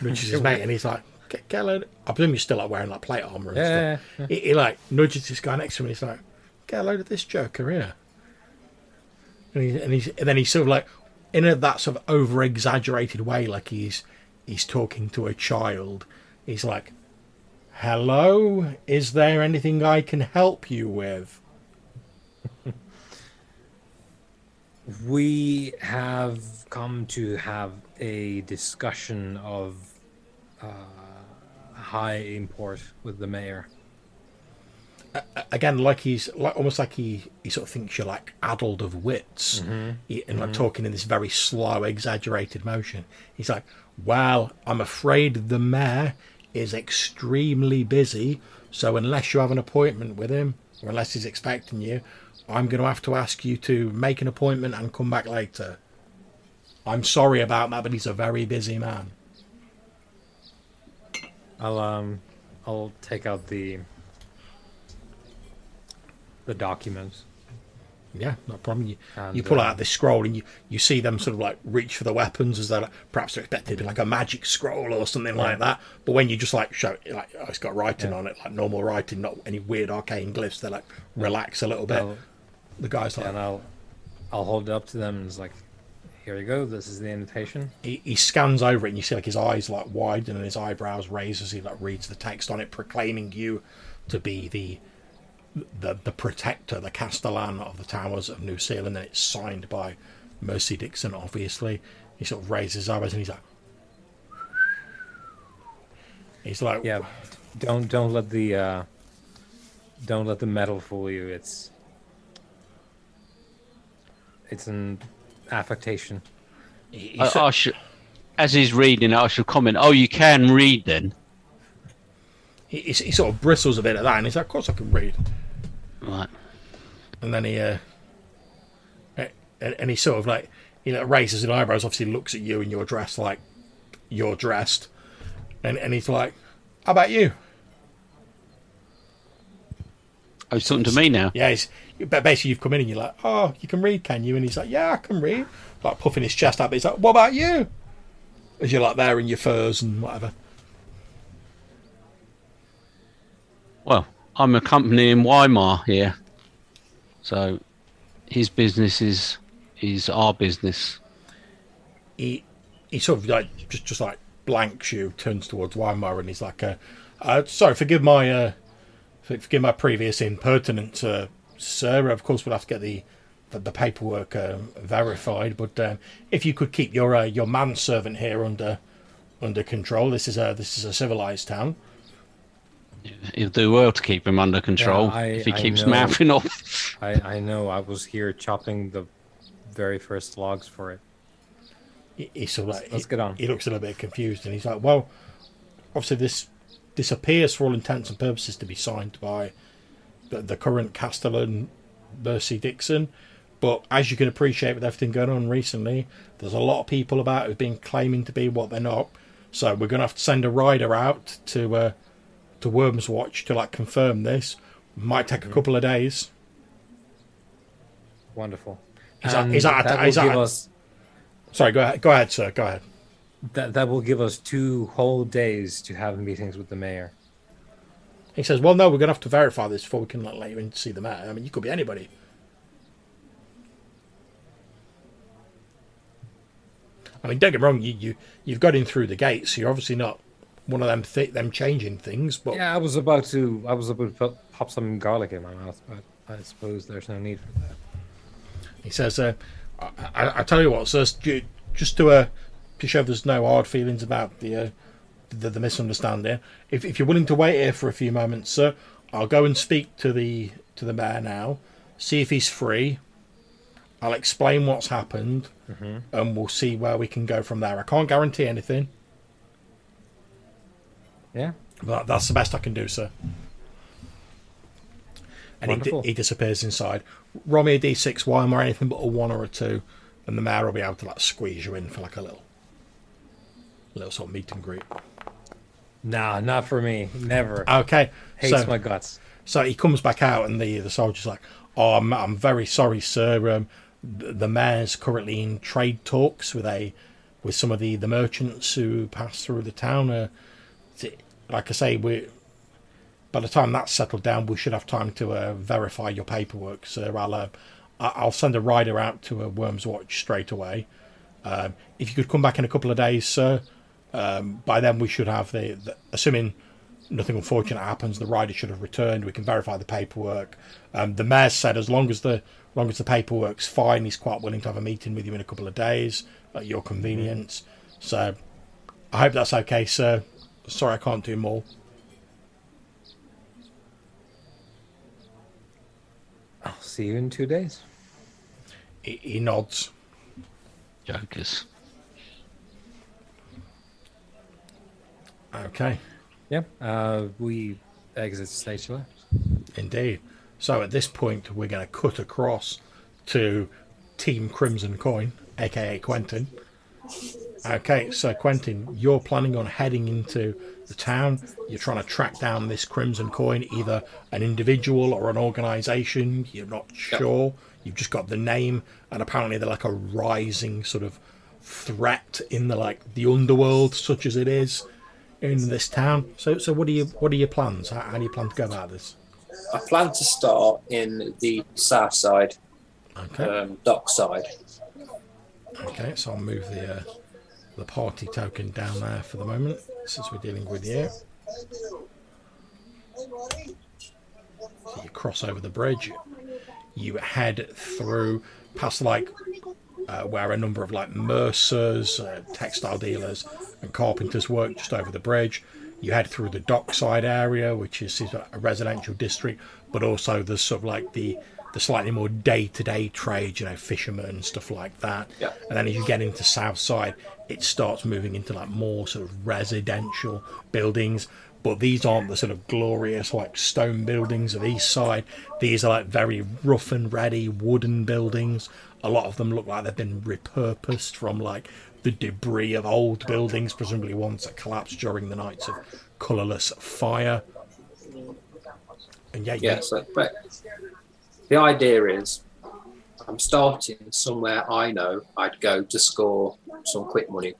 nudges his mate, and he's like, get, get a load. I presume you're still like wearing like plate armor and Yeah, stuff. He, he like nudges this guy next to him, and he's like, get a load of this joker here. And, he, and he's and then he's sort of like in a, that sort of over exaggerated way, like he's he's talking to a child. He's like, "Hello, is there anything I can help you with?" We have come to have a discussion of uh, high import with the mayor. again, like he's like almost like he he sort of thinks you're like addled of wits, he, and like talking in this very slow, exaggerated motion. He's like, "Well, I'm afraid the mayor is extremely busy, so unless you have an appointment with him, or unless he's expecting you, I'm going to have to ask you to make an appointment and come back later." I'm sorry about that, but he's a very busy man. I'll um, I'll take out the the documents. Yeah, no problem. You, And, you pull uh, out this scroll and you, you see them sort of like reach for the weapons as though like, perhaps they're expected to be like a magic scroll or something like that. But when you just like show like oh, it's got writing Yeah. on it, like normal writing, not any weird arcane glyphs, they like relax a little bit. I'll, the guy's like and I'll I'll hold it up to them and it's like, here you go. This is the invitation. he, he scans over it and you see like his eyes like widen and his eyebrows raise as he like reads the text on it, proclaiming you to be the the the protector, the Castellan of the towers of New Seal Land, and it's signed by Mercy Dixon. Obviously, he sort of raises his eyebrows and he's like, he's like, Yeah, don't don't let the uh, don't let the metal fool you. It's it's an affectation. he, he I, sort- I should, as he's reading, I should comment. Oh, you can read then, he, he, he sort of bristles a bit at that, and he's like, "Of course I can read." right? And then he, uh, and, and he sort of like, he like raises his eyebrows. Obviously, looks at you, and you're dressed like you're dressed, And, and he's like, How about you? Oh, he's talking to me now. Yeah, he's, but basically you've come in and you're like, Oh, you can read, can you? And he's like, Yeah, I can read. Like puffing his chest out, but he's like, What about you? As you're like there in your furs and whatever. Well, I'm accompanying Wymar here, so his business is is our business. he he sort of like just just like blanks you, turns towards Wymar, and he's like, uh, uh, "Sorry, forgive my uh, forgive my previous impertinence, uh, sir. Of course, we'll have to get the the, the paperwork um, verified, but um, if you could keep your uh, your manservant here under under control, this is a this is a civilized town. He'll do well to keep him under control I- if he I keeps know. mouthing off. I, I know. I was here chopping the very first logs for it. He, he's sort of like, Let's he, get on. He looks a little bit confused, and he's like, "Well, obviously this this appears, for all intents and purposes, to be signed by the, the current Castellan, Mercy Dixon." But as you can appreciate, with everything going on recently, there's a lot of people about who've been claiming to be what they're not. So we're going to have to send a rider out to uh, to Worms Watch to like confirm this. Might take a Mm-hmm. couple of days. Wonderful. Is that- is that- that will is that- give us Sorry, go ahead, go ahead, sir. Go ahead. that, that will give us two whole days to have meetings with the mayor. He says, "Well, no, we're going to have to verify this before we can let you in to see the mayor. I mean, you could be anybody." I mean, don't get me wrong. You you you've got in through the gates. So you're obviously not one of them th- them changing things. But Yeah, I was about to I was about to pop some garlic in my mouth, but I suppose there's no need for that. he says, uh, I, I, "I tell you what, sir, just to uh, to show there's no hard feelings about the uh, the, the misunderstanding. If if you're willing to wait here for a few moments, sir, I'll go and speak to the to the mayor now, see if he's free." I'll explain what's happened, mm-hmm. and we'll see where we can go from there. I can't guarantee anything, Yeah. but that's the best I can do, sir. And he, Wonderful. he disappears inside. Roll me a d6 Wymar, anything but a one or a two, and the mayor will be able to like squeeze you in for like a little, little sort of meet and greet. Nah, not for me. Never. Okay, Hates so my guts. so he comes back out, and the the soldier's like, "Oh, I'm, I'm very sorry, sir. Um, the, the mayor's currently in trade talks with a with some of the the merchants who pass through the town. Uh, t- like I say, we by the time that's settled down, we should have time to uh, verify your paperwork, sir. I'll uh, I'll send a rider out to a Worms Watch straight away. Um, if you could come back in a couple of days, sir, um, by then we should have the, the assuming nothing unfortunate happens, the rider should have returned. We can verify the paperwork. Um, the mayor said as long as the as long as the paperwork's fine, he's quite willing to have a meeting with you in a couple of days at your convenience. So I hope that's okay, sir. Sorry, I can't do more. I'll see you in two days. He, he nods. Jokers. Okay, Yeah. Uh, we exit stage left. indeed. So at this point, we're going to cut across to Team Crimson Coin, aka Quentin. Okay, so Quentin, you're planning on heading into the town. You're trying to track down this Crimson Coin, either an individual or an organization. You're not sure. You've just got the name, and apparently they're like a rising sort of threat in the like the underworld, such as it is in this town. So, so what are you? What are your plans? How, how do you plan to go about this? I plan to start in the south side, Okay. um, dock side. Okay, so I'll move the uh, the party token down there for the moment, since we're dealing with you. So you cross over the bridge, you head through past like uh, where a number of like mercers, uh, textile dealers, and carpenters work just over the bridge. You head through the dockside area, which is is a residential district, but also there's sort of like the the slightly more day-to-day trade, you know, fishermen and stuff like that. Yeah. And then as you get into south side, it starts moving into like more sort of residential buildings. But these aren't the sort of glorious like stone buildings of east side. These are like very rough and ready wooden buildings. A lot of them look like they've been repurposed from like the debris of old buildings, presumably ones that collapsed during the nights of colourless fire. And yeah, you- Yeah, so, but the idea is I'm starting somewhere I know I'd go to score some quick money.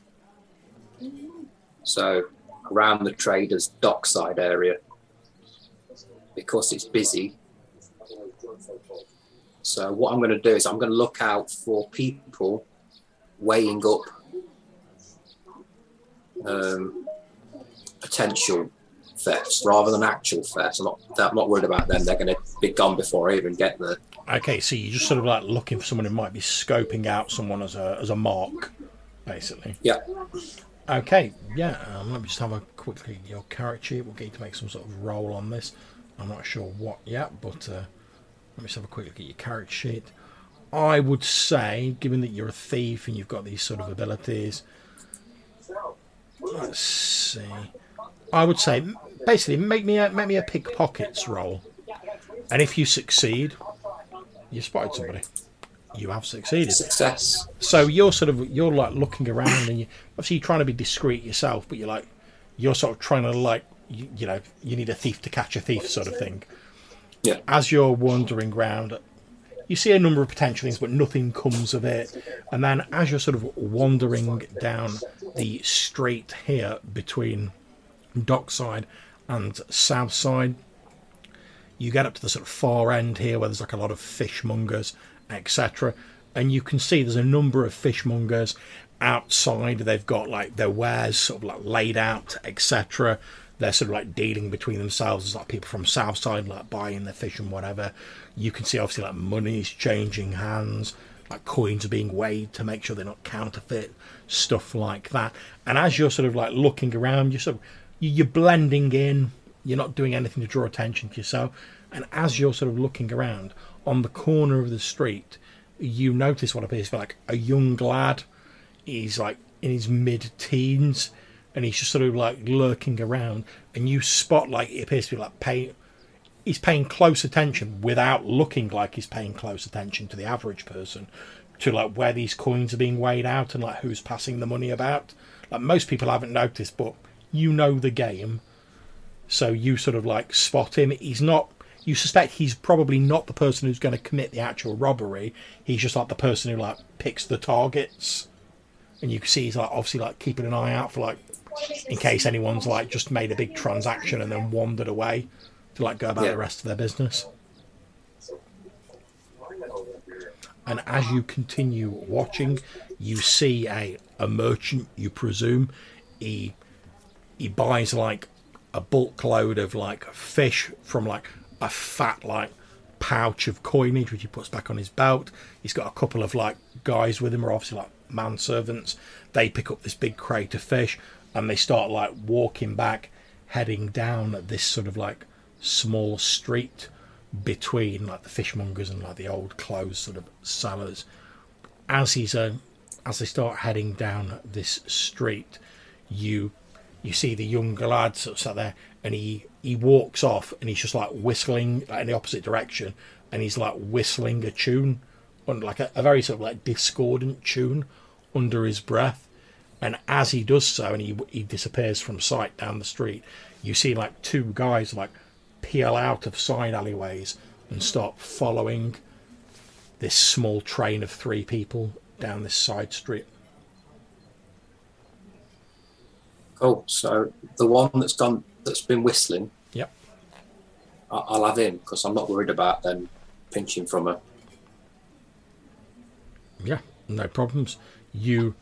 So around the traders' dockside area because it's busy. So what I'm going to do is I'm going to look out for people weighing up um, potential thefts rather than actual thefts. I'm not, I'm not worried about them. They're going to be gone before I even get there. Okay, so you're just sort of like looking for someone who might be scoping out someone as a as a mark, basically. Yeah. Okay, yeah. Um, let me just have a quick look at your character sheet. We'll get you to make some sort of roll on this. I'm not sure what yet, but uh, let me just have a quick look at your character sheet. I would say, given that you're a thief and you've got these sort of abilities, let's see. I would say basically make me a make me a pickpockets roll, and if you succeed, you've spotted somebody. You have succeeded. Success. So you're sort of you're like looking around and you obviously you're trying to be discreet yourself, but you're like you're sort of trying to like you, you know you need a thief to catch a thief sort of thing. Yeah. As you're wandering around, you see a number of potential things, but nothing comes of it. And then as you're sort of wandering down the street here between Dockside and Southside, you get up to the sort of far end here where there's like a lot of fishmongers, etc. And you can see there's a number of fishmongers outside. They've got like their wares sort of like laid out, etc. They're sort of like dealing between themselves. There's like people from Southside like buying their fish and whatever. You can see obviously like money's changing hands, like coins are being weighed to make sure they're not counterfeit, stuff like that. And as you're sort of like looking around, you're sort of you- you're blending in. You're not doing anything to draw attention to yourself. And as you're sort of looking around on the corner of the street, you notice what appears to be like a young lad. He's like in his mid teens and he's just sort of like lurking around. And you spot like it appears to be like paying. He's paying close attention without looking like he's paying close attention to the average person to like where these coins are being weighed out and like who's passing the money about. Like most people haven't noticed, but you know the game so you sort of like spot him. He's not. You suspect he's probably not the person who's going to commit the actual robbery. He's just like the person who like picks the targets, and you can see he's like obviously like keeping an eye out for like in case anyone's like just made a big transaction and then wandered away to like go about Yeah. the rest of their business. And as you continue watching, you see a a merchant. You presume he he buys like a bulk load of like fish from like a fat like pouch of coinage which he puts back on his belt. He's got a couple of like guys with him who are obviously like manservants. They pick up this big crate of fish and they start like walking back, heading down this sort of like small street between like the fishmongers and like the old clothes sort of sellers. As he's uh, as they start heading down this street, you you see the young lad sort of sat there and he he walks off and he's just like whistling like, in the opposite direction and he's like whistling a tune like a, a very sort of like discordant tune under his breath and as he does so and he he disappears from sight down the street you see like two guys like peel out of side alleyways and start following this small train of three people down this side street Cool. So the one that's gone, that's been whistling, yep I'll have him because I'm not worried about them pinching from her. Yeah, no problems. You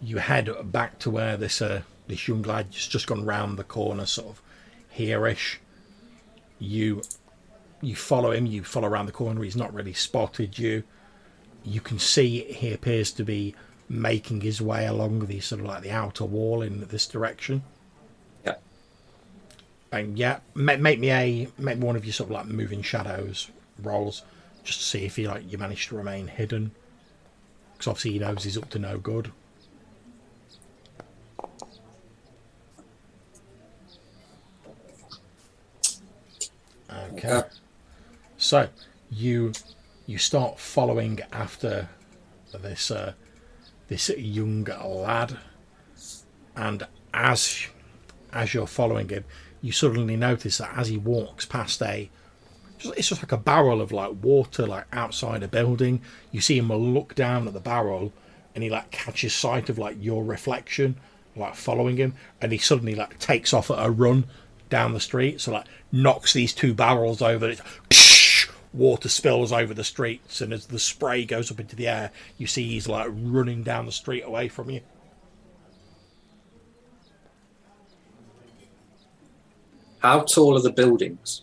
you head back to where this uh, this young lad has just gone round the corner, sort of here-ish. You you follow him. You follow around the corner. He's not really spotted you. You can see he appears to be making his way along the sort of like the outer wall in this direction. Yeah. And yeah, make, make me a make one of your sort of like moving shadows rolls, just to see if you like you manage to remain hidden because obviously he knows he's up to no good. Okay. So you you start following after this uh, this young lad, and as as you're following him, you suddenly notice that as he walks past a it's just like a barrel of like water like outside a building. You see him look down at the barrel and he like catches sight of like your reflection like following him and he suddenly like takes off at a run down the street so like knocks these two barrels over it's water spills over the streets and as the spray goes up into the air you see he's like running down the street away from you How tall are the buildings?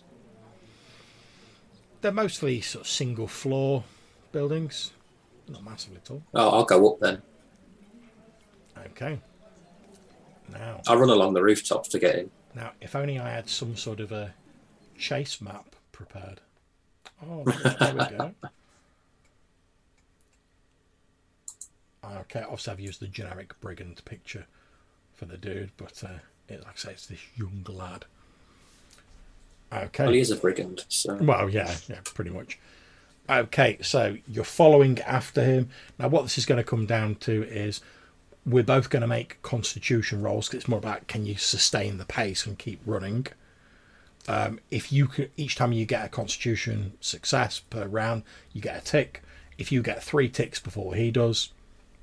they're mostly sort of single floor buildings not massively tall Oh, I'll go up then. okay now I'll run along the rooftops to get in. Now, if only I had some sort of a chase map prepared. Oh, there we go. Okay, obviously I've used the generic brigand picture for the dude, but uh, it, like I say, it's this young lad. Okay. Well, he is a brigand, so Well, yeah, yeah, pretty much. Okay, so you're following after him. Now, what this is going to come down to is we're both going to make constitution rolls because it's more about can you sustain the pace and keep running. Um, if you can, each time you get a constitution success per round, you get a tick. If you get three ticks before he does,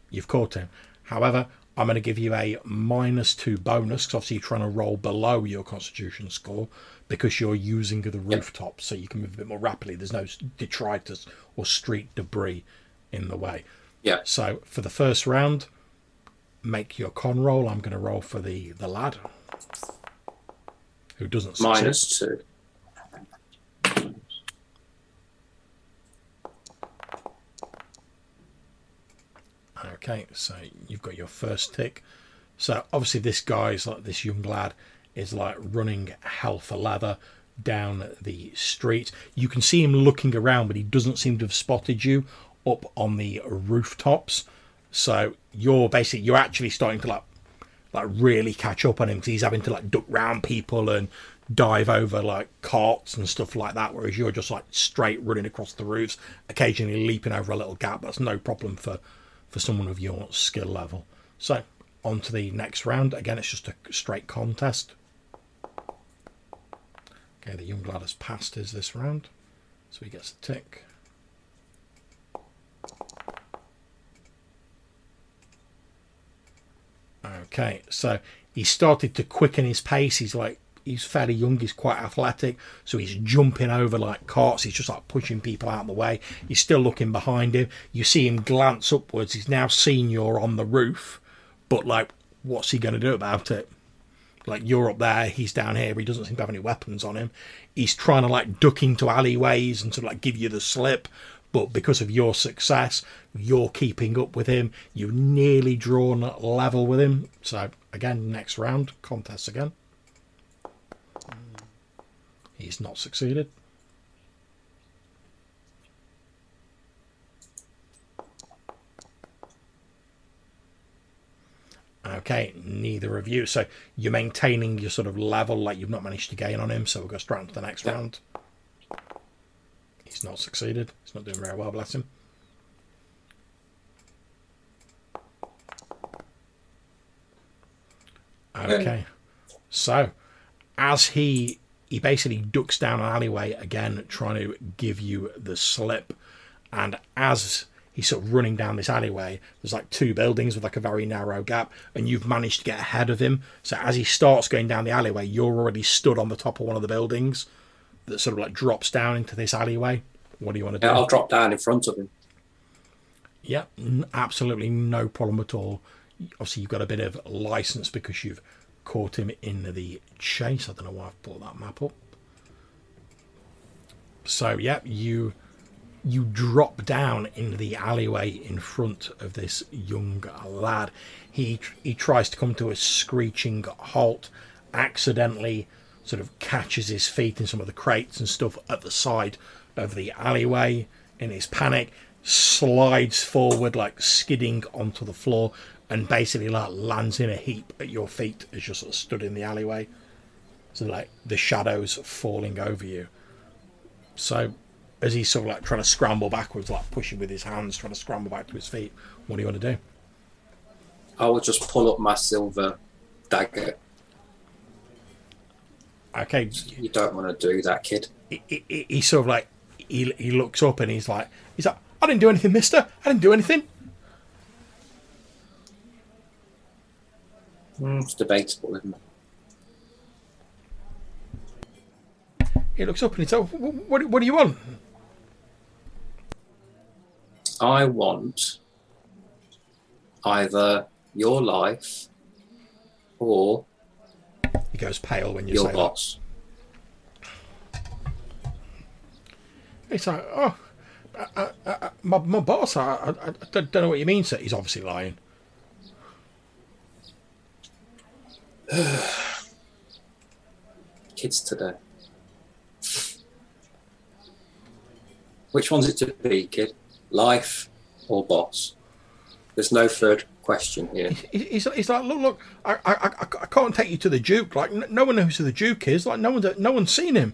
you've caught him. However, I'm going to give you a minus two bonus because obviously you're trying to roll below your constitution score because you're using the rooftop so you can move a bit more rapidly. There's no detritus or street debris in the way. yeah. So for the first round, make your con roll. I'm going to roll for the, the lad who doesn't succeed. Minus two. Okay, so you've got your first tick. So obviously this guy's like this young lad is like running hell for leather down the street. You can see him looking around, but he doesn't seem to have spotted you up on the rooftops. So you're basically you're actually starting to like like really catch up on him because he's having to like duck round people and dive over like carts and stuff like that whereas you're just like straight running across the roofs occasionally leaping over a little gap. That's no problem for for someone of your skill level. So on to the next round. Again it's just a straight contest. Okay the young lad has passed his this round. So he gets a tick Okay, so he started to quicken his pace. He's like he's fairly young, he's quite athletic, so he's jumping over like carts, he's just like pushing people out of the way. He's still looking behind him. You see him glance upwards, he's now seen you're on the roof, but like what's he gonna do about it? Like you're up there, he's down here, he doesn't seem to have any weapons on him. He's trying to like duck into alleyways and sort of like give you the slip, but because of your success, you're keeping up with him. You've nearly drawn level with him. So again, next round, contest again. He's not succeeded. Okay, neither of you. So you're maintaining your sort of level, like you've not managed to gain on him. So we'll go straight on to the next Yeah. round. He's not succeeded. He's not doing very well, bless him. Okay. So, as he he basically ducks down an alleyway again, trying to give you the slip, and as he's sort of running down this alleyway, there's like two buildings with like a very narrow gap, and you've managed to get ahead of him. So as he starts going down the alleyway, you're already stood on the top of one of the buildings that sort of like drops down into this alleyway. What do you want to do? Yeah, I'll drop down in front of him. Yeah, absolutely no problem at all. Obviously, you've got a bit of license because you've caught him in the chase. I don't know why I've brought that map up. So, yeah, you you drop down into the alleyway in front of this young lad. He he tries to come to a screeching halt, accidentally sort of catches his feet in some of the crates and stuff at the side of the alleyway in his panic, slides forward like skidding onto the floor and basically like lands in a heap at your feet as you're sort of stood in the alleyway. So like the shadows falling over you. So as he's sort of like trying to scramble backwards, like pushing with his hands, trying to scramble back to his feet, what do you want to do? I will just pull up my silver dagger. Okay, You don't want to do that, kid. he, he, he sort of like he, he looks up and he's like he's like I didn't do anything, Mister. I didn't do anything. Mm, it's debatable, isn't it? He looks up and he's like, "Wh- what, what do you want? I want either your life or He goes pale when you your say boss. that. It's like, oh, I, I, I, my, my boss. I, I, I don't don't know what you mean, sir. He's obviously lying. Kids today. Which one's it to be, kid? Life or boss? There's no third question here. He- He's, he's like, look, look, I, I, I, can't take you to the Duke. Like, no one knows who the Duke is. Like, no one, no one's seen him.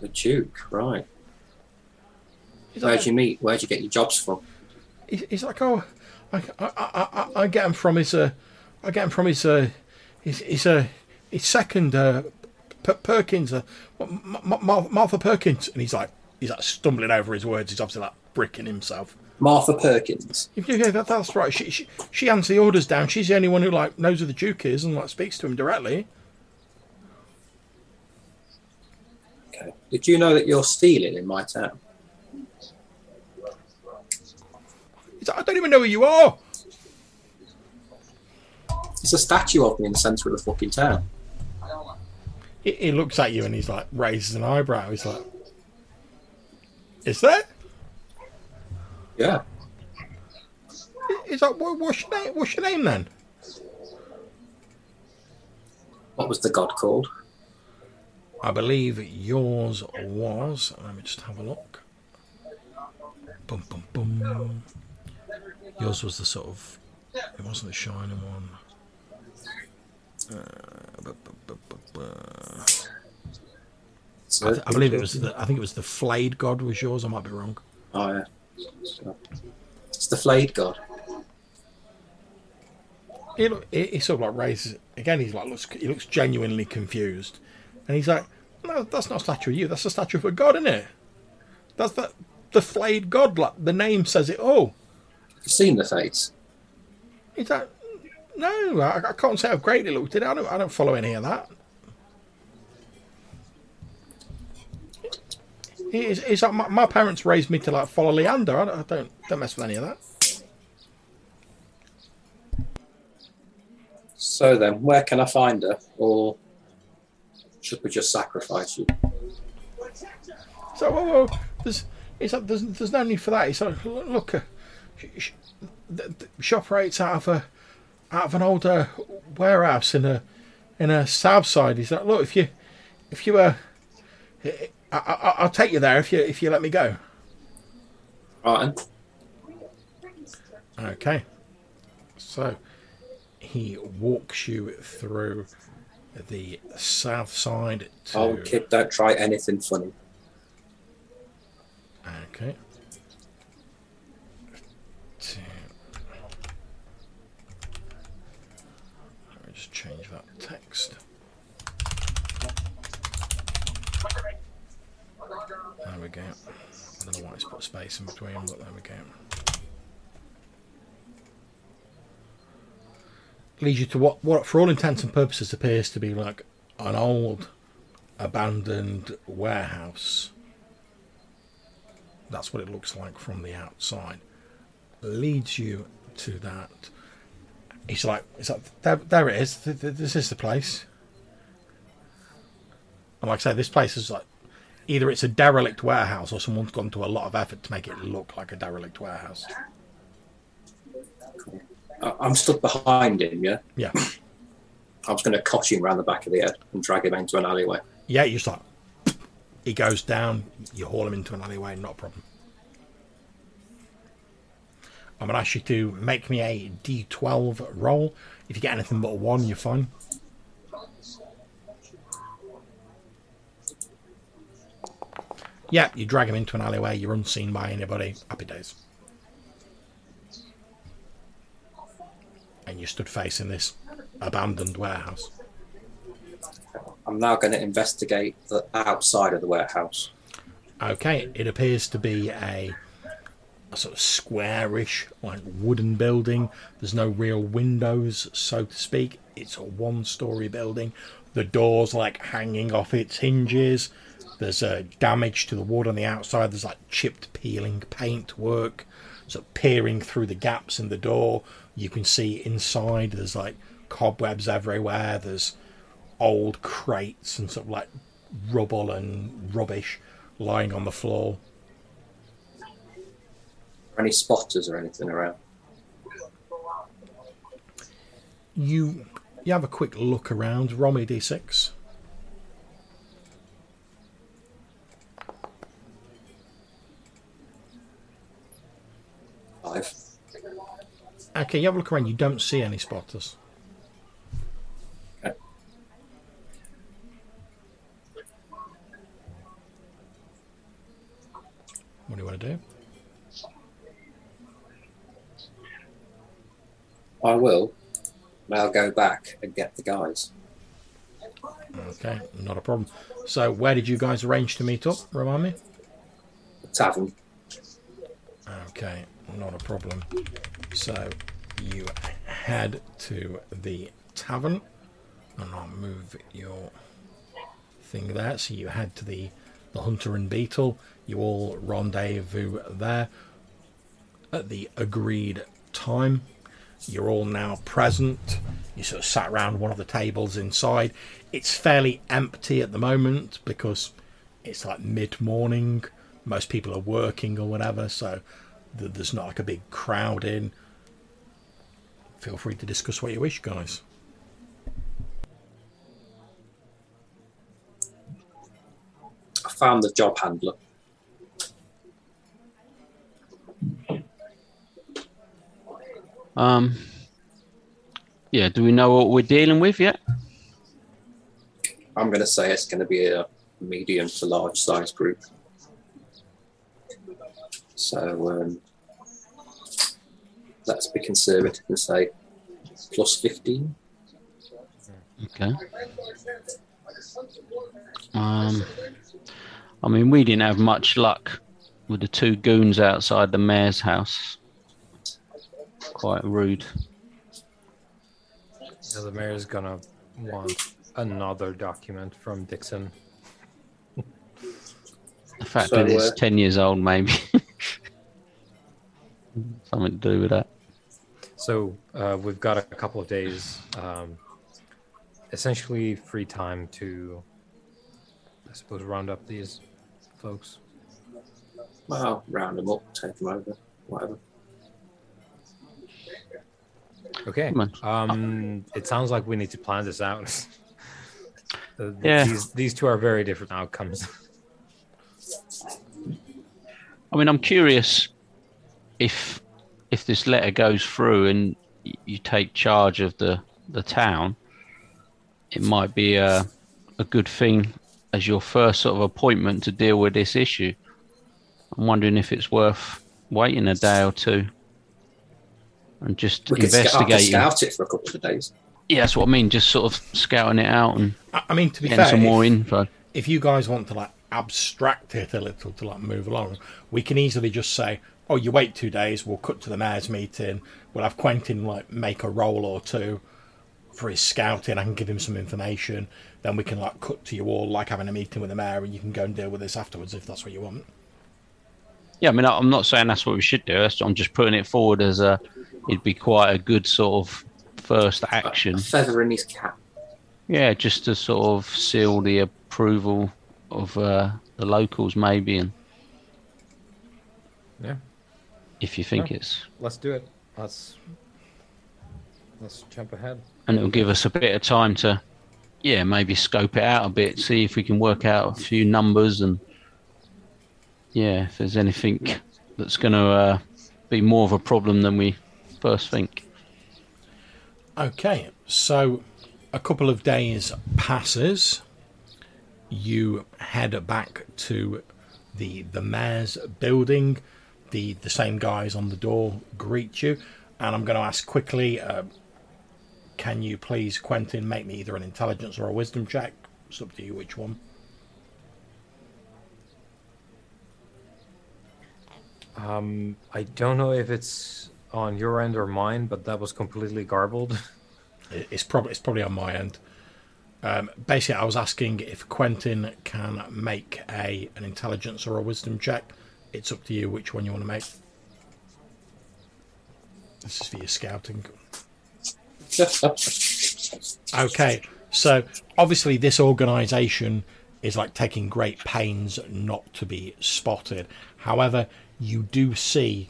The Duke, right. He's Where'd like, you meet? Where'd you get your jobs from? he's, like, oh, I, I, I, I, I get him from his, uh, I get him from his, uh, his, his, uh, his second, uh, Perkins, uh, Martha Perkins, and he's like, he's like stumbling over his words. He's obviously like bricking himself. Martha Perkins. Yeah, yeah, that, that's right. She, she, she hands the orders down. She's the only one who like knows who the Duke is and like speaks to him directly. Okay. Did you know that you're stealing in my town? Like, I don't even know who you are. It's a statue of me in the centre of the fucking town. He, he looks at you and he's like raises an eyebrow. He's like, "Is there?" Yeah. He's like, what, "What's your name? What's your name then?" What was the god called? I believe yours was. Let me just have a look. Bum bum bum. Yours was the sort of. It wasn't the shining one. Uh, bu- bu- bu- I, th- I believe it was the. I think it was the flayed god was yours. I might be wrong. Oh yeah. It's the flayed god. He, look, he, he sort of like raises again. He's like looks. He looks genuinely confused, and he's like, "No, that's not a statue of you. That's a statue of a god, isn't it? That's the the flayed god. Like the name says it all." You've seen the face. He's like, "No, I, I can't say how great it looked. Did? I don't. I don't follow any of that." He's, he's like, my, my parents raised me to like follow Leander. I don't, I don't don't mess with any of that. So then, where can I find her? Or should we just sacrifice you? So, whoa, whoa, there's, it's like, there's, there's no need for that. It's like, look, uh, she, she, the, the, she operates out of a, out of an old uh, warehouse in a, in a south side. He's like, look, if you, if you, uh, I, I, I'll take you there if you, if you let me go. Right. Okay. So, he walks you through the south side to. Oh, kid, don't try anything funny. Okay. To... Let me just change that text. There we go. I don't know why it's put space in between, but there we go. Leads you to what, what, for all intents and purposes, appears to be like an old, abandoned warehouse. That's what it looks like from the outside. Leads you to that. He's like, it's like there, there it is. Th- th- This is the place. And like I say, this place is like either it's a derelict warehouse or someone's gone to a lot of effort to make it look like a derelict warehouse. I'm stuck behind him, yeah? Yeah, I was going to cosh him round the back of the head and drag him into an alleyway. yeah. You like he goes down. You haul him into an alleyway. Not a problem. I'm gonna ask you to make me a D12 roll. If you get anything but a one, you're fine. Yeah, you drag him into an alleyway. You're unseen by anybody. Happy days. and you stood facing this abandoned warehouse. I'm now going to investigate the outside of the warehouse. Okay, it appears to be a, a sort of squarish, like wooden building. There's no real windows, so to speak. It's a one-story building. The door's like hanging off its hinges. There's uh, damage to the wood on the outside. There's like chipped, peeling paint work. So peering through the gaps in the door, you can see inside. There's like cobwebs everywhere. There's old crates and sort of like rubble and rubbish lying on the floor. Any spotters or anything around? You you have a quick look around. Romy d6. Five. Okay, you have a look around. You don't see any spotters. Okay. What do you want to do? I will. Now go back and get the guys. Okay, not a problem. So, where did you guys arrange to meet up? Remind me. The tavern. Okay, not a problem. So, you head to the tavern, and I'll move your thing there. So, you head to the, the Hunter and Beetle. You all rendezvous there at the agreed time. You're all now present. You sort of sat around one of the tables inside. It's fairly empty at the moment because it's like mid morning. Most people are working or whatever, so th- there's not like a big crowd in. Feel free to discuss what you wish, guys. I found the job handler. Um, yeah, do we know what we're dealing with yet? I'm going to say it's going to be a medium to large size group. So um, let's be conservative and say plus 15. Okay. Um, I mean, we didn't have much luck with the two goons outside the mayor's house. Quite rude. Yeah, the mayor's gonna want another document from Dixon. The fact So, that it's uh, 10 years old, maybe. Something to do with that. So uh, we've got a couple of days, um, essentially free time to, I suppose, round up these folks. Well, round them up, take them over, whatever. Okay. Um, it sounds like we need to plan this out. Uh, Yeah. These these two are very different outcomes. I mean, I'm curious if if this letter goes through and you take charge of the the town, it might be a a good thing as your first sort of appointment to deal with this issue. I'm wondering if it's worth waiting a day or two and just We could scout, I investigating. scout it for a couple of days. Yeah, that's what I mean. Just sort of scouting it out and I, I mean, to be getting fair, some more if, info. if you guys want to like abstract it a little to like move along, we can easily just say, "Oh, you wait two days. We'll cut to the mayor's meeting. We'll have Quentin like make a roll or two for his scouting. I can give him some information. Then we can like cut to you all like having a meeting with the mayor, and you can go and deal with this afterwards if that's what you want." Yeah, I mean, I- I'm not saying that's what we should do. I'm just putting it forward as a. It'd be quite a good sort of first action. A feather in his cap. Yeah, just to sort of seal the approval of uh, the locals, maybe, and yeah, if you think Yeah. it's, let's do it. Let's let's jump ahead. and it'll give us a bit of time to, yeah, maybe scope it out a bit, see if we can work out a few numbers, and yeah, if there's anything that's going to uh, be more of a problem than we first think. Okay, so a couple of days passes. You head back to the the mayor's building. The the same guys on the door greet you, and I'm going to ask quickly: uh, can you please, Quentin, make me either an intelligence or a wisdom check? It's up to you which one. Um, I don't know if it's on your end or mine, but that was completely garbled. It's probably it's probably on my end. Um, basically, I was asking if Quentin can make a an intelligence or a wisdom check. It's up to you which one you want to make. This is for your scouting. Okay, so obviously this organisation is like taking great pains not to be spotted. However, you do see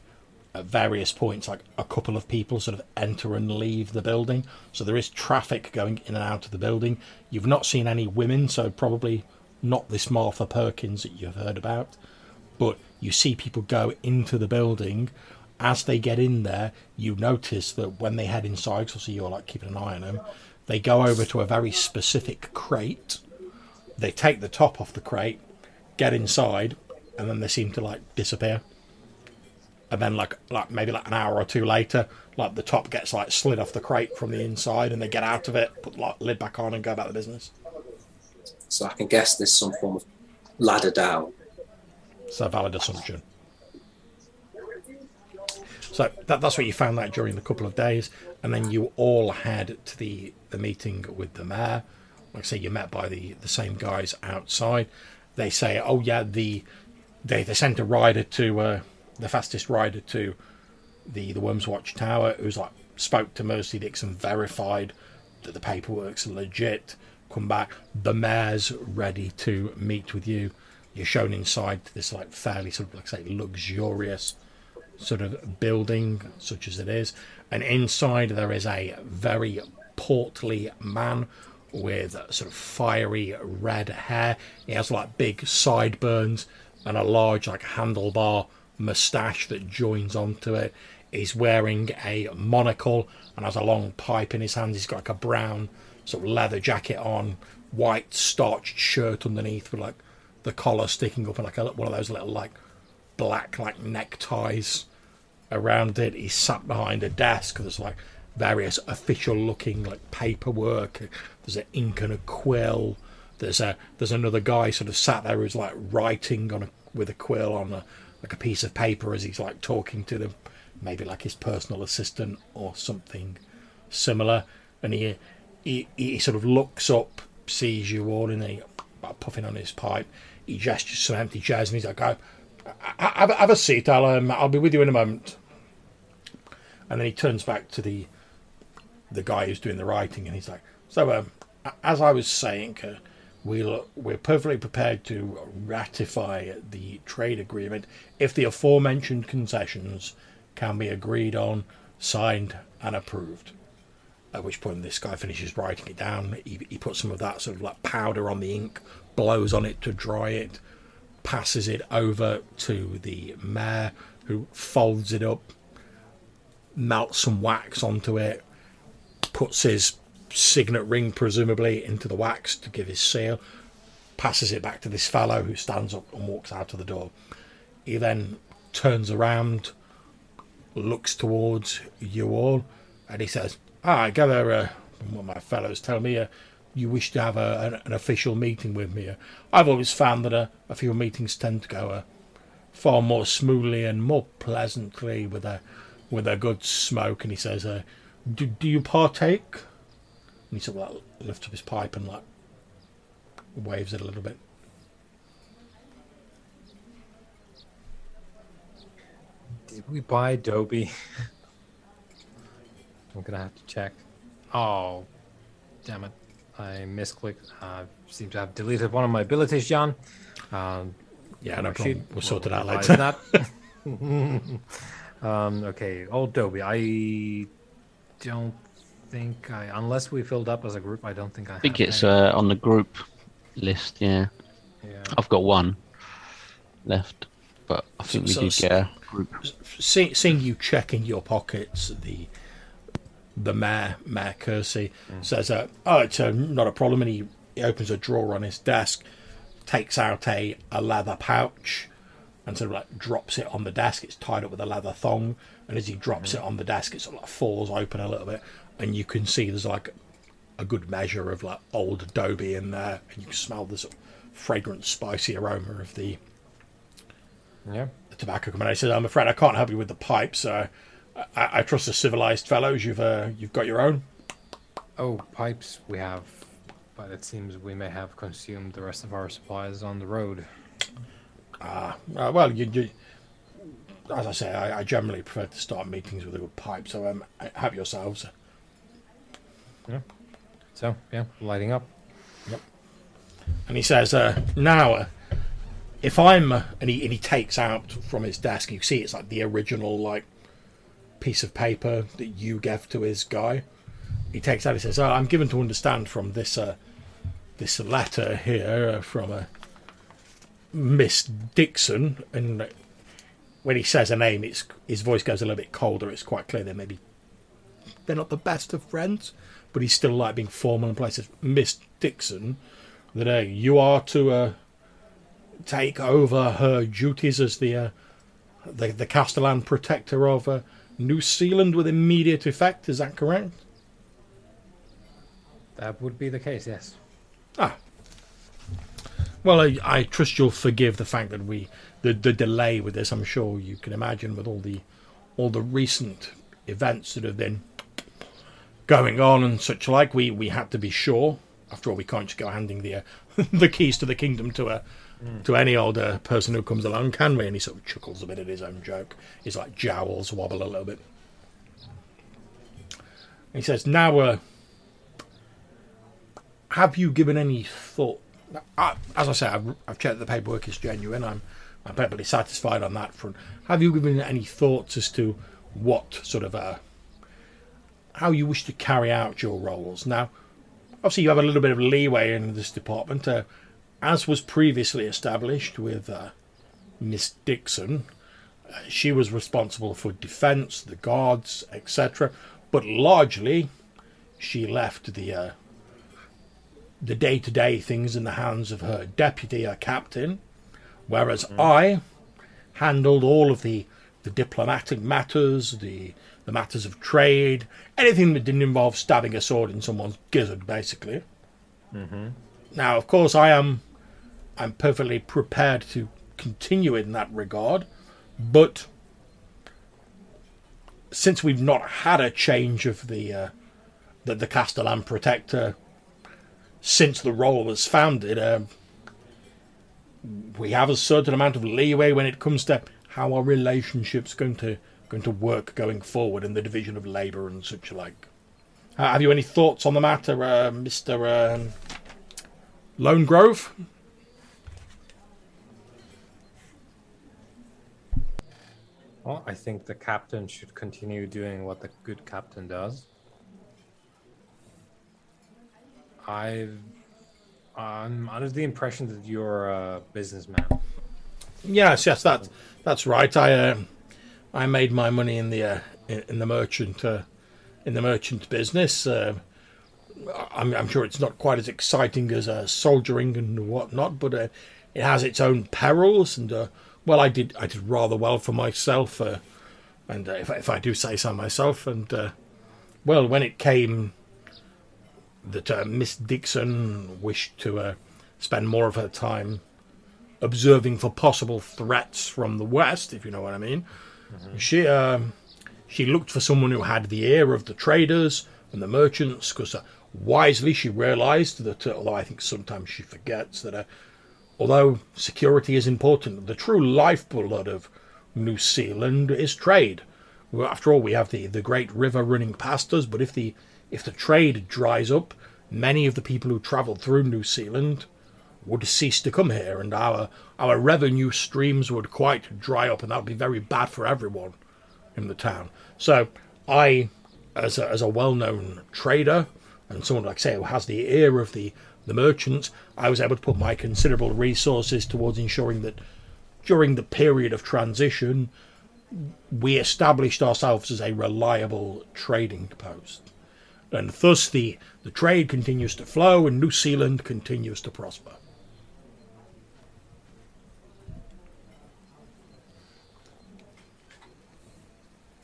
at various points like a couple of people sort of enter and leave the building. So there is traffic going in and out of the building. You've not seen any women, so probably not this Martha Perkins that you've heard about. But you see people go into the building. As they get in there, you notice that when they head inside, so you're like keeping an eye on them, they go over to a very specific crate. They take the top off the crate, get inside, and then they seem to like disappear. And then like like maybe like an hour or two later, like the top gets like slid off the crate from the inside, and they get out of it, put like, lid back on, and go about the business. So I can guess there's some form of ladder down. It's a valid assumption. So that, that's what you found out during the couple of days, and then you all had to the, the meeting with the mayor. Like I say, you met by the, the same guys outside. They say, "Oh yeah, the they they sent a rider to uh, the fastest rider to the the Worms Watch Tower, who's like spoke to Mercy Dixon, verified that the paperwork's legit. Come back, the mayor's ready to meet with you. You're shown inside this like fairly sort of like say luxurious sort of building, such as it is, and inside there is a very portly man with sort of fiery red hair. He has like big sideburns and a large like handlebar moustache that joins onto it. He's wearing a monocle and has a long pipe in his hand He's got like a brown sort of leather jacket on, white starched shirt underneath with like the collar sticking up and like a, one of those little like black like neckties around it. He's sat behind a desk. There's like various official looking like paperwork. There's an ink and a quill. There's a there's another guy sort of sat there who's like writing on a with a quill on a like a piece of paper as he's like talking to them, maybe like his personal assistant or something similar. And he he, he sort of looks up, sees you all, and then he puffing on his pipe. He gestures some empty chairs, and he's like, "Oh, have, have a seat. I'll um, I'll be with you in a moment." And then he turns back to the the guy who's doing the writing, and he's like, "So, um, as I was saying, uh, we'll we're perfectly prepared to ratify the trade agreement if the aforementioned concessions can be agreed on, signed, and approved." At which point, this guy finishes writing it down. He, he puts some of that sort of like powder on the ink, blows on it to dry it, passes it over to the mayor, who folds it up, melts some wax onto it, puts his signet ring, presumably, into the wax to give his seal, passes it back to this fellow who stands up and walks out of the door. He then turns around, looks towards you all, and he says, ah, I gather uh, what my fellows tell me, uh, you wish to have a, an, an official meeting with me. I've always found that a few meetings tend to go uh, far more smoothly and more pleasantly with a with a good smoke. And he says, uh, do, "Do you partake?" And he sort of like lifts up his pipe and like waves it a little bit. Did we buy Adobe? I'm gonna have to check. Oh, damn it! I misclicked. I seem to have deleted one of my abilities, John. Um, Yeah, no my problem. sheet. We'll sort it out revise later. that. um, okay, old Dobie. I don't think I, unless we filled up as a group, I don't think I. I think have it's uh, on the group list. Yeah, yeah. I've got one left, but I think we So- did get a group. See, seeing you checking your pockets, the the mayor, Mayor Kersey, says, uh, "Oh, it's uh, not a problem." And he, he opens a drawer on his desk, takes out a, a leather pouch, and sort of like drops it on the desk. It's tied up with a leather thong, and as he drops it on the desk, it sort of like falls open a little bit, and you can see there's like a good measure of like old adobe in there, and you can smell the sort of fragrant, spicy aroma of the, Yeah. the tobacco coming. He says, "I'm afraid I can't help you with the pipe, so I, I trust the civilized fellows. You've uh, you've got your own." Oh, pipes we have, but it seems we may have consumed the rest of our supplies on the road. Uh, well, you, you, as I say, I, I generally prefer to start meetings with a good pipe. So um, have yourselves. Yeah. So, yeah, lighting up. Yep. And he says, uh, "Now, uh, if I'm," uh, and he and he takes out from his desk. You see, it's like the original like piece of paper that you gave to his guy. He takes out. He says, oh, "I'm given to understand from this uh, this letter here uh, from a Miss Dixon." And when he says a name, it's his voice goes a little bit colder. It's quite clear that maybe they're not the best of friends, but he's still like being formal and places. Miss Dixon that uh, you are to uh, take over her duties as the uh, the, the Castellan protector of uh, New Seal Land with immediate effect. Is that correct? That would be the case, yes. Ah. Well, I, I trust you'll forgive the fact that we the the delay with this. I'm sure you can imagine with all the all the recent events that have been going on and such like. We we had to be sure. After all, we can't just go handing the uh, the keys to the kingdom to a to any old uh, person who comes along, can we? And he sort of chuckles a bit at his own joke. His like jowls wobble a little bit. He says, "Now, uh, have you given any thought? I, as I say, I've, I've checked the paperwork is genuine. I'm I'm perfectly satisfied on that front. Have you given any thoughts as to what sort of uh, how you wish to carry out your roles? Now, obviously, you have a little bit of leeway in this department, uh, as was previously established with uh, Miss Dixon. Uh, she was responsible for defence, the guards, etc. But largely, she left the uh, the day to day things in the hands of her deputy, her captain, whereas I handled all of the, the diplomatic matters, the the matters of trade, anything that didn't involve stabbing a sword in someone's gizzard, basically. Now, of course, I am I'm perfectly prepared to continue in that regard, but since we've not had a change of the uh, the, the Castellan Protector since the role was founded, um, we have a certain amount of leeway when it comes to how our relationship's going to going to work going forward in the division of labour and such like. Uh, have you any thoughts on the matter, uh, Mister um, Lone Grove? Well, I think the captain should continue doing what the good captain does. I, I'm under the impression that you're a businessman. Yes, yes, that that's right. I uh, I made my money in the uh, in, the merchant uh, in the merchant business. Uh, I'm, I'm sure it's not quite as exciting as uh, soldiering and whatnot, but uh, it has its own perils. And uh, well, I did I did rather well for myself, uh, and uh, if I- if I do say so myself. And uh, well, when it came that uh, Miss Dixon wished to uh, spend more of her time observing for possible threats from the west, if you know what I mean. She um, she looked for someone who had the ear of the traders and the merchants, because uh, wisely she realised that, uh, although I think sometimes she forgets that, uh, although security is important, the true lifeblood of New Seal Land is trade. Well, after all, we have the, the great river running past us, but if the if the trade dries up, many of the people who travelled through New Seal Land would cease to come here, and our our revenue streams would quite dry up, and that would be very bad for everyone in the town. So I, as a, as a well-known trader and someone like say who has the ear of the the merchants, I was able to put my considerable resources towards ensuring that during the period of transition, we established ourselves as a reliable trading post. And thus the, the trade continues to flow and New Seal Land continues to prosper.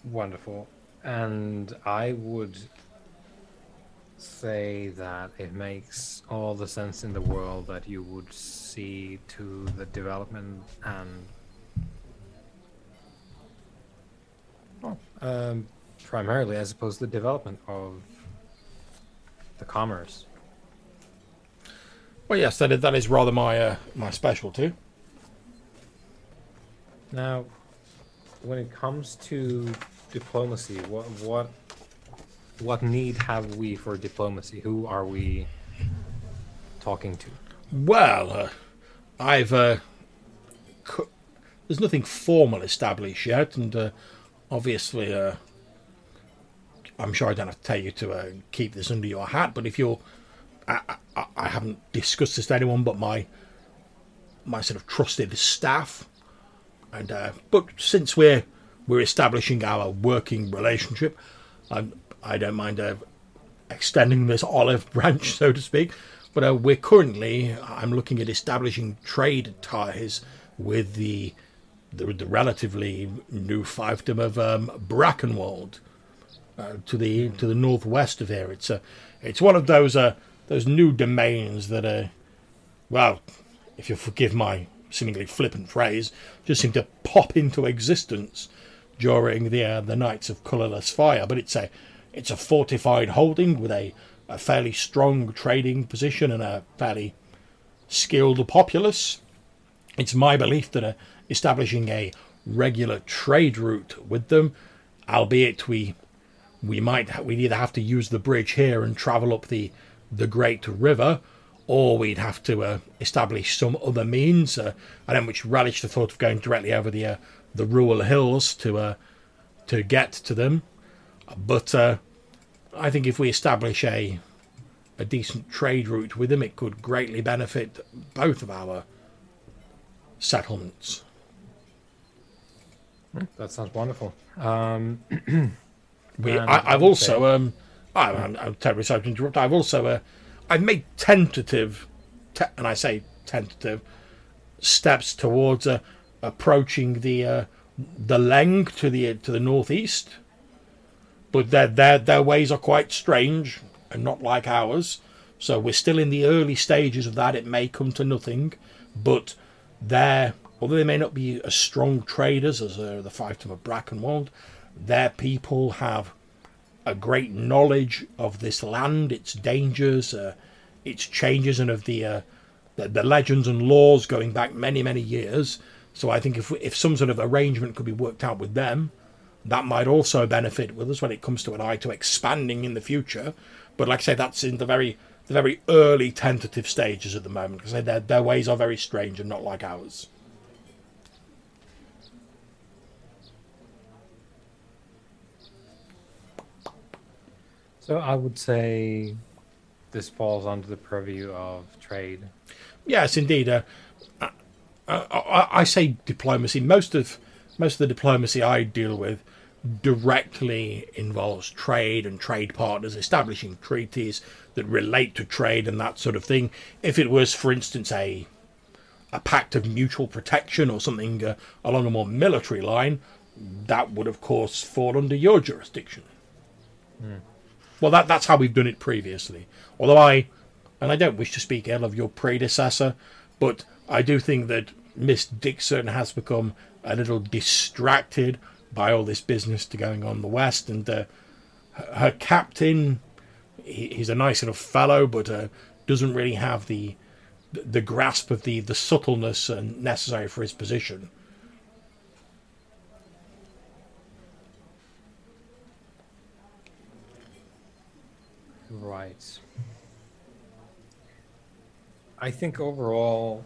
Wonderful. And I would say that it makes all the sense in the world that you would see to the development and well, um, primarily, I suppose, the development of the commerce. Well, yes, that is, that is rather my uh, my specialty. Now, when it comes to diplomacy, what what what need have we for diplomacy? Who are we talking to? Well, uh, I've uh, cu- there's nothing formal established yet, and uh, obviously, uh, I'm sure I don't have to tell you to uh, keep this under your hat. But if you're, I, I, I haven't discussed this to anyone but my my sort of trusted staff, and uh, but since we're we're establishing our working relationship, I I don't mind uh, extending this olive branch, so to speak. But uh, we're currently, I'm looking at establishing trade ties with the the, the relatively new fiefdom of um, Brackenwald uh, to the to the northwest of here. It's a it's one of those uh, those new domains that are well, if you'll forgive my seemingly flippant phrase, just seem to pop into existence during the uh, the nights of colourless fire. But it's a it's a fortified holding with a, a fairly strong trading position and a fairly skilled populace. It's my belief that uh, establishing a regular trade route with them, albeit we we might we'd either have to use the bridge here and travel up the the great river, or we'd have to uh, establish some other means. Uh, I don't much relish the thought of going directly over the uh, the rural hills to uh, to get to them, but uh, I think if we establish a a decent trade route with them, it could greatly benefit both of our settlements. That sounds wonderful. Um, We, I, have also, um, I, I'm, I'm terribly sorry to interrupt. I've also, uh, I've made tentative, te- and I say tentative, steps towards uh, approaching the uh, the Leng to the to the northeast. But their their their ways are quite strange and not like ours. So we're still in the early stages of that. It may come to nothing, but they're although they may not be as strong traders as uh, the fiefdom of Brackenwald, their people have a great knowledge of this land, its dangers, uh, its changes, and of the, uh, the the legends and laws going back many many years. So I think if if some sort of arrangement could be worked out with them, that might also benefit with us when it comes to an eye to expanding in the future. But like I say, that's in the very the very early tentative stages at the moment because their their ways are very strange and not like ours. so I would say this falls under the purview of trade. Yes, indeed. Uh, I, I, I say diplomacy. Most of most of the diplomacy I deal with directly involves trade and trade partners, establishing treaties that relate to trade and that sort of thing. If it was, for instance, a a pact of mutual protection or something uh, along a more military line, that would of course fall under your jurisdiction. Well, that that's how we've done it previously. Although I, and I don't wish to speak ill of your predecessor, but I do think that Miss Dixon has become a little distracted by all this business to going on in the west, and uh, her- captain, he, he's a nice enough fellow, but uh, doesn't really have the the grasp of the the subtleness uh, necessary for his position. Right. I think overall,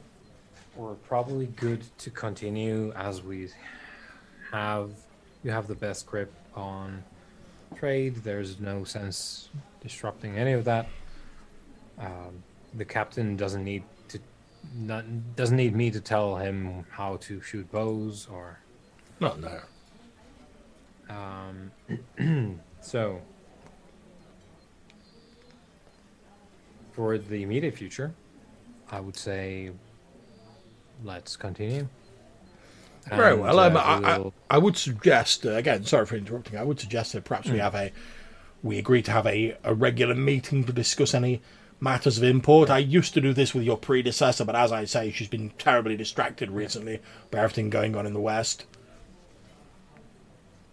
we're probably good to continue as we have. You have the best grip on trade. There's no sense disrupting any of that. Um, the captain doesn't need to, not, doesn't need me to tell him how to shoot bows or No, no. um, so, for the immediate future, I would say let's continue. Very well. Um, uh, I, I, we'll- I would suggest uh, again. Sorry for interrupting. I would suggest that perhaps we have a we agree to have a, a regular meeting to discuss any matters of import. I used to do this with your predecessor, but as I say, she's been terribly distracted recently by everything going on in the West.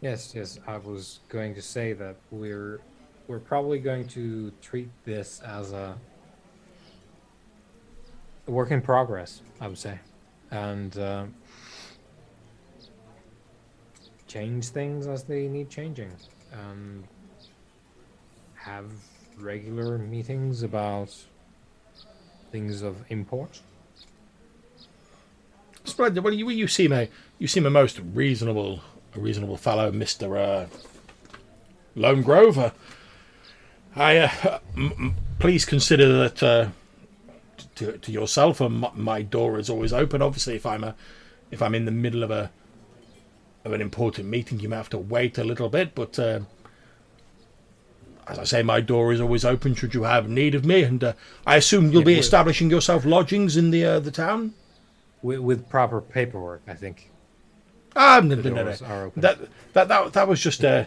Yes, yes. I was going to say that we're we're probably going to treat this as a, a work in progress. I would say, and uh, change things as they need changing. Um, have regular meetings about things of import. Splendid. Well, you you seem a you seem a most reasonable a reasonable fellow, Mister uh, Lone Grover. I uh, m- m- please consider that uh, to, to yourself, and my, my door is always open. Obviously, if I'm a if I'm in the middle of a of an important meeting, you may have to wait a little bit. But uh, as I say, my door is always open. Should you have need of me, and uh, I assume you'll Yeah, be establishing yourself lodgings in the uh, the town. With, with proper paperwork, I think. Ah, no, no, no, no. doors are open. That that that that was just uh,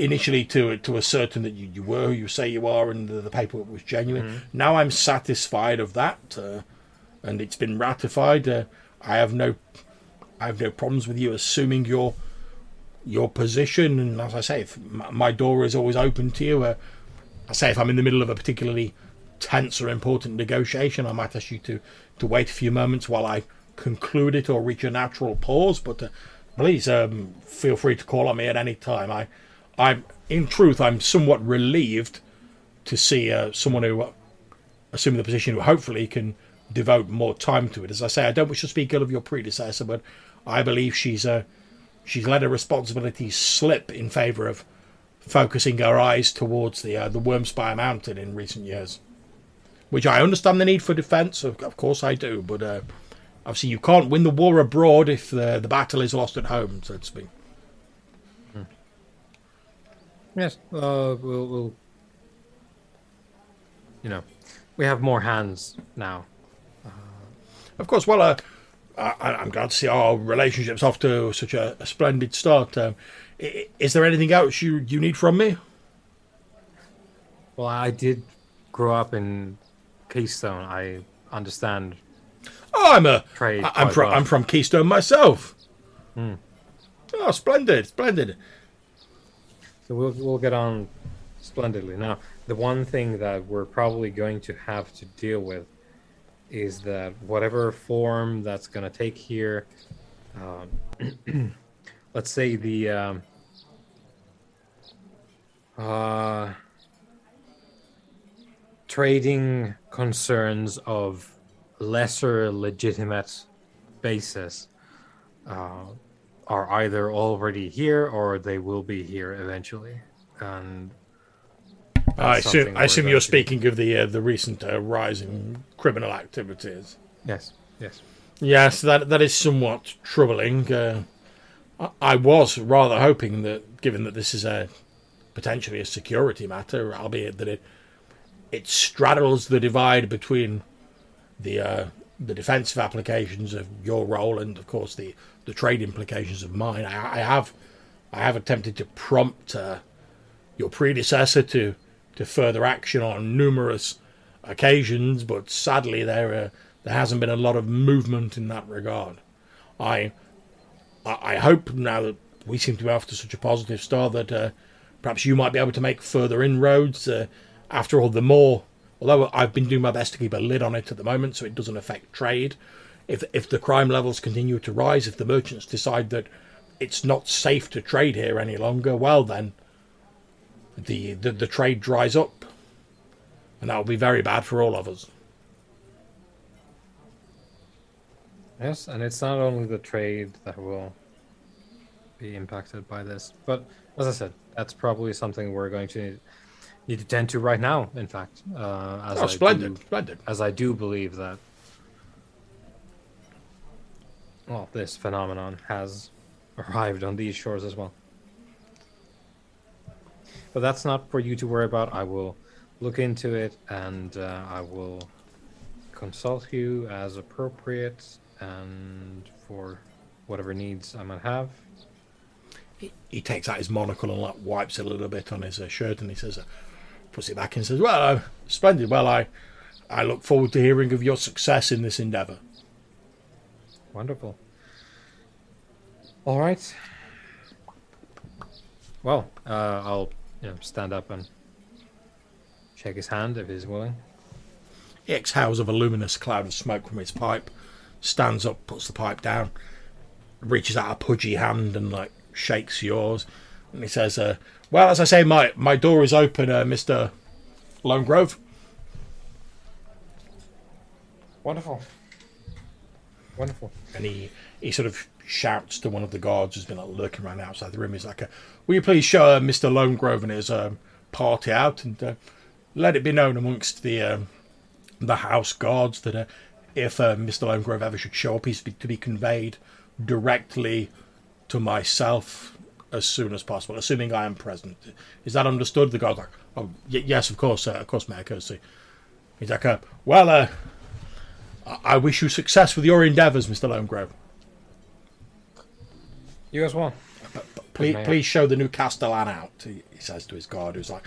initially to to ascertain that you, you were who you say you are, and the, the paperwork was genuine. Mm-hmm. Now I'm satisfied of that, uh, and it's been ratified. Uh, I have no I have no problems with you assuming your your position, and as I say, if my, my door is always open to you. Uh, I say if I'm in the middle of a particularly tense or important negotiation, I might ask you to, to wait a few moments while I conclude it or reach a natural pause. But uh, please um, feel free to call on me at any time. I, I'm in truth, I'm somewhat relieved to see uh, someone who, uh, assuming the position, who hopefully can devote more time to it. As I say, I don't wish to speak ill of your predecessor, but I believe she's uh, she's let her responsibilities slip in favour of focusing her eyes towards the uh, the Wormspire Mountain in recent years. Which I understand the need for defence, of, of course I do, but uh, obviously you can't win the war abroad if the the battle is lost at home, so to speak. Yes, uh, we'll, we'll, you know, we have more hands now. Of course, well, uh, I, I'm glad to see our relationship's off to such a, a splendid start. Um, is there anything else you, you need from me? Well, I did grow up in Keystone. I understand. Oh, I'm a. Trade I- I'm from. well. I'm from Keystone myself. Oh, splendid, splendid. So we'll we'll get on splendidly. Now, the one thing that we're probably going to have to deal with is that whatever form that's going to take here, um, let's say the um, uh, trading concerns of lesser legitimate basis uh, are either already here or they will be here eventually. And I assume. I assume you're speaking of the uh, the recent uh, rise in criminal activities. yes, yes. Yes, that that is somewhat troubling. Uh, I, I was rather hoping that, given that this is a potentially a security matter, albeit that it it straddles the divide between the uh, the defensive applications of your role and, of course, the the trade implications of mine. I, I have I have attempted to prompt uh, your predecessor to to further action on numerous occasions, but sadly there uh, there hasn't been a lot of movement in that regard. I I hope now that we seem to be to such a positive start that uh, perhaps you might be able to make further inroads. Uh, after all, the more, although I've been doing my best to keep a lid on it at the moment so it doesn't affect trade, if if the crime levels continue to rise, if the merchants decide that it's not safe to trade here any longer, well then, the the, the trade dries up, and that will be very bad for all of us. Yes, and it's not only the trade that will be impacted by this, but as I said, that's probably something we're going to need to tend to right now. In fact, uh, as Oh, I splendid, do, splendid. as I do believe that, well, this phenomenon has arrived on these shores as well. But that's not for you to worry about. I will look into it and uh, I will consult you as appropriate and for whatever needs I might have. He, he takes out his monocle and like wipes it a little bit on his uh, shirt, and he says, uh, puts it back and says, "Well, uh, splendid. Well, I, I look forward to hearing of your success in this endeavour." Wonderful. All right. Well, uh, I'll you know stand up and shake his hand if he's willing. He exhales a voluminous cloud of smoke from his pipe, stands up, puts the pipe down, reaches out a pudgy hand and like shakes yours, and he says, uh, "Well, as I say, my my door is open, uh, Mister Lone Grove." Wonderful. Wonderful. and he he sort of shouts to one of the guards who's been like lurking around outside the room. He's like, uh, "Will you please show uh, Mister Lone Grove and his um, party out, and uh, let it be known amongst the um, the house guards that uh, if uh, Mister Lone Grove ever should show up, he's to be conveyed directly to myself as soon as possible, assuming I am present. Is that understood?" The guard's like, "Oh, y- yes, of course, of course, Mayor Courtesy." He's like, uh, "Well, I- wish you success with your endeavours, Mister Lone Grove." You as well. Please, Mayor. please show the new Castellan out. He, says to his guard, who's like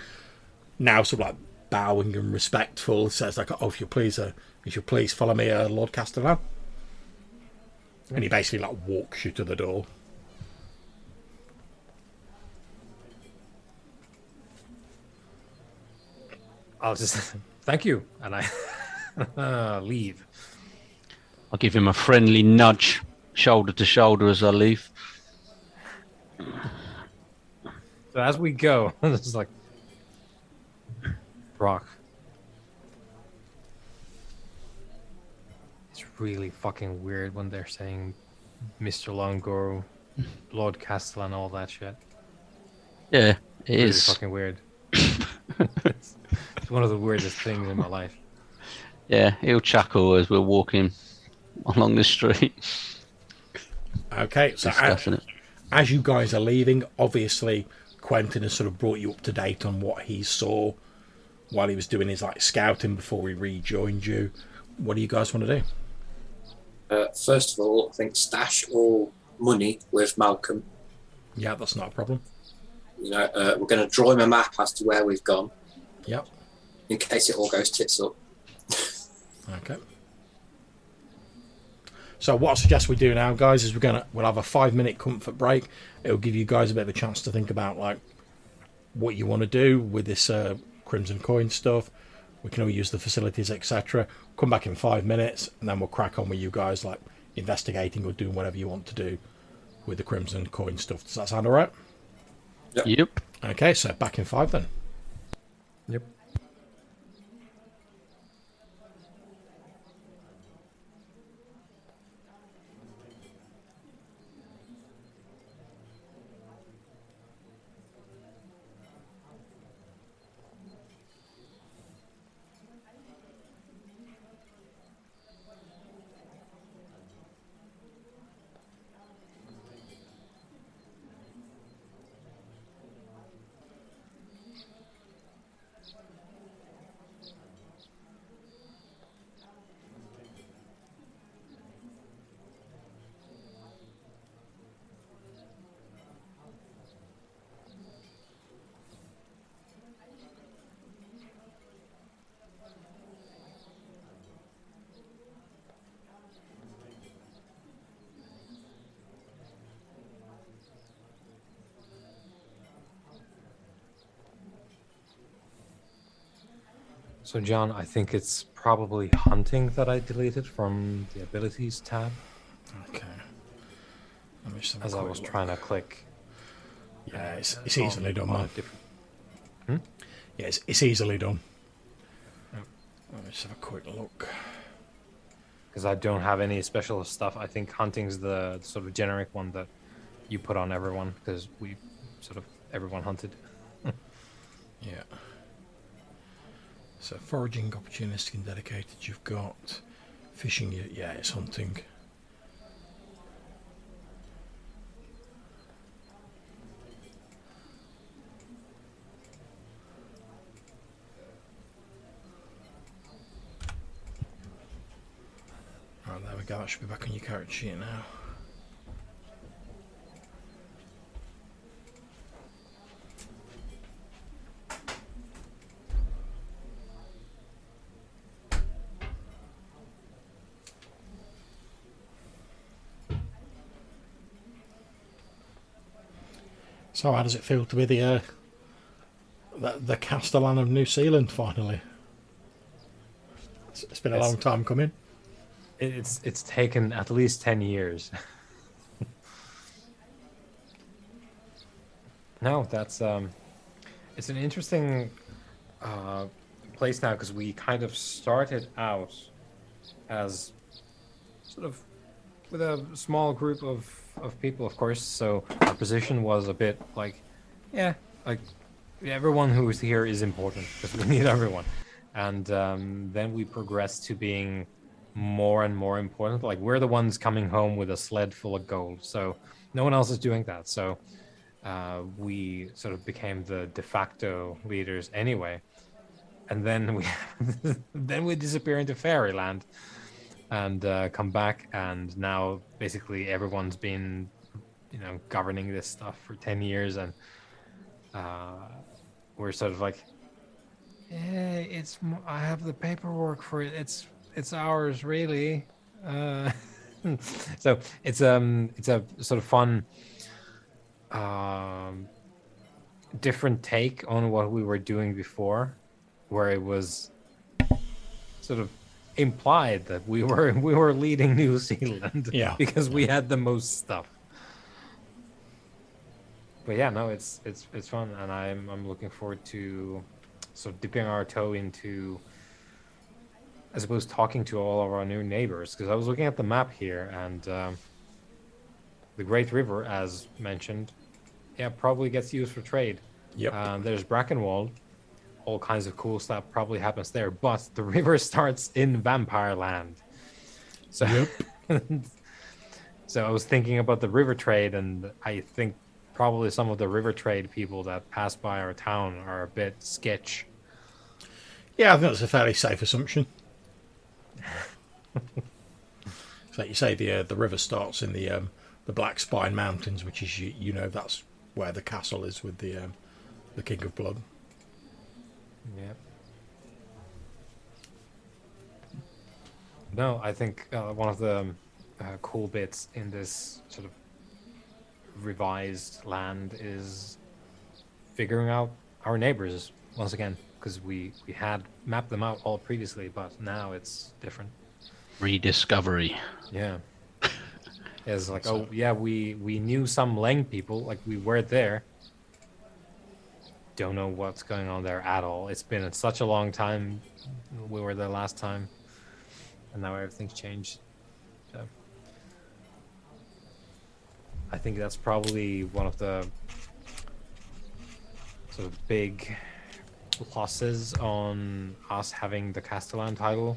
now sort of like bowing and respectful. Says like, "Oh, if you please, uh, if you please follow me, uh, Lord Castellan." And he basically like walks you to the door. I'll just thank you, and I leave. I'll give him a friendly nudge, shoulder to shoulder as I leave. So as we go, it's like Brock. It's really fucking weird when they're saying Mr. Longo, Lord Castle, and all that shit. Yeah, it Really is. fucking weird. it's, it's one of the weirdest things in my life. Yeah, he'll chuckle as we're walking along the street Okay, so as, as you guys are leaving, obviously Quentin has sort of brought you up to date on what he saw while he was doing his like scouting before he rejoined you. What do you guys want to do? Uh, first of all, I think stash all money with Malcolm. Yeah, that's not a problem. You know, uh, we're going to draw him a map as to where we've gone Yep. in case it all goes tits up. Okay. So what I suggest we do now, guys, is we're gonna we'll have a five minute comfort break. It'll give you guys a bit of a chance to think about like what you want to do with this uh, Crimson Coin stuff. We can all use the facilities, etc. Come back in five minutes, and then we'll crack on with you guys, like investigating or doing whatever you want to do with the Crimson Coin stuff. Does that sound alright? Yep. Okay, so back in five then. Yep. So, John, I think it's probably hunting that I deleted from the abilities tab Okay. Let me just as I was look. trying to click. Yeah, uh, it's, it's on- easily done, man. different- hmm? Yeah, it's, it's easily done. Let me just have a quick look. because I don't have any special stuff. I think hunting's the sort of generic one that you put on everyone because we sort of everyone hunted. So foraging, opportunistic, and dedicated. You've got fishing. Yeah, it's hunting. Right, there we go. That should be back on your character sheet now. So how does it feel to be the uh, the, the Castellan of New Seal Land finally? It's, it's been a Yes. long time coming. It's it's taken at least ten years. no, that's um, it's an interesting uh, place now because we kind of started out as sort of with a small group of of people, of course. So our position was a bit like, yeah, like everyone who is here is important because we need everyone. And um, then we progressed to being more and more important. Like we're the ones coming home with a sled full of gold. So no one else is doing that. So uh, we sort of became the de facto leaders anyway. And then we then we disappear into fairyland and uh, come back and now basically everyone's been you know governing this stuff for 10 years and uh, we're sort of like yeah it's I have the paperwork for it. It's it's ours really. Uh, so it's um it's a sort of fun um different take on what we were doing before where it was sort of implied that we were we were leading New Seal Land Yeah. because we had the most stuff. But yeah, no, it's it's it's fun, and I'm I'm looking forward to sort of dipping our toe into, I suppose, talking to all of our new neighbors. Because I was looking at the map here, and um, the Great River, as mentioned, yeah, probably gets used for trade. Yep. Uh, there's Brackenwald. All kinds of cool stuff probably happens there, but the river starts in Vampire Land. So, so I was thinking about the river trade, and I think probably some of the river trade people that pass by our town are a bit sketch. Yeah, I think that's a fairly safe assumption. so you say the uh, the river starts in the um, the Black Spine Mountains, which is you, you know that's where the castle is with the um, the King of Blood. Yeah. No, I think uh, one of the um, uh, cool bits in this sort of revised land is figuring out our neighbors once again because we we had mapped them out all previously, but now it's different. Rediscovery. Yeah. It's like, oh yeah, we we knew some Lang people, like we were there. Don't know what's going on there at all. It's been such a long time. We were there last time, and now everything's changed. So, I think that's probably one of the sort of big losses on us having the Castellan title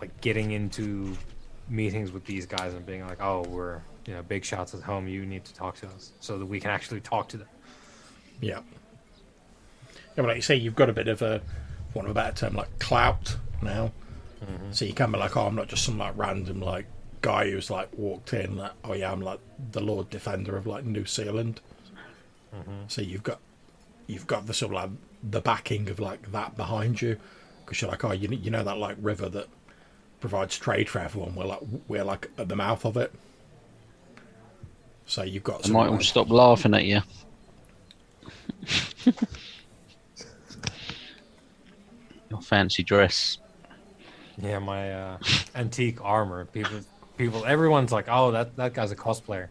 like getting into meetings with these guys and being like, "Oh, we're you know big shots at home. You need to talk to us so that we can actually talk to them." Yeah. Yeah, but like you say, you've got a bit of a, for want of a better term, like clout now. Mm-hmm. So you can be like, oh, I'm not just some like random like guy who's like walked in. Like, oh yeah, I'm like the Lord Defender of like New Seal Land. Mm-hmm. So you've got, you've got the sort of like the backing of like that behind you, because you're like, oh, you you know that like river that provides trade for everyone. We're like we're like at the mouth of it. So you've got I might all like- stop laughing at you. Your fancy dress. Yeah, my uh, antique armor. People, people, everyone's like, "Oh, that that guy's a cosplayer."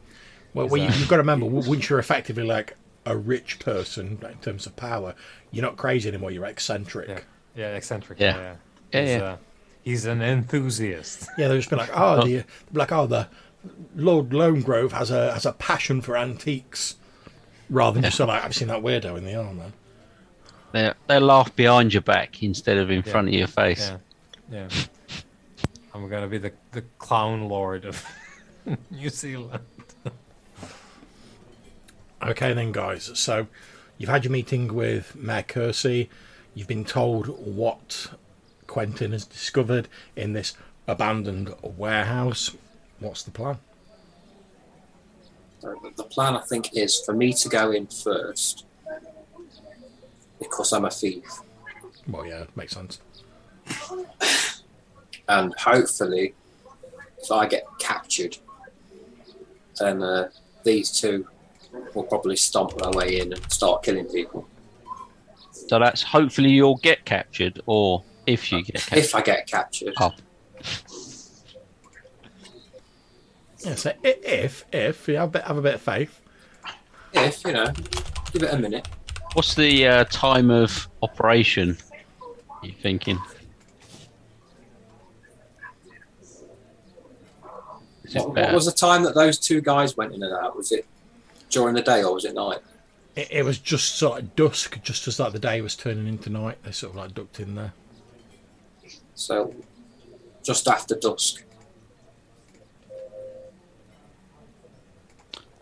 Well, well you, you've got to remember, once you're effectively like a rich person in terms of power, you're not crazy anymore. You're eccentric. Yeah, Yeah, yeah, eccentric. Yeah. Yeah, Yeah, He's, yeah. Uh, he's an enthusiast. Yeah, they'll just be like, oh, the like, oh, the Lord Lone Grove has a has a passion for antiques, rather than just sort of like, I've seen that weirdo in the armor. They they laugh behind your back instead of in Yeah. front of your face. Yeah, yeah. I'm gonna be the the clown lord of New Seal Land. Okay, then, guys. So you've had your meeting with Mayor Kersey. You've been told what Quentin has discovered in this abandoned warehouse. What's the plan? So the- the plan, I think, is for me to go in first because I'm a thief, Well, yeah, makes sense. and hopefully, if I get captured, then uh, these two we'll probably stomp their way in and start killing people. So that's hopefully you'll get captured, or if you get captured. If I get captured, Oh, Yeah, so if if you have a bit, have a bit of faith, if you know, give it a minute. what's the uh, time of operation? You thinking? It What, what was the time that those two guys went in and out? Was it during the day or was it night? it, it was just sort of dusk, just as like the day was turning into night. They sort of like ducked in there. So just after dusk.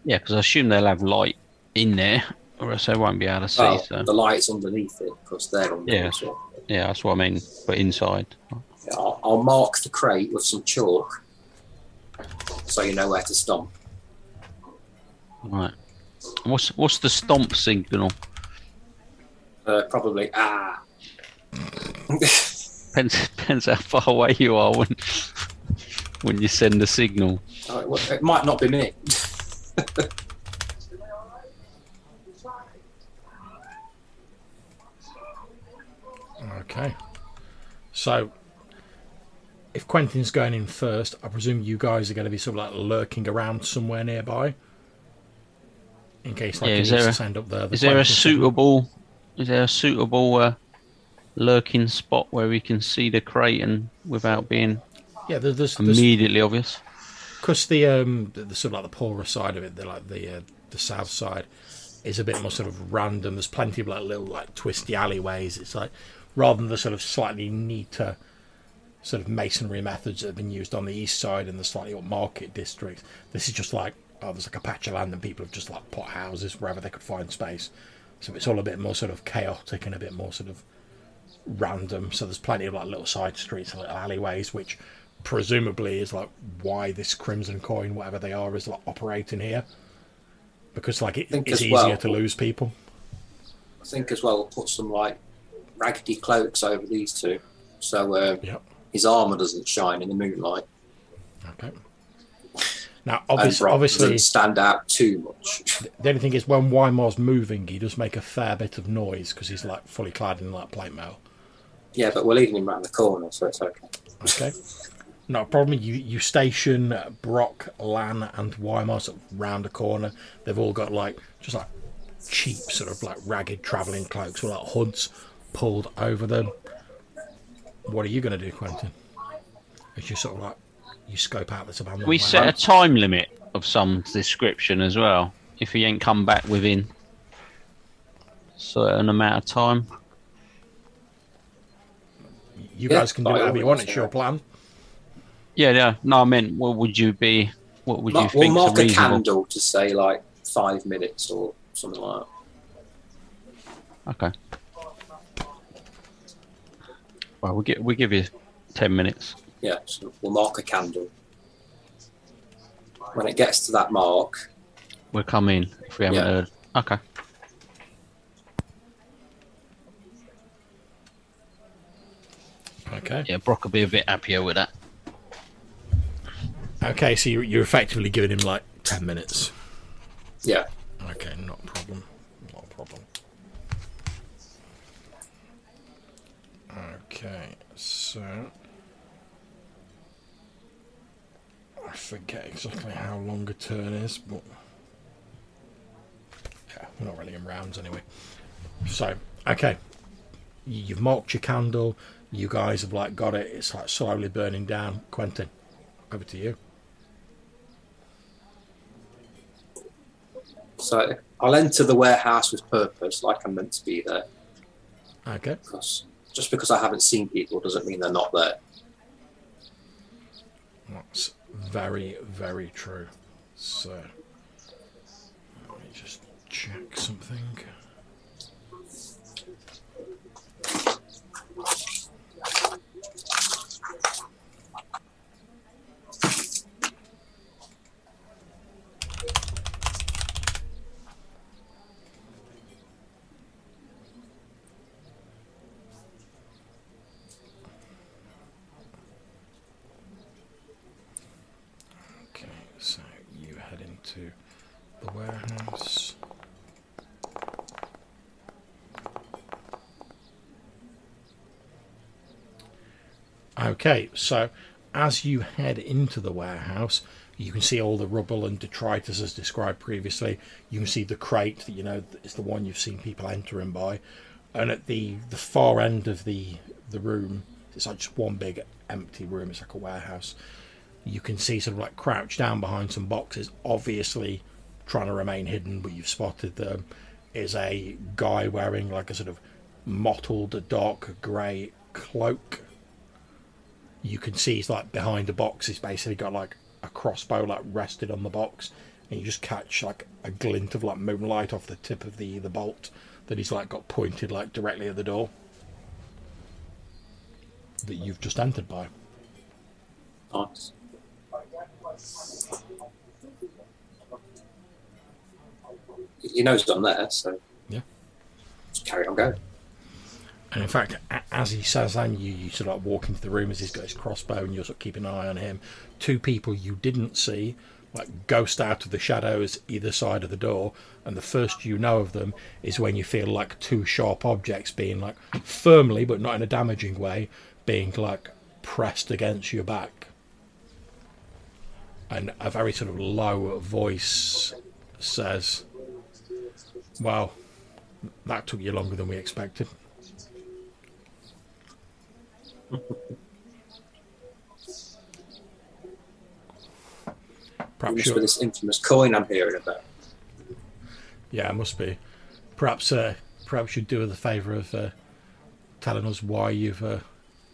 Yeah, because I assume they'll have light in there, or else they won't be able to see. Oh, so the lights underneath it because they're on Yeah. well. yeah, that's what I mean. But inside, Yeah, I'll, I'll mark the crate with some chalk so you know where to stomp. right? What's what's the stomp signal? Uh, probably ah. Depends, depends how far away you are when when you send the signal. Oh, it, it might not be me. Okay. So, if Quentin's going in first, I presume you guys are going to be sort of like lurking around somewhere nearby, in case like Yeah, he is needs there to send up the. the Is there a suitable? Is there a suitable uh, lurking spot where we can see the crate and without being Yeah, there's there's immediately obvious? Because the um the, the sort of like the poorer side of it, the like the uh, the south side, is a bit more sort of random. There's plenty of like little like twisty alleyways. It's like rather than the sort of slightly neater sort of masonry methods that have been used on the east side and the slightly market districts. This is just like oh, there's like a patch of land and people have just like put houses wherever they could find space. So it's all a bit more sort of chaotic and a bit more sort of random. So there's plenty of like little side streets and little alleyways, which presumably is like why this crimson coin, whatever they are, is like operating here. Because like it, it's easier well- to lose people. I think as well, we'll put some like raggedy cloaks over these two, so uh, Yep. his armor doesn't shine in the moonlight, Okay. Now, obviously, obviously, doesn't stand out too much. the only thing is when Wymar's moving, he does make a fair bit of noise because he's like fully clad in like plate mail. yeah, but we're leaving him round the corner, so it's okay. Okay. Not a problem. You you station uh, Brock, Lan, and Wymar sort of round the corner. They've all got like just like cheap sort of like ragged travelling cloaks with like hoods pulled over them. What are you going to do, Quentin? As you sort of like you scope out this abandoned. We land? set a time limit of some description as well. If he ain't come back within certain amount of time. You Yeah, guys can do whatever you want. It's your plan. Yeah, yeah. No, I meant, what would you be? What would you Ma- we'll mark a candle to say like five minutes or something like that. Okay. Well, we give we give you ten minutes. Yeah, so we'll mark a candle. When it gets to that mark, We'll come in if we haven't Yeah. heard. Okay. Okay. Yeah, Brock will be a bit happier with that. Okay. So you're, you're effectively giving him like ten minutes. yeah, Okay, not a problem. Not a problem. Okay, so I forget exactly how long a turn is, but yeah, we're not really in rounds anyway. So, okay, you've marked your candle. You guys have like got it. It's like slowly burning down. Quentin, over to you. So I'll enter the warehouse with purpose, like I'm meant to be there. Okay. Because just because I haven't seen people doesn't mean they're not there. That's very, very true. So, let me just check something. Okay, so you head into the warehouse. Okay, so as you head into the warehouse, you can see all the rubble and detritus as described previously. You can see the crate that you know is the one you've seen people entering by, and at the the far end of the the room, it's like just one big empty room. It's like a warehouse. You can see sort of like crouched down behind some boxes, obviously trying to remain hidden, but you've spotted them. Is a guy wearing like a sort of mottled dark grey cloak you can see he's like behind the box. He's basically got like a crossbow like rested on the box, and you just catch like a glint of like moonlight off the tip of the the bolt that he's like got pointed like directly at the door that you've just entered by. Nice. He knows I'm there, so Yeah. just carry on going. And in fact, as he says that, you, you sort of like walk into the room as he's got his crossbow, and you're sort of keeping an eye on him. Two people you didn't see, like ghost out of the shadows either side of the door, and the first you know of them is when you feel like two sharp objects being like firmly, but not in a damaging way, being like pressed against your back. And a very sort of low voice says, "Well, that took you longer than we expected." Perhaps with this infamous coin I'm hearing about. yeah, it must be. Perhaps, uh, perhaps you'd do us the favour of uh, telling us why you've uh,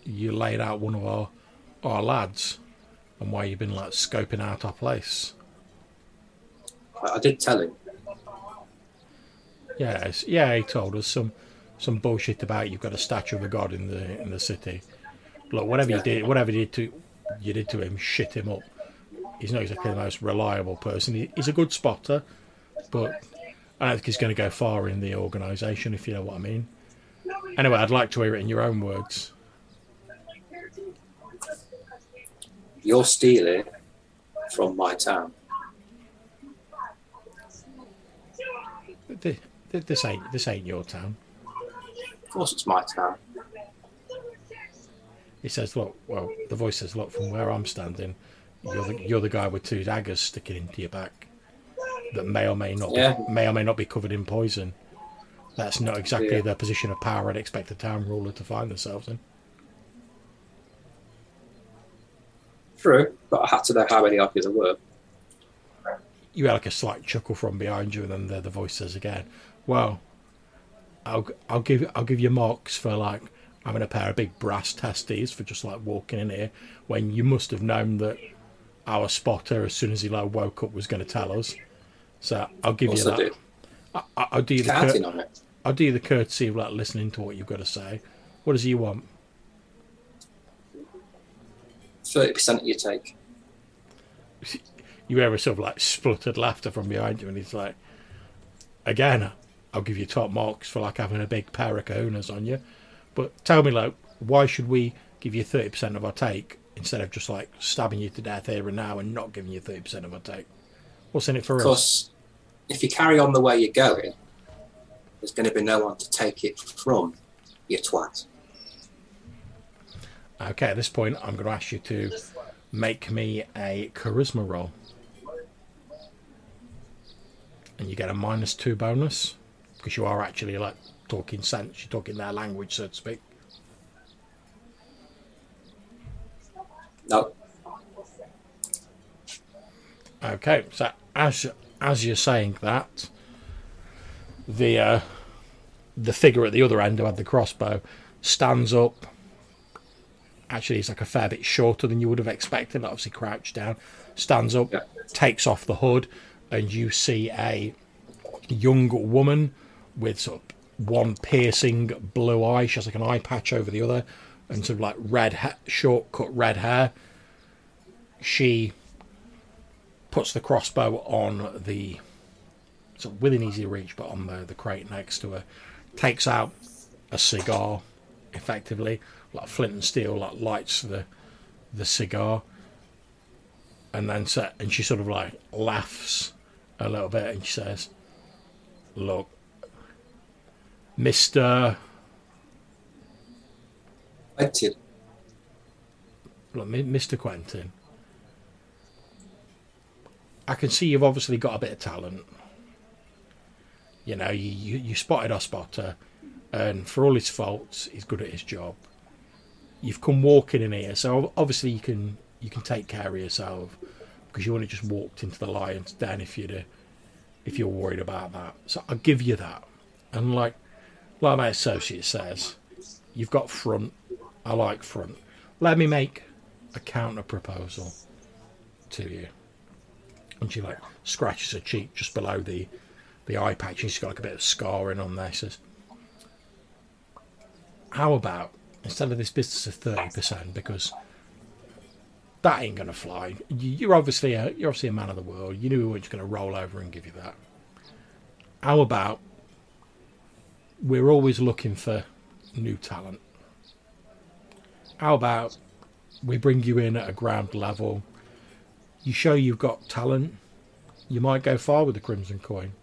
you laid out one of our our lads and why you've been like scoping out our place. I, I did tell him. Yes, yeah, he told us some some bullshit about you've got a statue of a god in the in the city. Look, whatever you did, whatever you did to you did to him, shit him up. He's not exactly the most reliable person. He, he's a good spotter, but I don't think he's going to go far in the organisation, if you know what I mean. Anyway, I'd like to hear it in your own words. You're stealing from my town. Th- th- This ain't this ain't your town. Of course, it's my town. He says, "Look, well, the voice says, look, from where I'm standing, you're the you're the guy with two daggers sticking into your back that may or may not Yeah. be, may or may not be covered in poison. That's not exactly Yeah. the position of power I'd expect a town ruler to find themselves in. True, but I had to know how many of you there were. You had like a slight chuckle from behind you, and then the, the voice says again, "Well, I'll I'll give I'll give you marks for like having a pair of big brass testes for just like walking in here when you must have known that our spotter, as soon as he like woke up, was going to tell us. So I'll give you that. I, I- I'll do you the cur-. I'll do you the courtesy of like listening to what you've got to say. What does he want? Thirty percent of your take. You hear a sort of like spluttered laughter from behind you, and he's like, "Again, I'll give you top marks for like having a big pair of kahunas on you, but tell me, like, why should we give you thirty percent of our take instead of just like stabbing you to death here and now and not giving you thirty percent of our take? What's in it for us?" Because if you carry on the way you're going, there's going to be no one to take it from, you twat. Okay, at this point, I'm going to ask you to make me a charisma roll. And you get a minus two bonus because you are actually like talking sense, you're talking their language, so to speak. No, Okay, so as as you're saying that, the uh, the figure at the other end who had the crossbow stands up. Actually, he's like a fair bit shorter than you would have expected. Obviously, crouched down, stands up, Yeah. takes off the hood, and you see a young woman with sort of one piercing blue eye. She has like an eye patch over the other, and sort of like red, ha- short cut red hair. She puts the crossbow on the so within easy reach, but on the the crate next to her, takes out a cigar, effectively like flint and steel, like lights the the cigar, and then set and she sort of like laughs a little bit and she says, Look, Mr. Quentin, Look, Mr. Quentin, I can see you've obviously got a bit of talent. You know, you, you, you spotted our spotter, and for all his faults, he's good at his job. You've come walking in here, so obviously you can you can take care of yourself because you wouldn't have just walked into the lion's den if you'd uh, if you're worried about that. So I'll give you that. And like like my associate says, you've got front. I like front. Let me make a counter proposal to you. And she like scratches her cheek just below the the eye patch. She's got like a bit of scarring on there. She says, "How about instead of this business of thirty percent, because that ain't gonna fly. You- You're obviously a you're obviously a man of the world. You knew we weren't just gonna roll over and give you that. How about we're always looking for new talent? How about we bring you in at a ground level? You show you've got talent. You might go far with the Crimson Coin.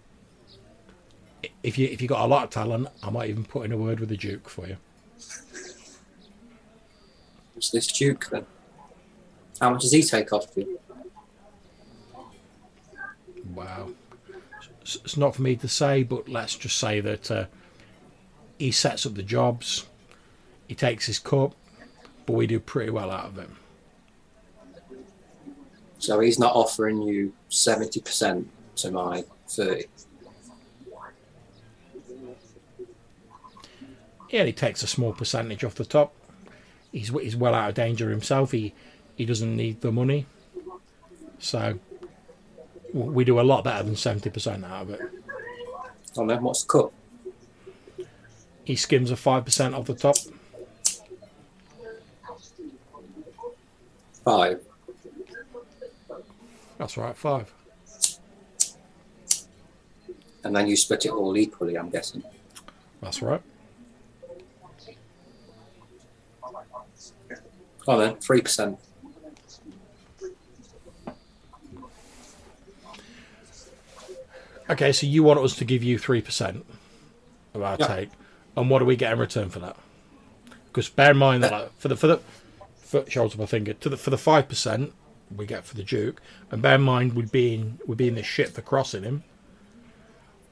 If you if you got a lot of talent, I might even put in a word with the Duke for you. who's this Duke then? How much does he take off you? Wow. It's it's not for me to say, but let's just say that uh, he sets up the jobs, he takes his cut, but we do pretty well out of him. So he's not offering you 70% to my 30. Yeah, he takes a small percentage off the top. He's he's well out of danger himself. He he doesn't need the money, so we do a lot better than seventy percent out of it. Oh no, what's the cut? He skims a five percent off the top. Five. That's right, five. And then you split it all equally, I'm guessing. That's right. Oh then, 3%. Okay, so you want us to give you three percent of our Yeah. take, and what do we get in return for that? Because bear in mind that like, for the for the for, shows my finger to the for the five percent we get for the Duke, and bear in mind we'd be in we'd be in this shit for crossing him.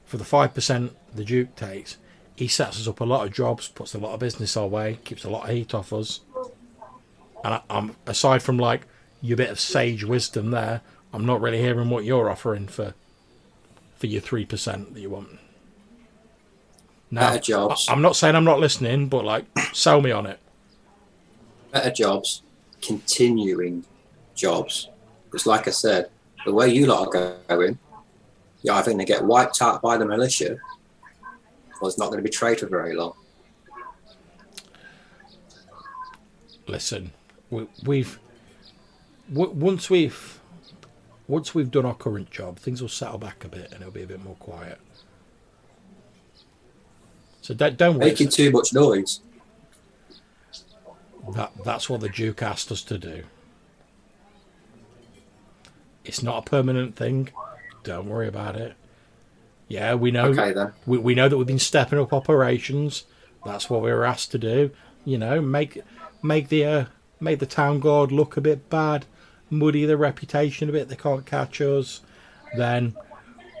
For the five percent the Duke takes, he sets us up a lot of jobs, puts a lot of business our way, keeps a lot of heat off us. And I, I'm aside from like your bit of sage wisdom there, I'm not really hearing what you're offering for for your three percent that you want. Now, Better jobs. I'm not saying I'm not listening, but like, sell me on it. Better jobs, continuing jobs. Because, like I said, the way you lot are going, you're either going to get wiped out by the militia or it's not going to be trade for very long. Listen, we, we've w- once we've once we've done our current job, things will settle back a bit and it'll be a bit more quiet. So don't, don't. Making too much noise. That that's what the Duke asked us to do. It's not a permanent thing. Don't worry about it. Yeah, we know. Okay, then. We, we know that we've been stepping up operations. That's what we were asked to do. You know, make make the uh, make the town guard look a bit bad, muddy the reputation a bit. They can't catch us. Then,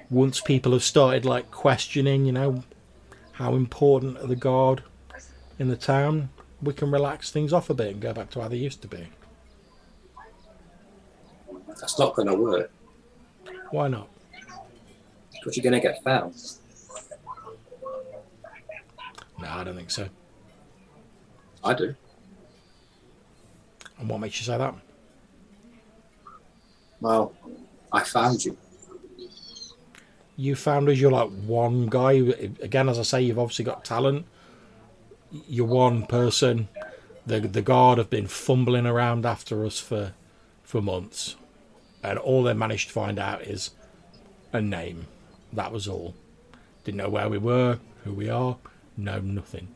once people have started like questioning, you know, how important are the guard in the town, we can relax things off a bit and go back to how they used to be. That's not going to work Why not? because you're going to get found. No, I don't think so. I do. And what makes you say that? Well, I found you. You found us. You're like one guy. Again, as I say, you've obviously got talent. You're one person. The the guard have been fumbling around after us for for months, and all they managed to find out is a name. That was all. Didn't know where we were, who we are. No, nothing.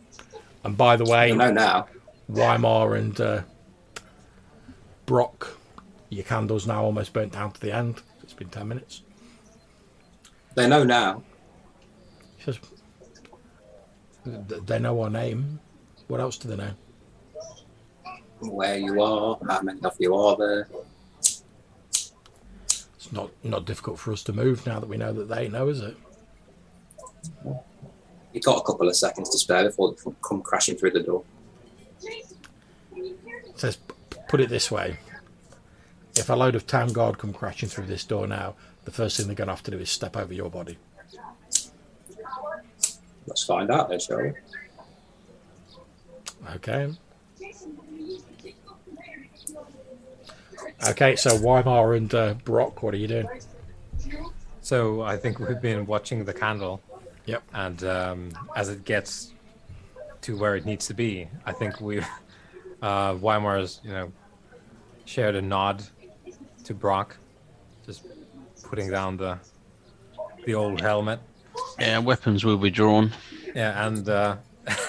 And by the way, I know now. Wymar and uh, Brock, your candle's now almost burnt down to the end. It's been 10 minutes. They know now. She says, They know our name. What else do they know? where you are, how many of you are there. It's not not difficult for us to move now that we know that they know, is it? You got a couple of seconds to spare before they come crashing through the door. It says, put it this way: if a load of town guard come crashing through this door now, the first thing they're going to have to do is step over your body. Let's find out then, shall we? Okay. Okay, so Wymar and uh, Brock, what are you doing? So I think we've been watching the candle, Yep. and um, as it gets to where it needs to be, I think we, uh, Wymar's, you know, shared a nod to Brock, just putting down the the old helmet. Yeah, weapons will be drawn. Yeah, and uh,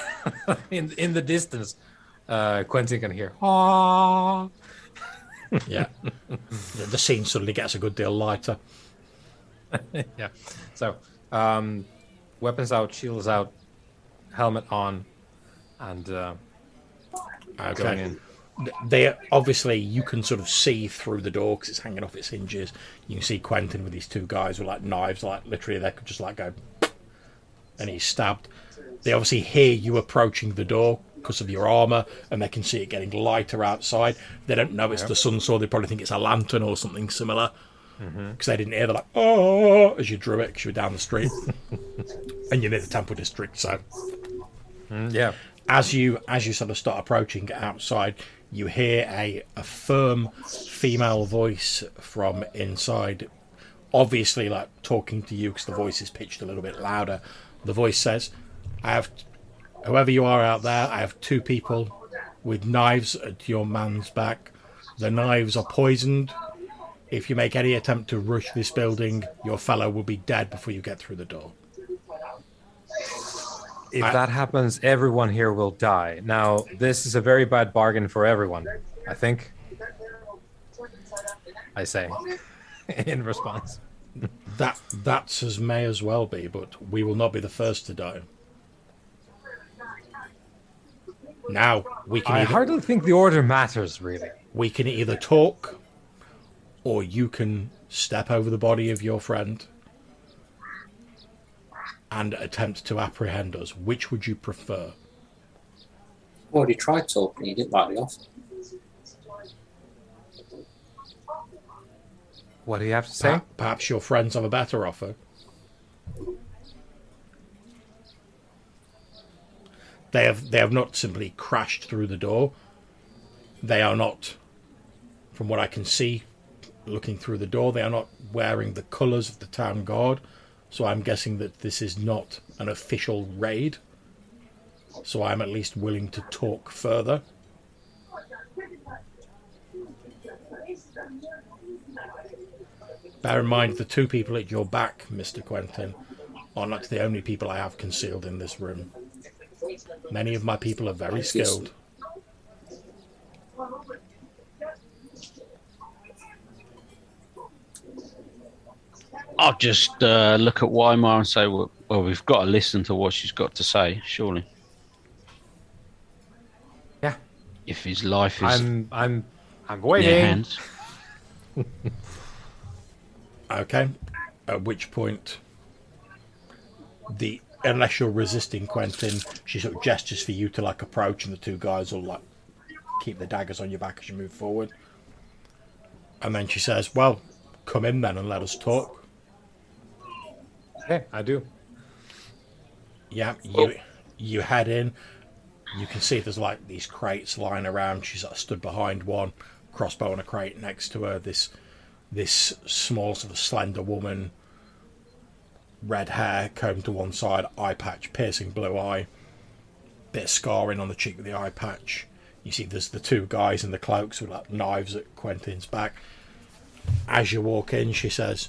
in in the distance, uh, Quentin can hear. Ah. Yeah. the, the scene suddenly gets a good deal lighter. yeah. So, um, weapons out, shields out, helmet on, and uh, going in. They obviously you can sort of see through the door because it's hanging off its hinges. You can see Quentin with these two guys with like knives, like literally they could just like go, and he's stabbed. They obviously hear you approaching the door because of your armor, and they can see it getting lighter outside. They don't know it's the sun sword. They probably think it's a lantern or something similar because they didn't hear. They're like, oh, as you drew it because you were down the street, and you're near the temple district, so Mm, yeah. as you as you sort of start approaching outside, you hear a, a firm female voice from inside, obviously like talking to you because the voice is pitched a little bit louder. The voice says, "I have, whoever you are out there, I have two people with knives at your man's back. The knives are poisoned. If you make any attempt to rush this building, your fellow will be dead before you get through the door." If I- that happens, everyone here will die. Now, this is a very bad bargain for everyone. I think. I say, in response. That that's as may as well be, but we will not be the first to die. Now we can I either, hardly think the order matters, really. we can either talk, or you can step over the body of your friend and attempt to apprehend us. Which would you prefer? I've already tried talking, you didn't like the offer. What do you have to say? Perha- Perhaps your friends have a better offer. They have they have not simply crashed through the door. They are not, from what I can see, looking through the door, they are not wearing the colours of the town guard. So I'm guessing that this is not an official raid. So I'm at least willing to talk further. Bear in mind, the two people at your back, Mr. Quentin, are not the only people I have concealed in this room. Many of my people are very skilled. I'll just uh, look at Wymar and say, well, well, we've got to listen to what she's got to say, surely. Yeah. If his life is I'm, I'm, I'm waiting. hands. Okay. At which point, the unless you're resisting Quentin, she sort of gestures for you to like approach, and the two guys will like keep the daggers on your back as you move forward. And then she says, "Well, come in then and let us talk." Okay, I do. Yeah, you oh. you head in. You can see there's like these crates lying around. She's like, stood behind one, crossbow and a crate next to her. This this small sort of slender woman, red hair combed to one side, eye patch, piercing blue eye, bit of scarring on the cheek with the eye patch. You see there's the two guys in the cloaks with like knives at Quentin's back. As you walk in, she says,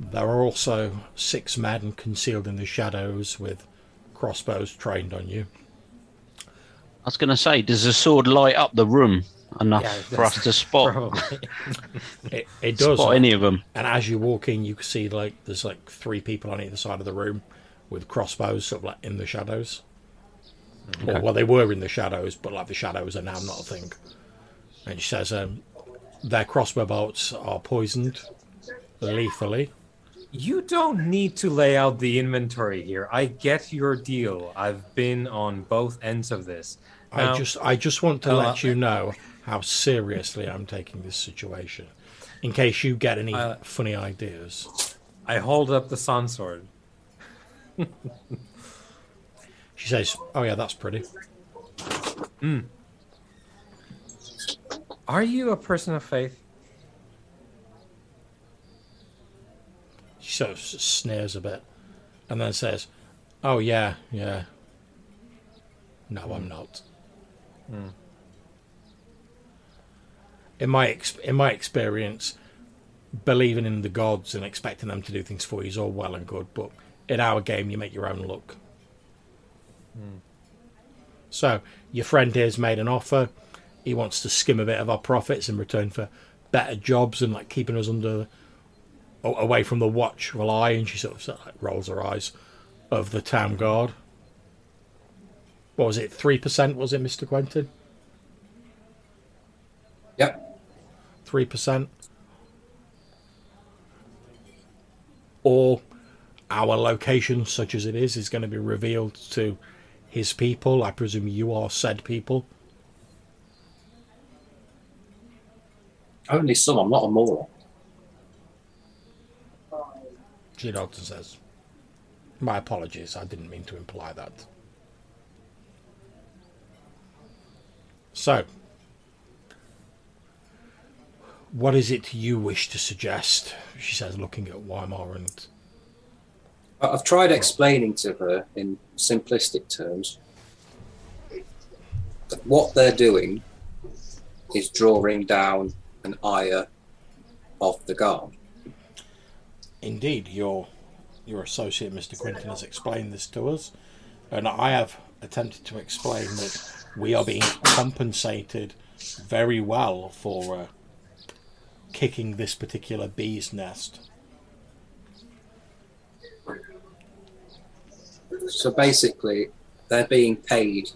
there are also six men concealed in the shadows with crossbows trained on you. I was going to say, does the sword light up the room enough Yeah, for us to spot It, it does. spot any of them. And as you walk in, you can see like there's like three people on either side of the room with crossbows, sort of like in the shadows. Or, well, they were in the shadows, but like the shadows are now not a thing. And she says, um, their crossbow bolts are poisoned lethally. You don't need to lay out the inventory here. I get your deal. I've been on both ends of this. I just, I just want to Uh, let you know how seriously I'm taking this situation, in case you get any Uh, funny ideas. I hold up the sun sword. She says, "Oh yeah, that's pretty." Are you a person of faith? She sort of sneers a bit, and then says, "Oh yeah, yeah." No, I'm not. Hmm. In my ex- in my experience, believing in the gods and expecting them to do things for you is all well and good, but in our game, you make your own luck. Hmm. So your friend here's made an offer. He wants to skim a bit of our profits in return for better jobs and like keeping us under away from the watchful eye, and she sort of, like rolls her eyes of the town guard. What was it? Three percent was it, Mister Quentin? Yep. Three percent, or our location, such as it is, is going to be revealed to his people. I presume you are said people. Only some. I'm not a moron. She nods and says, "My apologies. I didn't mean to imply that." So, what is it you wish to suggest? She says, looking at Wymar and I've tried explaining to her in simplistic terms that what they're doing is drawing down an ire of the guard. Indeed, your your associate, Mr. Quentin, has explained this to us, and I have attempted to explain that we are being compensated very well for uh, kicking this particular bee's nest. So basically, they're being paid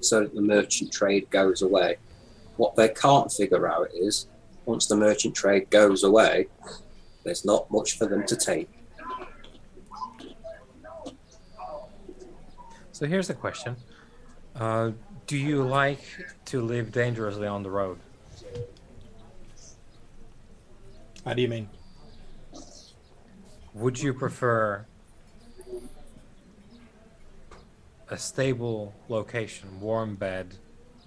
so that the merchant trade goes away. What they can't figure out is once the merchant trade goes away, there's not much for them to take. So here's the question: uh, Do you like to live dangerously on the road? How do you mean? Would you prefer a stable location, warm bed,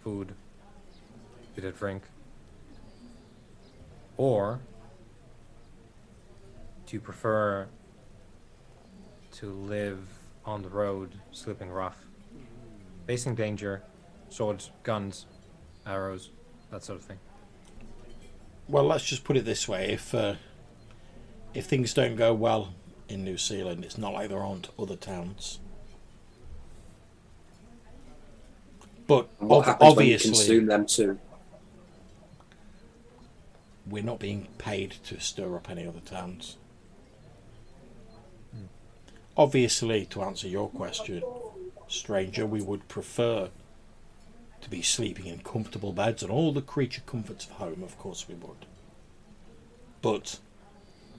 food, bit of drink, or do you prefer to live on the road, sleeping rough, facing danger, swords, guns, arrows, that sort of thing? Well, let's just put it this way: if uh, if things don't go well in New Seal Land, it's not like there aren't other towns. But And what ob- happens when you obviously, consume them too? we're not being paid to stir up any other towns. Obviously, to answer your question, stranger, we would prefer to be sleeping in comfortable beds and all the creature comforts of home, of course we would. But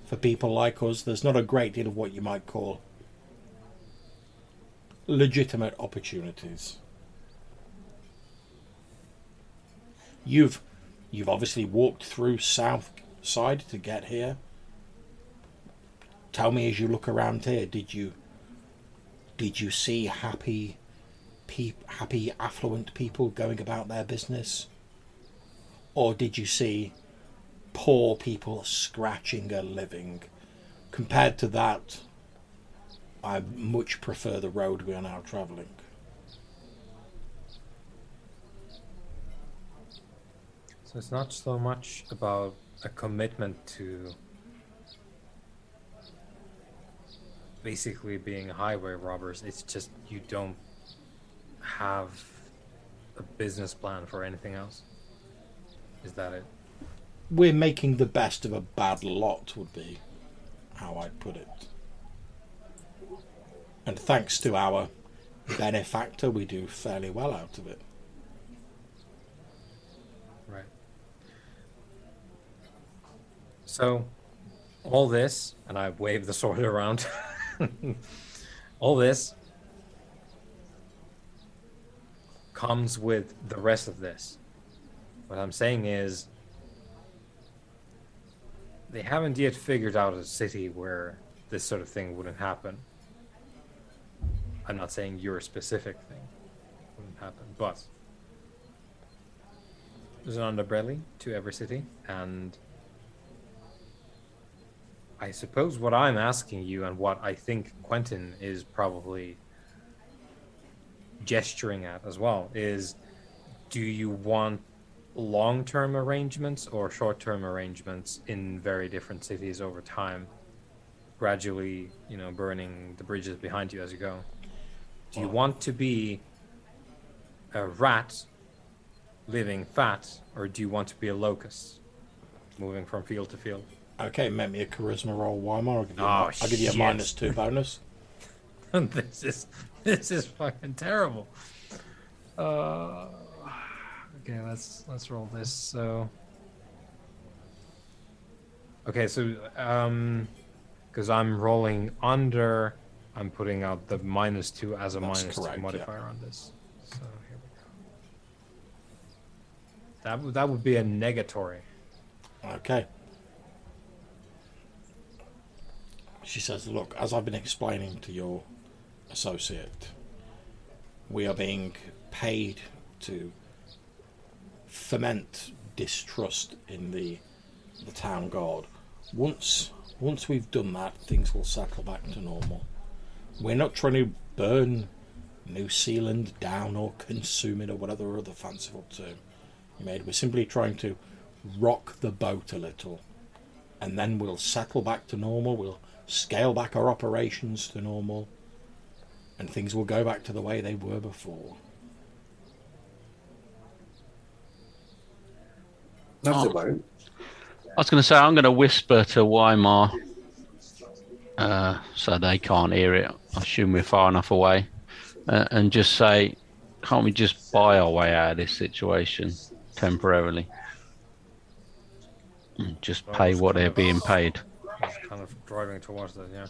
for people like us, there's not a great deal of what you might call legitimate opportunities. You've you've obviously walked through South Side to get here. Tell me as you look around here, did you did you see happy peop, happy affluent people going about their business? Or did you see poor people scratching a living? Compared to that, I much prefer the road we are now travelling. So it's not so much about a commitment to basically being highway robbers. It's just you don't have a business plan for anything else. Is that it? We're making the best of a bad lot, would be how I'd put it. And thanks to our benefactor, we do fairly well out of it. Right. So, all this, and I wave the sword around. all this comes with the rest of this. What I'm saying is, they haven't yet figured out a city where this sort of thing wouldn't happen. I'm not saying your specific thing wouldn't happen, but there's an underbelly to every city, and I suppose what I'm asking you and what I think Quentin is probably gesturing at as well is do you want long term arrangements or short term arrangements in very different cities over time? Gradually, you know, burning the bridges behind you as you go. Do you want to be a rat living fat, or do you want to be a locust moving from field to field? Okay, make me a charisma roll, Wymar. I'll give you, a, Oh, mi- I'll give you a minus two bonus. this is this is fucking terrible. Uh, okay, let's let's roll this. So, okay, so um, because I'm rolling under, I'm putting out the minus two as a That's minus correct, two yeah. modifier on this. So here we go. That would that would be a negatory. Okay. She says, Look, as I've been explaining to your associate, we are being paid to foment distrust in the the town guard. Once once we've done that, things will settle back to normal. We're not trying to burn New Seal Land down or consume it or whatever other fanciful term you made. We're simply trying to rock the boat a little, and then we'll settle back to normal. We'll scale back our operations to normal, and things will go back to the way they were before. No, Oh. they won't. I was going to say I'm going to whisper to Wymar, uh, so they can't hear it. I assume we're far enough away, uh, and just say, "Can't we just buy our way out of this situation temporarily? And Just pay what they're being paid." Kind of driving towards that, yeah.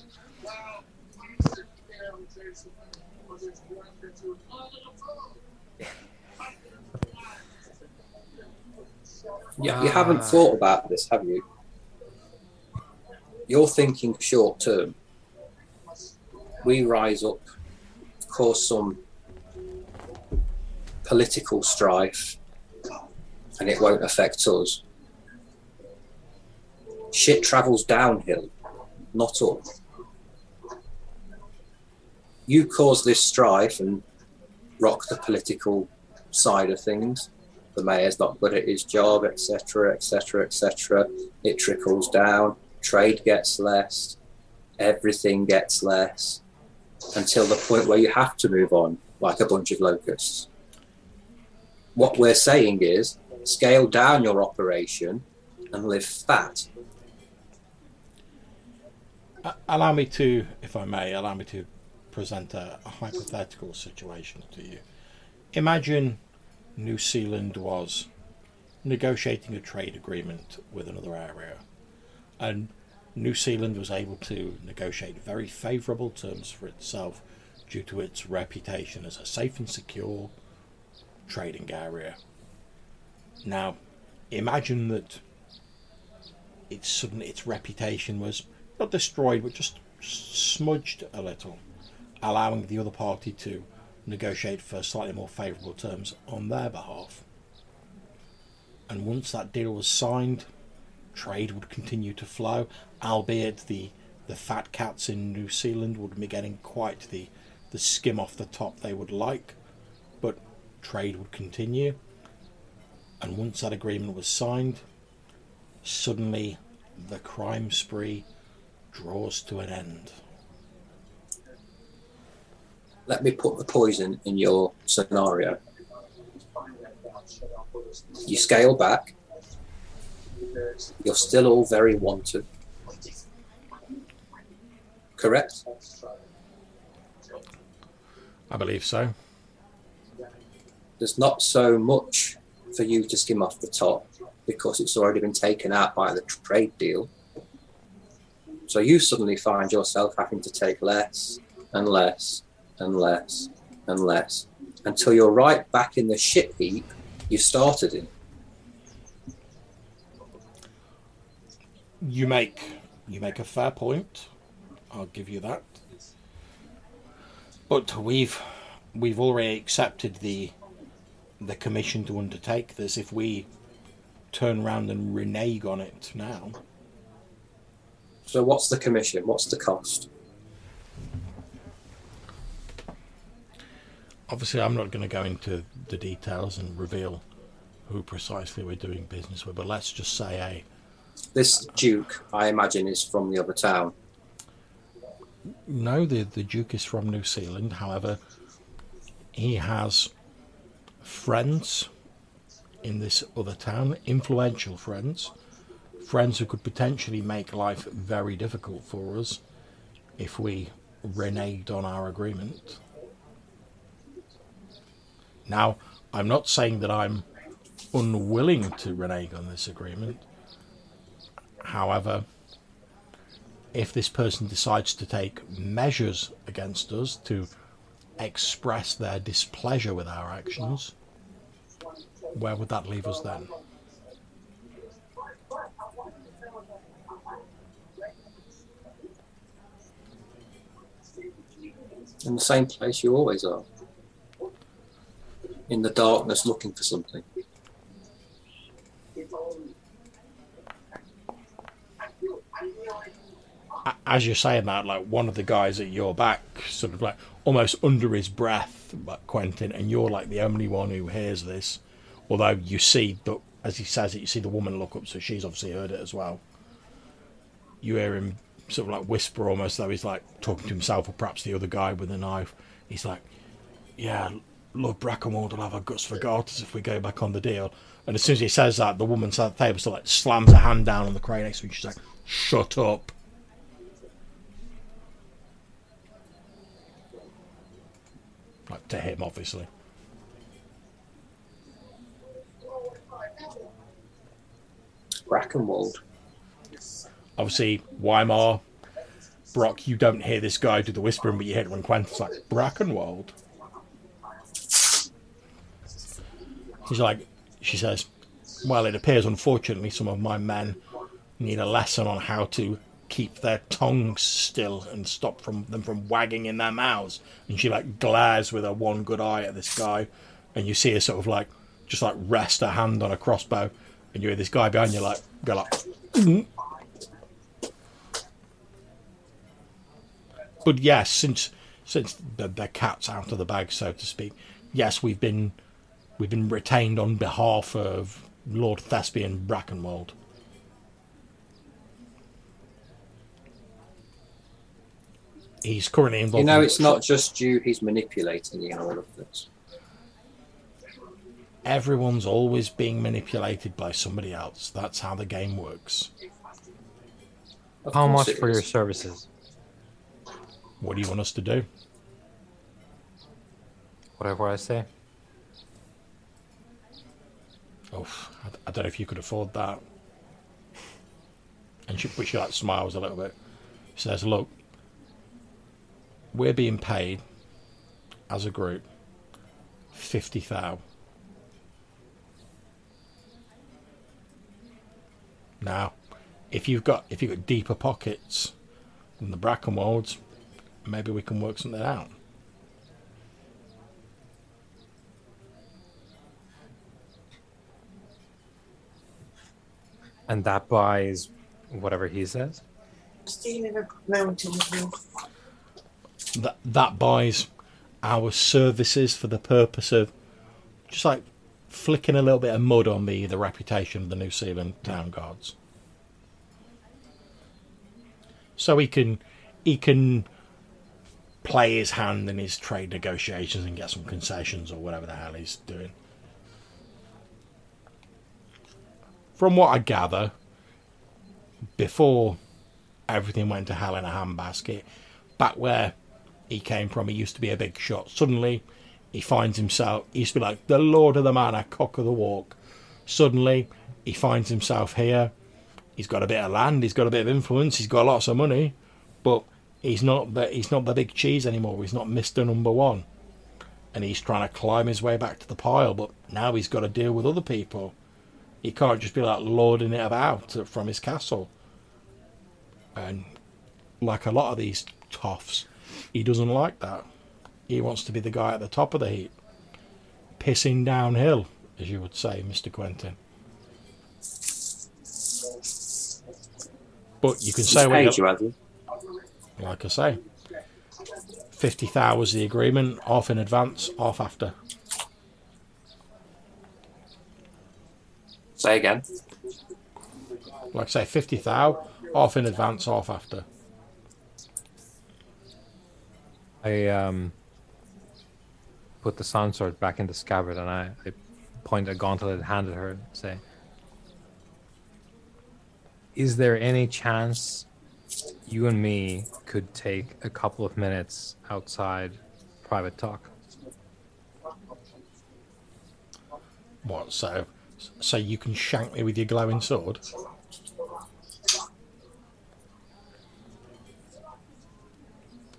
You, you haven't Ah. thought about this, have you? You're thinking short term. We rise up, cause some political strife, and it won't affect us. Shit travels downhill, not up. You cause this strife and rock the political side of things the mayor's not good at his job, etc., etc., etc. It trickles down. Trade gets less. Everything gets less until the point where you have to move on, like a bunch of locusts. What we're saying is scale down your operation and live fat. A- Allow me to, if I may, allow me to present a, a hypothetical situation to you. Imagine New Seal Land was negotiating a trade agreement with another area, and New Seal Land was able to negotiate very favourable terms for itself due to its reputation as a safe and secure trading area. Now, imagine that its sudden its reputation was not destroyed but just smudged a little, allowing the other party to negotiate for slightly more favourable terms on their behalf. And once that deal was signed, trade would continue to flow, albeit the the fat cats in New Seal Land wouldn't be getting quite the, the skim off the top they would like, but trade would continue. And once that agreement was signed, suddenly the crime spree draws to an end. Let me put the poison in your scenario. You scale back, you're still all very wanted. Correct? I believe so. There's not so much for you to skim off the top because it's already been taken out by the trade deal. So you suddenly find yourself having to take less and less and less and less until you're right back in the shit heap you started in. You make you make a fair point. I'll give you that. But we've we've already accepted the the commission to undertake this. If we turn around and renege on it now, So what's the commission? What's the cost? obviously I'm not going to go into the details and reveal who precisely we're doing business with. But let's just say a This Duke, I imagine, is from the other town. No, the, the Duke is from New Seal Land. However, he has friends in this other town, influential friends, friends who could potentially make life very difficult for us if we reneged on our agreement. Now, I'm not saying that I'm unwilling to renege on this agreement. However, if this person decides to take measures against us to express their displeasure with our actions, where would that leave us then? In the same place you always are. In the darkness looking for something. As you're saying that, like one of the guys at your back, sort of like almost under his breath, but Quentin, and you're like the only one who hears this. Although you see, the, as he says it, you see the woman look up, so she's obviously heard it as well. You hear him sort of like whisper almost though he's like talking to himself or perhaps the other guy with a knife. He's like, Yeah, Lord Brackenwald will have our guts for garters if we go back on the deal. And as soon as he says that, the woman at the table of like slams her hand down on the crane next to. She's like, Shut up. Like to him, obviously. Brackenwold. Obviously, Wymar, Brock, you don't hear this guy do the whispering, but you hear it when Quentin's like, Brackenwald. He's like, she says, Well, it appears unfortunately some of my men need a lesson on how to keep their tongues still and stop from them from wagging in their mouths. And she like glares with her one good eye at this guy, and you see her sort of like just like rest her hand on a crossbow, and you hear this guy behind you like go like. Mm-hmm. But yes, since since the, the cat's out of the bag, so to speak, yes, we've been we've been retained on behalf of Lord Thespian Brackenwald. He's currently involved. You know, in- it's not just you he's manipulating you in all of this. Everyone's always being manipulated by somebody else. That's how the game works. Of How much it for your services? What do you want us to do? Whatever I say. Oh, I, don't know if you could afford that. And she, but she like smiles a little bit. She says, "Look, we're being paid as a group fifty thou. Now, if you've got if you've got deeper pockets than the Brackenwolds, maybe we can work something out." And that buys whatever he says. Stealing a mountain view. that that buys our services for the purpose of just like flicking a little bit of mud on the the reputation of the New Seal Land town guards. So he can he can play his hand in his trade negotiations and get some concessions or whatever the hell he's doing. from what I gather, before everything went to hell in a handbasket, back where he came from, he used to be a big shot. Suddenly, he finds himself, he used to be like the Lord of the Manor, cock of the walk. Suddenly, he finds himself here. He's got a bit of land, he's got a bit of influence, he's got lots of money, but he's not the, he's not the big cheese anymore. He's not Mr. Number One. And he's trying to climb his way back to the pile, but now he's got to deal with other people. He can't just be like lording it about from his castle. And like a lot of these toffs, he doesn't like that. He wants to be the guy at the top of the heap, pissing downhill, as you would say, Mr. Quentin. But you can say what you? Like I say. Fifty thou was the agreement, off in advance, off after. Say again. Like I say, fifty thou, off in advance, off after. I um, put the sun sword back in the scabbard and I, I point a gauntlet hand at her and say, Is there any chance you and me could take a couple of minutes outside private talk? What? So, so you can shank me with your glowing sword?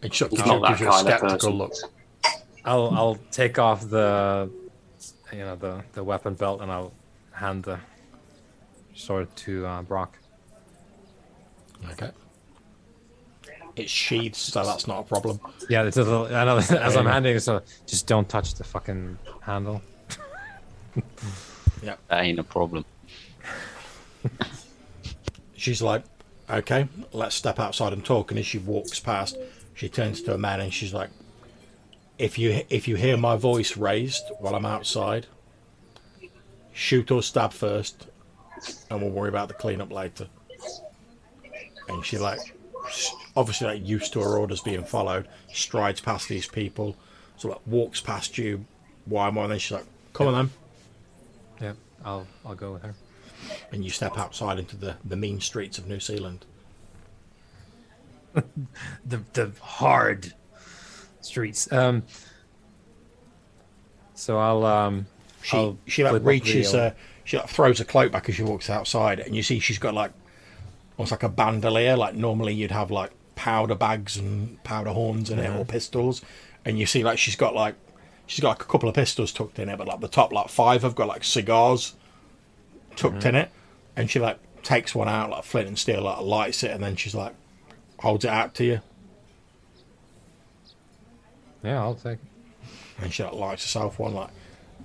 It just gives not you, that you a kind of skeptical person. look. I'll I'll take off the you know the, the weapon belt and I'll hand the sword to uh, Brock. Okay. It's sheathed, so that's not a problem. Yeah, it's a little. I know. As I'm handing it, so just don't touch the fucking handle. yeah, That ain't a problem. She's like, okay, let's step outside and talk. And as she walks past, she turns to a man and she's like, if you if you hear my voice raised while I'm outside, shoot or stab first, and we'll worry about the cleanup later. And she like, s- obviously like used to her orders being followed, strides past these people, so like walks past you, Wymar, and then she's like, come on then. Yeah, I'll I'll go with her. And you step outside into the, the mean streets of New Seal Land. The the hard streets. Um. So I'll um. She I'll she like reaches uh, she like throws a cloak back as she walks outside, and you see she's got like almost like a bandolier. Like normally you'd have like powder bags and powder horns in it or pistols, and you see like she's got like she's got like a couple of pistols tucked in it, but like the top like five have got like cigars tucked mm-hmm. in it, and she like takes one out like flint and steel, like lights it, and then she's like holds it out to you, Yeah, I'll take. it. and she like lights herself one like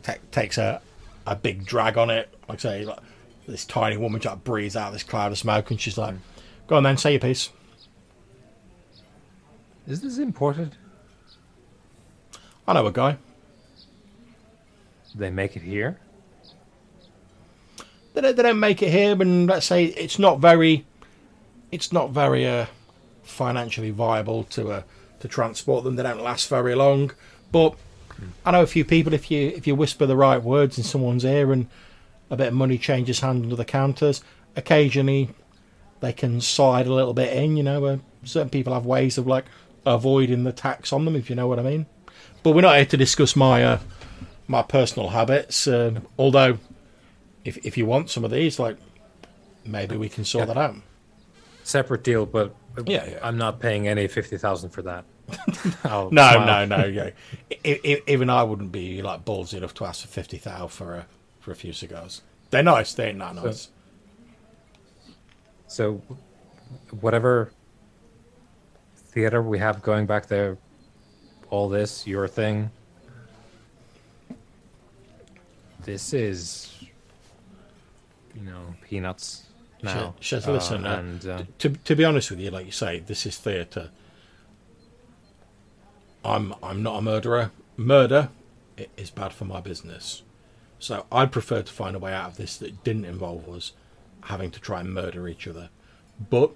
ta takes a a big drag on it. Like I say, like this tiny woman just like, breathes out of this cloud of smoke, and she's like, "Go on then, say your piece." Is this imported? I know a guy. They make it here? They don't, they don't make it here, and let's say it's not very, it's not very uh, financially viable to uh, to transport them. They don't last very long. But I know a few people. If you if you whisper the right words in someone's ear, and a bit of money changes hands under the counters, occasionally they can slide a little bit in. You know, uh, certain people have ways of like avoiding the tax on them, if you know what I mean. But we're not here to discuss my uh, my personal habits. Um, although, if if you want some of these, like maybe we can sort Yeah. that out. Separate deal, but Yeah, yeah. I'm not paying any fifty thousand for that. I'll No, no, no. Yeah, I, I, even I wouldn't be like ballsy enough to ask for fifty thousand for a for a few cigars. They're nice. They ain't that nice. So, whatever theater we have going back there, all this your thing. This is, you know, peanuts now. Sh- sh- listen, uh, and uh, to to be honest with you, like you say, this is theatre. I'm I'm not a murderer. Murder is bad for my business, so I'd prefer to find a way out of this that didn't involve us having to try and murder each other. But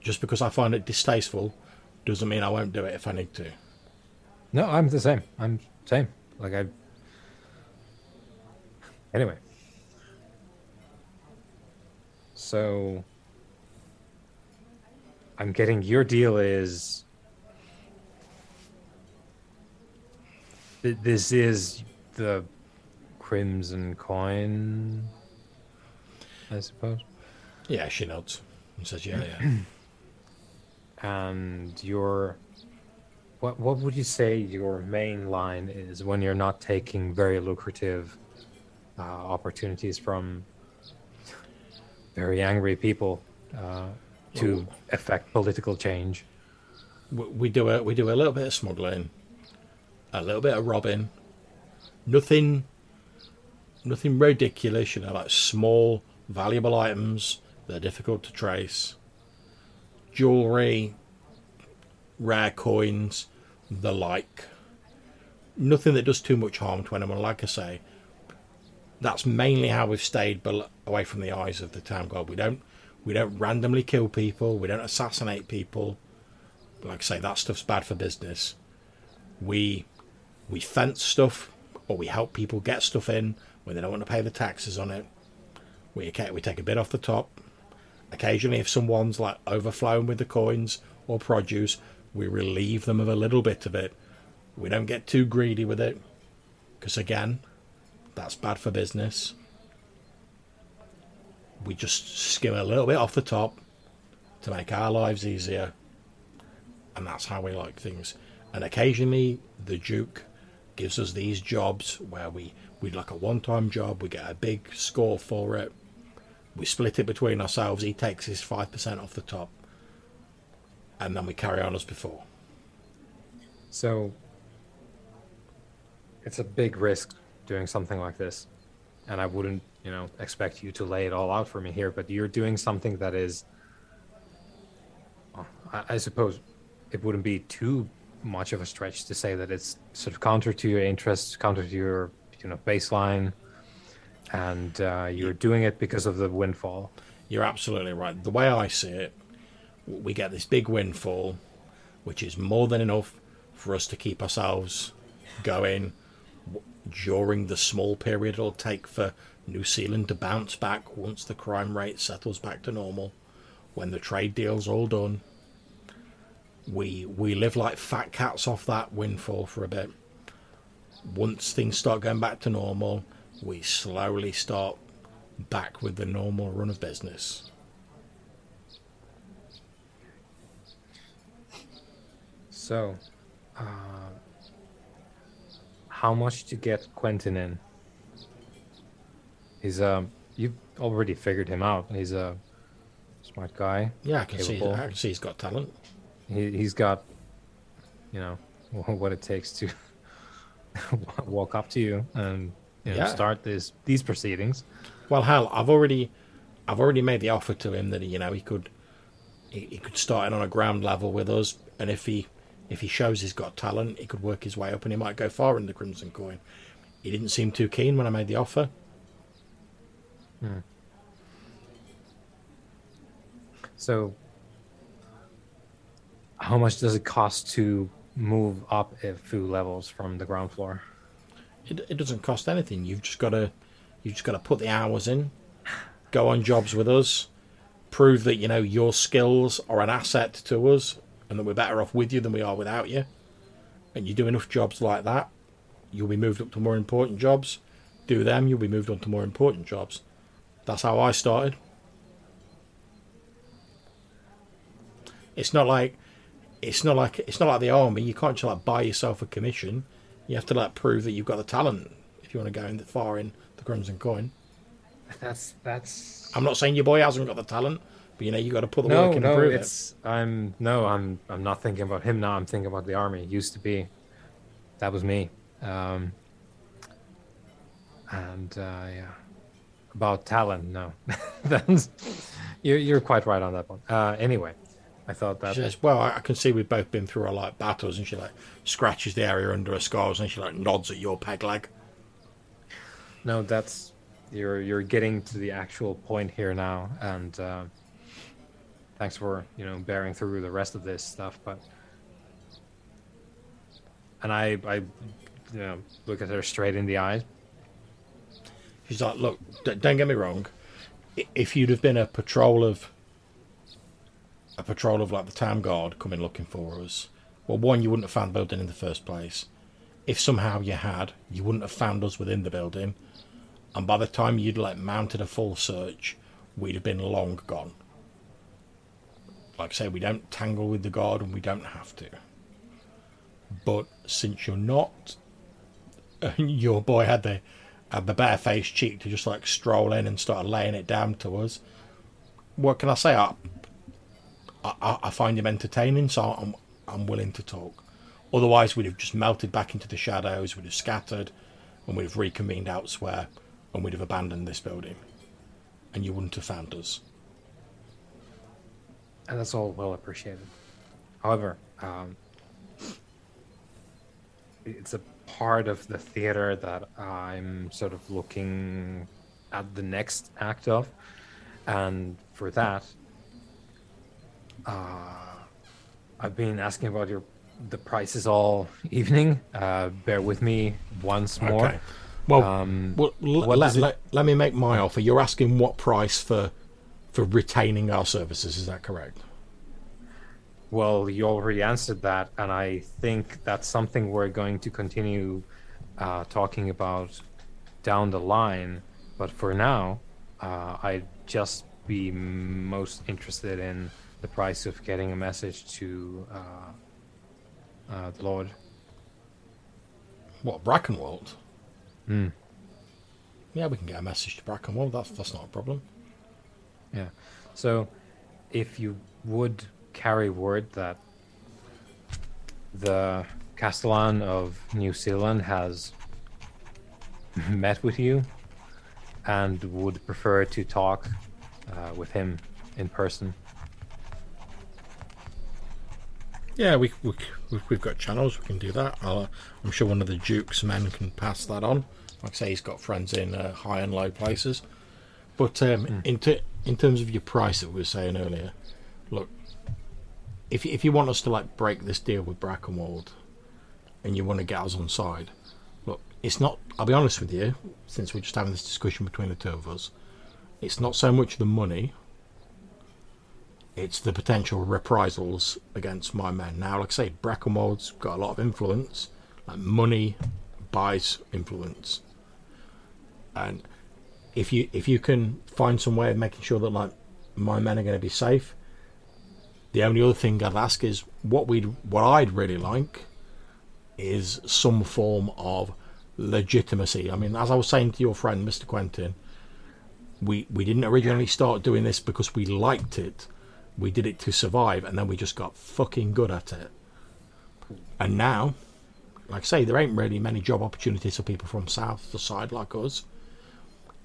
just because I find it distasteful doesn't mean I won't do it if I need to. no, I'm the same. I'm same. Like I. Anyway, So I'm getting your deal is th- this is the crimson coin, I suppose. Yeah, she nods and says, "Yeah, yeah." And your what what would you say your main line is when you're not taking very lucrative uh, opportunities from very angry people uh, to affect political change? we do a we do a little bit of smuggling, a little bit of robbing, nothing, nothing ridiculous. You know, like small valuable items that are difficult to trace, jewelry, rare coins, the like. Nothing that does too much harm to anyone. Like I say, that's mainly how we've stayed away from the eyes of the town guard. We don't we don't randomly kill people. We don't assassinate people like I say, that stuff's bad for business. We we fence stuff, or we help people get stuff in when they don't want to pay the taxes on it. We we take a bit off the top. Occasionally, if someone's like overflowing with the coins or produce, we relieve them of a little bit of it. We don't get too greedy with it, because again, that's bad for business. We just skim a little bit off the top to make our lives easier and that's how we like things. And occasionally, the Duke gives us these jobs where we we like a one-time job. We get a big score for it. We split it between ourselves. He takes his five percent off the top, and then we carry on as before. So it's a big risk doing something like this. And I wouldn't, you know, expect you to lay it all out for me here, but you're doing something that is I, I suppose it wouldn't be too much of a stretch to say that it's sort of counter to your interests, counter to your, you know, baseline, and uh, you're doing it because of the windfall. You're absolutely right. The way I see it, we get this big windfall, which is more than enough for us to keep ourselves going during the small period it'll take for New Seal Land to bounce back once the crime rate settles back to normal. When the trade deal's all done, we we live like fat cats off that windfall for a bit. Once things start going back to normal, we slowly start back with the normal run of business. So, uh, how much to get Quentin in? He's um, you've already figured him out. He's a smart guy. Yeah, I can see. I can see he's got talent. He he's got, you know, what it takes to walk up to you and you know, Yeah. start this these proceedings. Well, hell, I've already, I've already made the offer to him that you know he could, he, he could start in on a ground level with us, and if he, if he shows he's got talent, he could work his way up, and he might go far in the Crimson Coin. He didn't seem too keen when I made the offer. Hmm. So, how much does it cost to move up a few levels from the ground floor? It, it doesn't cost anything. You've just got to, you've just got to put the hours in, go on jobs with us, prove that you know your skills are an asset to us, and that we're better off with you than we are without you. And you do enough jobs like that, you'll be moved up to more important jobs. Do them, you'll be moved on to more important jobs. That's how I started. It's not like it's not like it's not like the army. You can't just like buy yourself a commission. You have to like prove that you've got the talent if you want to go in the far in the Crimson Coin. That's that's I'm not saying your boy hasn't got the talent, but you know you got to put the no, work in no. and prove It's I'm no, I'm I'm not thinking about him now. I'm thinking about the army. It used to be, that was me. Um, and uh, yeah, about talent, no. That's you're you're quite right on that one. Uh, anyway, I thought that She says, "Well, I can see we've both been through our like battles," and she like scratches the area under her scars, and she like nods at your peg leg. no, that's you're you're getting to the actual point here now, and uh, thanks for you know bearing through the rest of this stuff. But and I I you know look at her straight in the eyes. She's like, "Look, d- don't get me wrong. if you'd have been a patrol of a patrol of like the town guard coming looking for us, well, one, you wouldn't have found the building in the first place. If somehow you had, you wouldn't have found us within the building, and by the time you'd like mounted a full search, we'd have been long gone. Like I say, we don't tangle with the guard, and we don't have to. But since you're not, your boy had the had the barefaced cheek to just like stroll in and start laying it down to us. What can I say? I, I, I find him entertaining, so I'm I'm willing to talk. Otherwise, we'd have just melted back into the shadows, we'd have scattered, and we'd have reconvened elsewhere, and we'd have abandoned this building, and you wouldn't have found us. And that's all well appreciated. However, um, it's a part of the theater that I'm sort of looking at the next act of, and for that, uh, I've been asking about your the prices all evening. Uh, bear with me once more. Okay. Well, Um, well l- what let, let, let me make my offer. You're asking what price for for retaining our services? Is that correct? Well, you already answered that, and I think that's something we're going to continue uh, talking about down the line. But for now, uh, I'd just be most interested in the price of getting a message to uh, uh, the Lord. What Brackenwald? Hmm. Yeah, we can get a message to Brackenwald. That's that's not a problem. Yeah. So, if you would carry word that the Castellan of New Seal Land has met with you and would prefer to talk uh, with him in person. Yeah, we, we we- we've got channels. We can do that. I'll, I'm sure one of the Duke's men can pass that on. Like I say, he's got friends in uh, high and low places. But um, in ter- in terms of your price that we were saying earlier, look, if if you want us to like break this deal with Brackenwald, and you want to get us on side, look, it's not. I'll be honest with you, since we're just having this discussion between the two of us, it's not so much the money it's the potential reprisals against my men. Now, like I say, Brackenwald's got a lot of influence. Like money buys influence, and if you if you can find some way of making sure that like my men are going to be safe, the only other thing I'd ask is what we would what I'd really like is some form of legitimacy. I mean, as I was saying to your friend, Mr. Quentin, we we didn't originally start doing this because we liked it we did it to survive and then we just got fucking good at it. And now like I say there ain't really many job opportunities for people from south the side like us.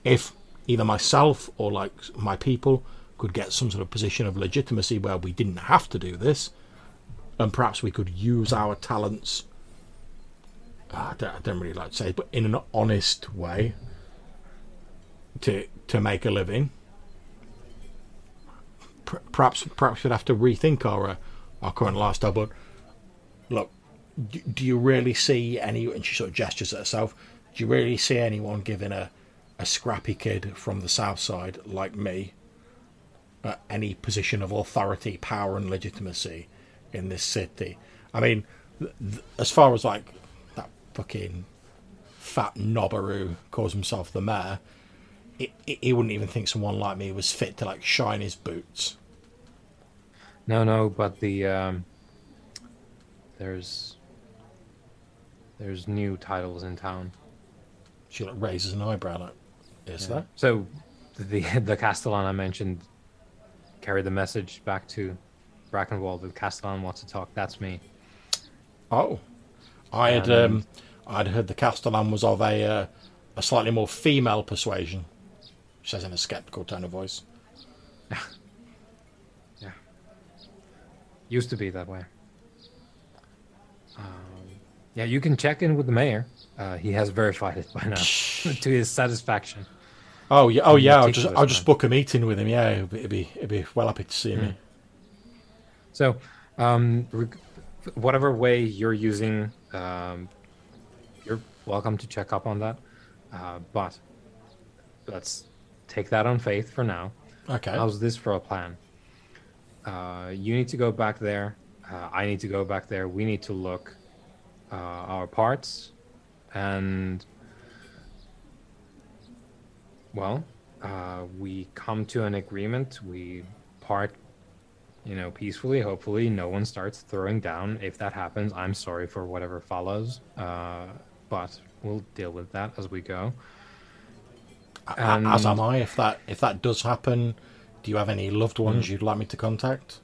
If either myself or like my people could get some sort of position of legitimacy where we didn't have to do this and perhaps we could use our talents uh, I don't, I don't really like to say it, but in an honest way to to make a living perhaps perhaps we'd have to rethink our uh, our current lifestyle. But look, do, do you really see any? And she sort of gestures at herself. Do you really see anyone giving a a scrappy kid from the south side like me uh, any position of authority, power, and legitimacy in this city? I mean, th- th- as far as like that fucking fat knobber calls himself the mayor. He wouldn't even think someone like me was fit to like shine his boots. No, no, but the um, there's there's new titles in town. She like raises an eyebrow like, is there? So the the Castellan I mentioned carried the message back to Brackenwald The Castellan wants to talk. That's me. Oh, I had Um, um, I'd heard the Castellan was of a uh, a slightly more female persuasion. She says in a skeptical tone of voice. Used to be that way. Um, yeah, you can check in with the mayor. Uh, he has verified it by now, to his satisfaction. Oh yeah, oh yeah. I'll just I'll just book a meeting with him. Yeah, it'd be it'd be, it'd be well happy to see me. So, um, reg- whatever way you're using, um, you're welcome to check up on that. Uh, but let's take that on faith for now. Okay. How's this for a plan? Uh, you need to go back there. Uh, I need to go back there. We need to look uh, our parts, and well, uh, we come to an agreement. We part, you know, peacefully. Hopefully, no one starts throwing down. If that happens, I'm sorry for whatever follows. Uh, but we'll deal with that as we go. A- As am I. If that if that does happen, do you have any loved ones you'd like me to contact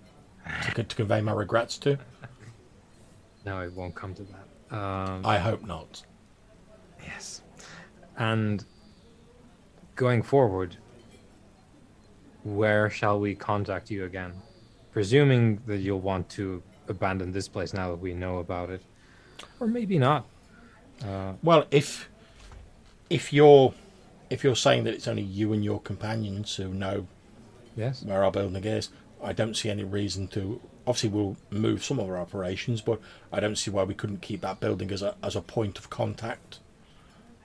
to, to convey my regrets to? No, it won't come to that. Um, I hope not. Yes. And going forward, where shall we contact you again? Presuming that you'll want to abandon this place now that we know about it. Or maybe not. Uh, Well, if if you're if you're saying that it's only you and your companions who know yes. where our building is, I don't see any reason to. Obviously, we'll move some of our operations, but I don't see why we couldn't keep that building as a as a point of contact.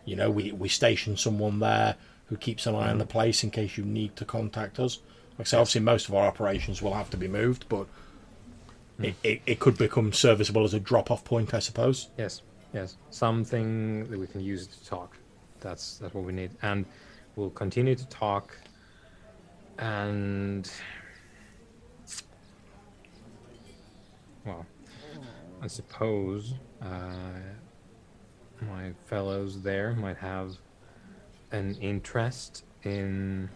You know, we we station someone there who keeps an eye on the mm. place in case you need to contact us. Like I say, obviously, most of our operations will have to be moved, but hmm. it, it, it could become serviceable as a drop off point, I suppose. Yes. Yes. Something that we can use to talk. That's that's what we need. And we'll continue to talk and well I suppose uh, my fellows there might have an interest in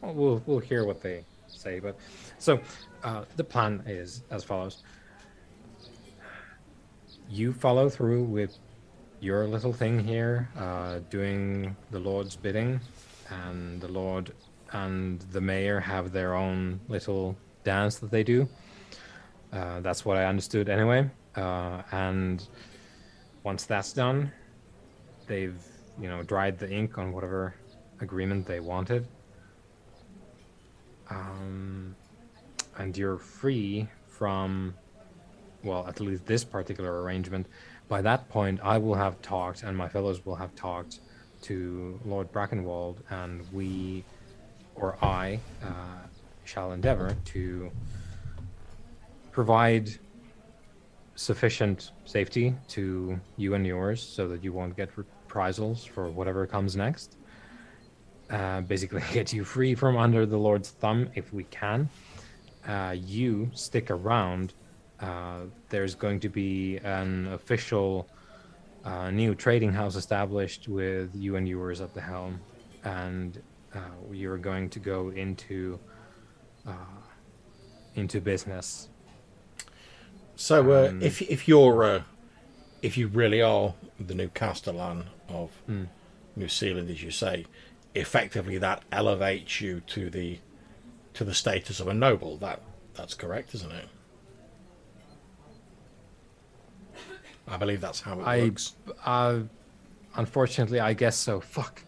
well, we'll we'll hear what they say but so uh, the plan is as follows. You follow through with your little thing here, uh, doing the Lord's bidding, and the Lord and the mayor have their own little dance that they do. Uh, that's what I understood anyway. Uh, and once that's done, they've you know dried the ink on whatever agreement they wanted. Um, and you're free from well, at least this particular arrangement, by that point, I will have talked, and my fellows will have talked to Lord Brackenwald, and we, or I, uh, shall endeavor to provide sufficient safety to you and yours so that you won't get reprisals for whatever comes next. Uh, basically, get you free from under the Lord's thumb if we can. Uh, you stick around uh, there's going to be an official uh, new trading house established with you and yours at the helm, and uh, you're going to go into uh, into business. So, uh, Um, if if you're uh, if you really are the new Castellan of Hmm. New Seal Land, as you say, effectively that elevates you to the to the status of a noble. That that's correct, isn't it? I believe that's how it I, works. uh, unfortunately, I guess so. Fuck.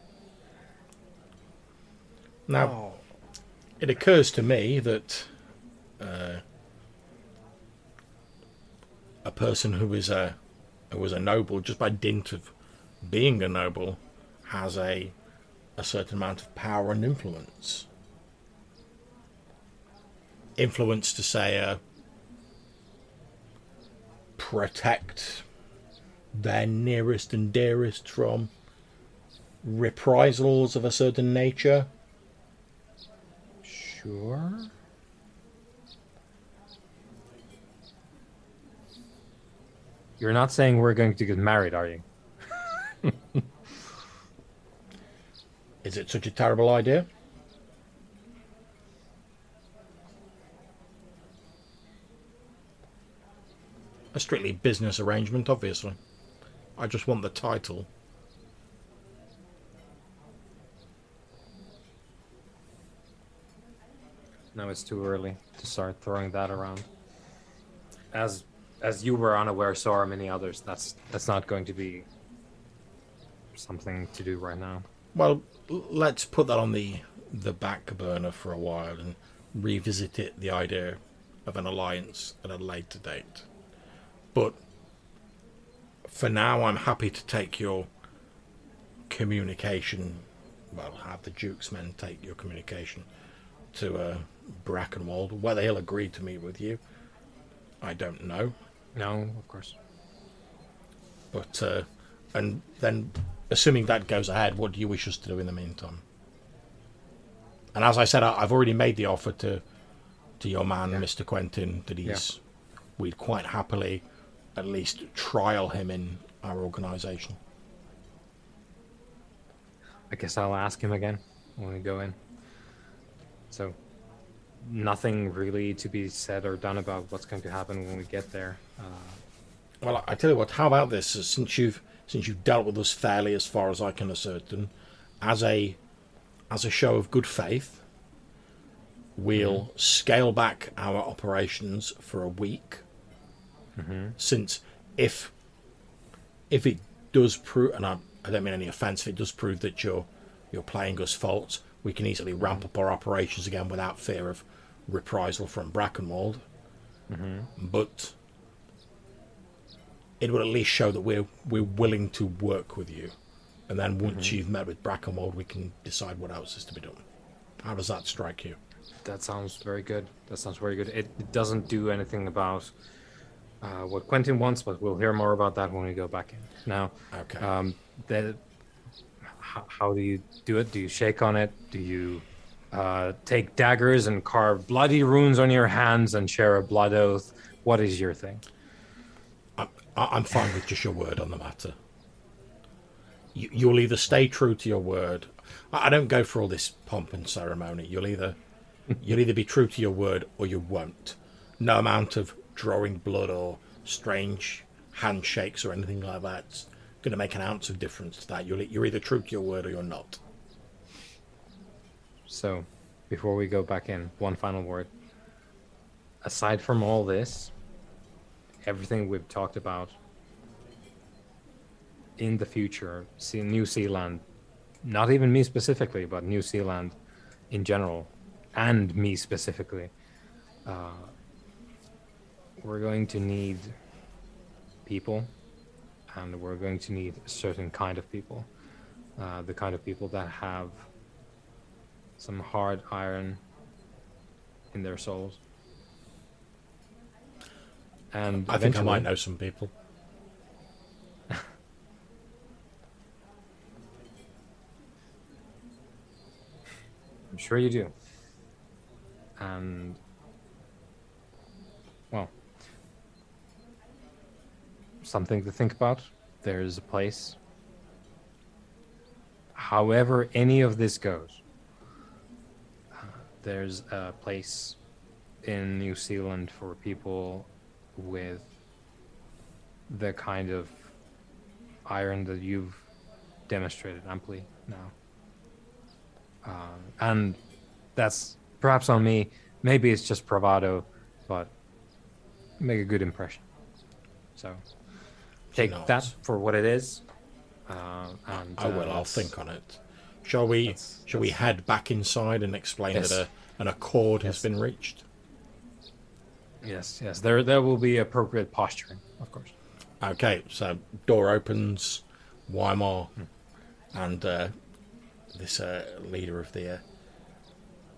Now, it occurs to me that uh, a person who is a who was a noble, just by dint of being a noble, has a a certain amount of power and influence. Influence to say, uh, protect their nearest and dearest from reprisals of a certain nature. Sure. You're not saying we're going to get married, are you? Is it such a terrible idea? A strictly business arrangement, obviously. I just want the title. No, it's too early to start throwing that around. As as you were unaware, so are many others. That's that's not going to be something to do right now. Well, let's put that on the the back burner for a while and revisit it. The idea of an alliance at a later date. But for now, I'm happy to take your communication well, have the Duke's men take your communication to uh, Brackenwald. Whether he'll agree to meet with you, I don't know. No, of course. But uh, and then, assuming that goes ahead, what do you wish us to do in the meantime? And as I said, I- I've already made the offer to to your man, Mr. Quentin, that he's we'd quite happily at least trial him in our organisation. I guess I'll ask him again when we go in. So, nothing really to be said or done about what's going to happen when we get there. Uh, Well, I tell you what. How about this? Since you've since you've dealt with us fairly, as far as I can ascertain, as a as a show of good faith, we'll mm-hmm. scale back our operations for a week. Mm-hmm. Since if if it does prove, and I, I don't mean any offence, if it does prove that you're you're playing us false, we can easily ramp mm-hmm. up our operations again without fear of reprisal from Brackenwald. But it will at least show that we're we're willing to work with you, and then once you've met with Brackenwald, we can decide what else is to be done. How does that strike you? that sounds very good. That sounds very good. It, it doesn't do anything about uh, what Quentin wants, but we'll hear more about that when we go back in. Now, Okay. um, the, how, how do you do it? Do you shake on it? Do you uh, take daggers and carve bloody runes on your hands and share a blood oath? What is your thing? I, I'm fine with just your word on the matter. You, you'll either stay true to your word. I, don't go for all this pomp and ceremony. You'll either you'll either be true to your word or you won't. No amount of drawing blood or strange handshakes or anything like that's going to make an ounce of difference to that. You'll, you're either true to your word or you're not. So, before we go back in, one final word. Aside from all this, everything we've talked about in the future, New Seal Land, not even me specifically, but New Seal Land in general, and me specifically, uh, we're going to need people, and we're going to need a certain kind of people. Uh, the kind of people that have some hard iron in their souls. And I think I might know some people. I'm sure you do. And well, something to think about. There's a place. However, any of this goes, there's a place in New Seal Land for people with the kind of iron that you've demonstrated amply now. Uh, and that's perhaps on me. Maybe it's just bravado, but make a good impression. So take that for what it is. Uh, and I will. uh, I'll think on it. Shall we? That's- shall we head back inside and explain Yes. that a, an accord has been reached? Yes, yes. There, there will be appropriate posturing, of course. Okay, so door opens, Wymar, and uh, this uh, leader of the, uh,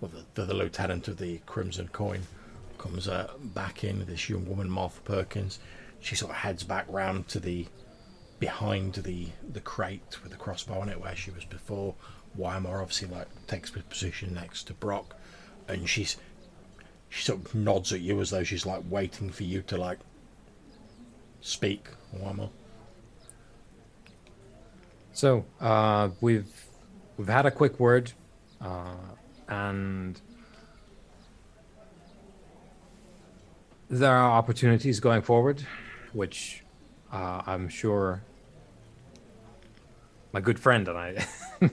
well, the, the lieutenant of the Crimson Coin comes uh, back in. This young woman, Martha Perkins, she sort of heads back round to the behind the the crate with the crossbow on it where she was before. Wymar obviously like takes position next to Brock, and she's she sort of nods at you as though she's like waiting for you to like speak. Wymar. So uh, we've we've had a quick word, uh, and there are opportunities going forward, which uh, I'm sure my good friend and I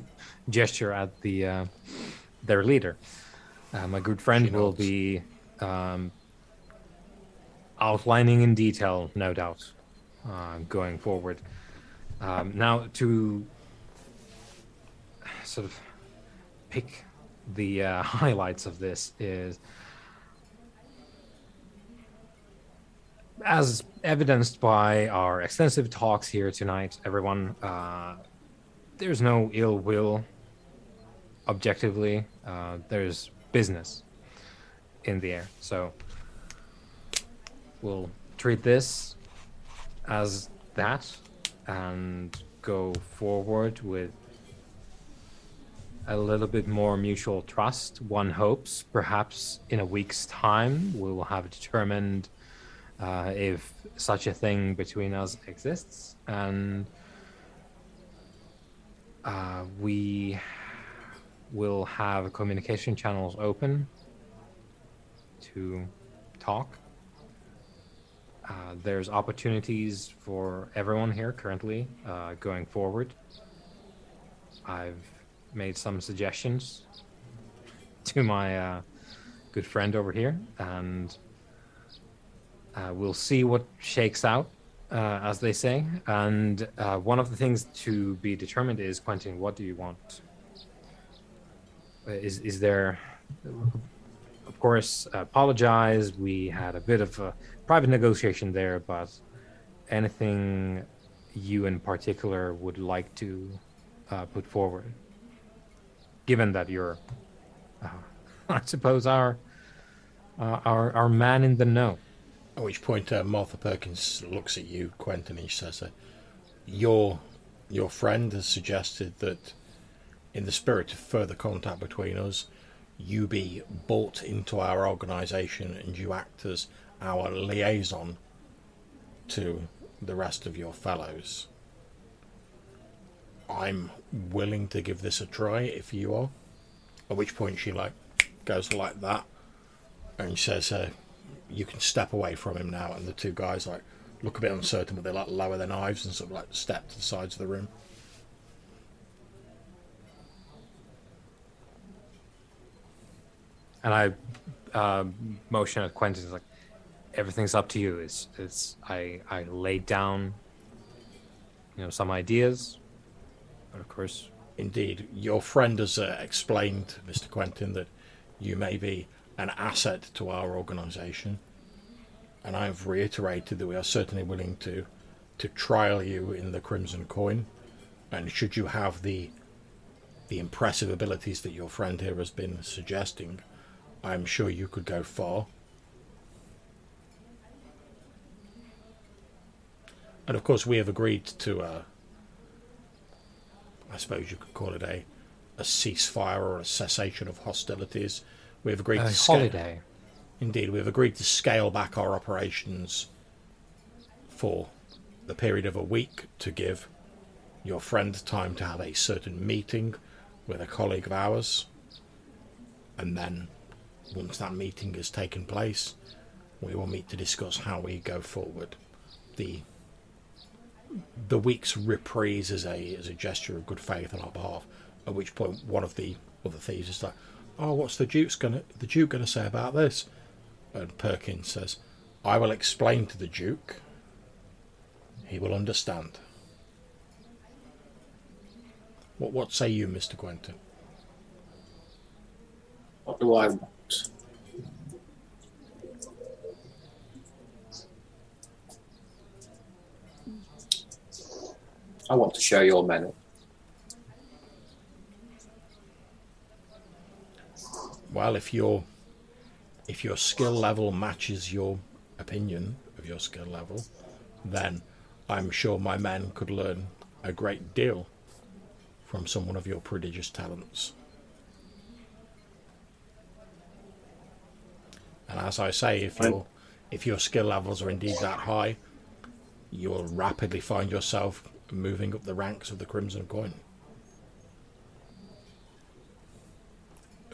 gesture at the uh, their leader. Uh, my good friend will be um, outlining in detail, no doubt, uh, going forward. Um, now, to sort of pick the uh, highlights of this is as evidenced by our extensive talks here tonight, everyone, uh, there's no ill will objectively, uh, there's business in the air. So we'll treat this as that and go forward with a little bit more mutual trust. One hopes perhaps in a week's time we will have determined uh, if such a thing between us exists and uh, we will have communication channels open to talk. Uh, there's opportunities for everyone here currently uh, going forward. I've made some suggestions to my uh, good friend over here, and uh, we'll see what shakes out, uh, as they say. And uh, one of the things to be determined is Quentin, what do you want? Uh, Is is there? Of course, apologize. We had a bit of a private negotiation there, but anything you in particular would like to uh, put forward, given that you're, uh, I suppose, our uh, our our man in the know. At which point, uh, Martha Perkins looks at you, Quentin, and she says, uh, "Your your friend has suggested that, in the spirit of further contact between us, you be brought into our organisation and you act as our liaison to the rest of your fellows. I'm willing to give this a try if you are." At which point, she like goes like that, and says, uh, you can step away from him now. And the two guys like look a bit uncertain, but they like lower their knives and sort of like step to the sides of the room. And I uh, motion at Quentin like, everything's up to you. It's it's I I laid down, you know, some ideas, but of course, Indeed, your friend has uh, explained, Mr. Quentin, that you may be an asset to our organisation, and I have reiterated that we are certainly willing to to trial you in the Crimson Coin, and should you have the the impressive abilities that your friend here has been suggesting, I am sure you could go far. And of course, we have agreed to, uh, I suppose you could call it a, a ceasefire or a cessation of hostilities. We have agreed a to scale- holiday. Indeed, we have agreed to scale back our operations for the period of a week to give your friend time to have a certain meeting with a colleague of ours. And then, once that meeting has taken place, we will meet to discuss how we go forward. The the week's reprise is a as a gesture of good faith on our behalf. At which point, one of the other thieves is like, "Oh, what's the Duke's gonna the Duke gonna say about this?" And Perkins says, "I will explain to the Duke. He will understand." What what say you, Mister Quentin? What do I? I want to show your men. Well, if your if your skill level matches your opinion of your skill level, then I'm sure my men could learn a great deal from someone of your prodigious talents. And as I say, if your if your skill levels are indeed that high, you will rapidly find yourself moving up the ranks of the Crimson Coin.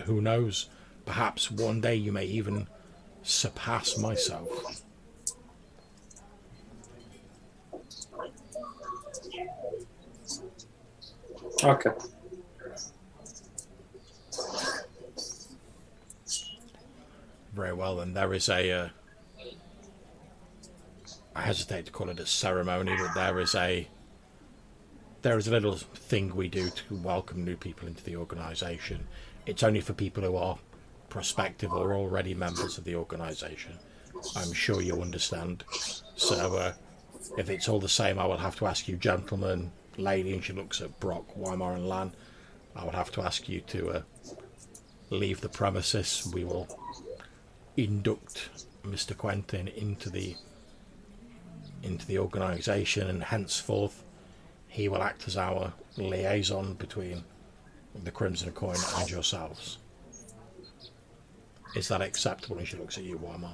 Who knows? Perhaps one day you may even surpass myself. Okay. Very well, then there is a. Uh, I hesitate to call it a ceremony, but there is a. There is a little thing we do to welcome new people into the organisation. It's only for people who are prospective or already members of the organisation. I'm sure you understand. So, uh, if it's all the same, I will have to ask you, gentlemen, lady, and she looks at Brock, Wymar, and Lan. I would have to ask you to uh, leave the premises. We will induct Mr. Quentin into the into the organisation, and henceforth he will act as our liaison between the Crimson Coin and yourselves. Is that acceptable? And she looks at you, Wymar.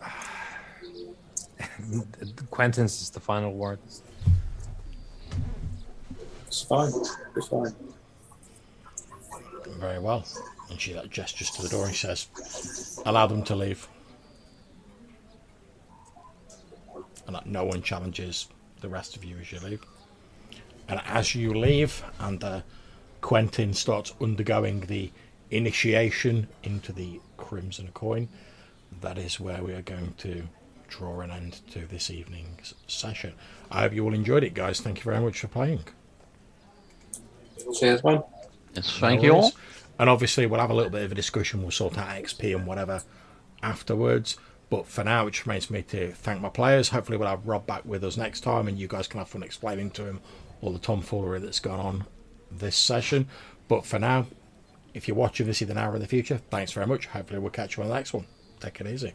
Quentin's is the final word. It's fine. It's fine. Very well. And she gestures to the door and says, Allow them to leave. And that no one challenges the rest of you as you leave. And as you leave, and uh, Quentin starts undergoing the initiation into the Crimson Coin, that is where we are going to draw an end to this evening's session. I hope you all enjoyed it, guys. Thank you very much for playing. Cheers, man. Yes, thank No you all. And obviously, we'll have a little bit of a discussion. We'll sort out XP and whatever afterwards. But for now, it just remains for me to thank my players. Hopefully, we'll have Rob back with us next time, and you guys can have fun explaining to him all the tomfoolery that's gone on this session. But for now, if you're watching this either now or in the future, thanks very much. Hopefully, we'll catch you on the next one. Take it easy.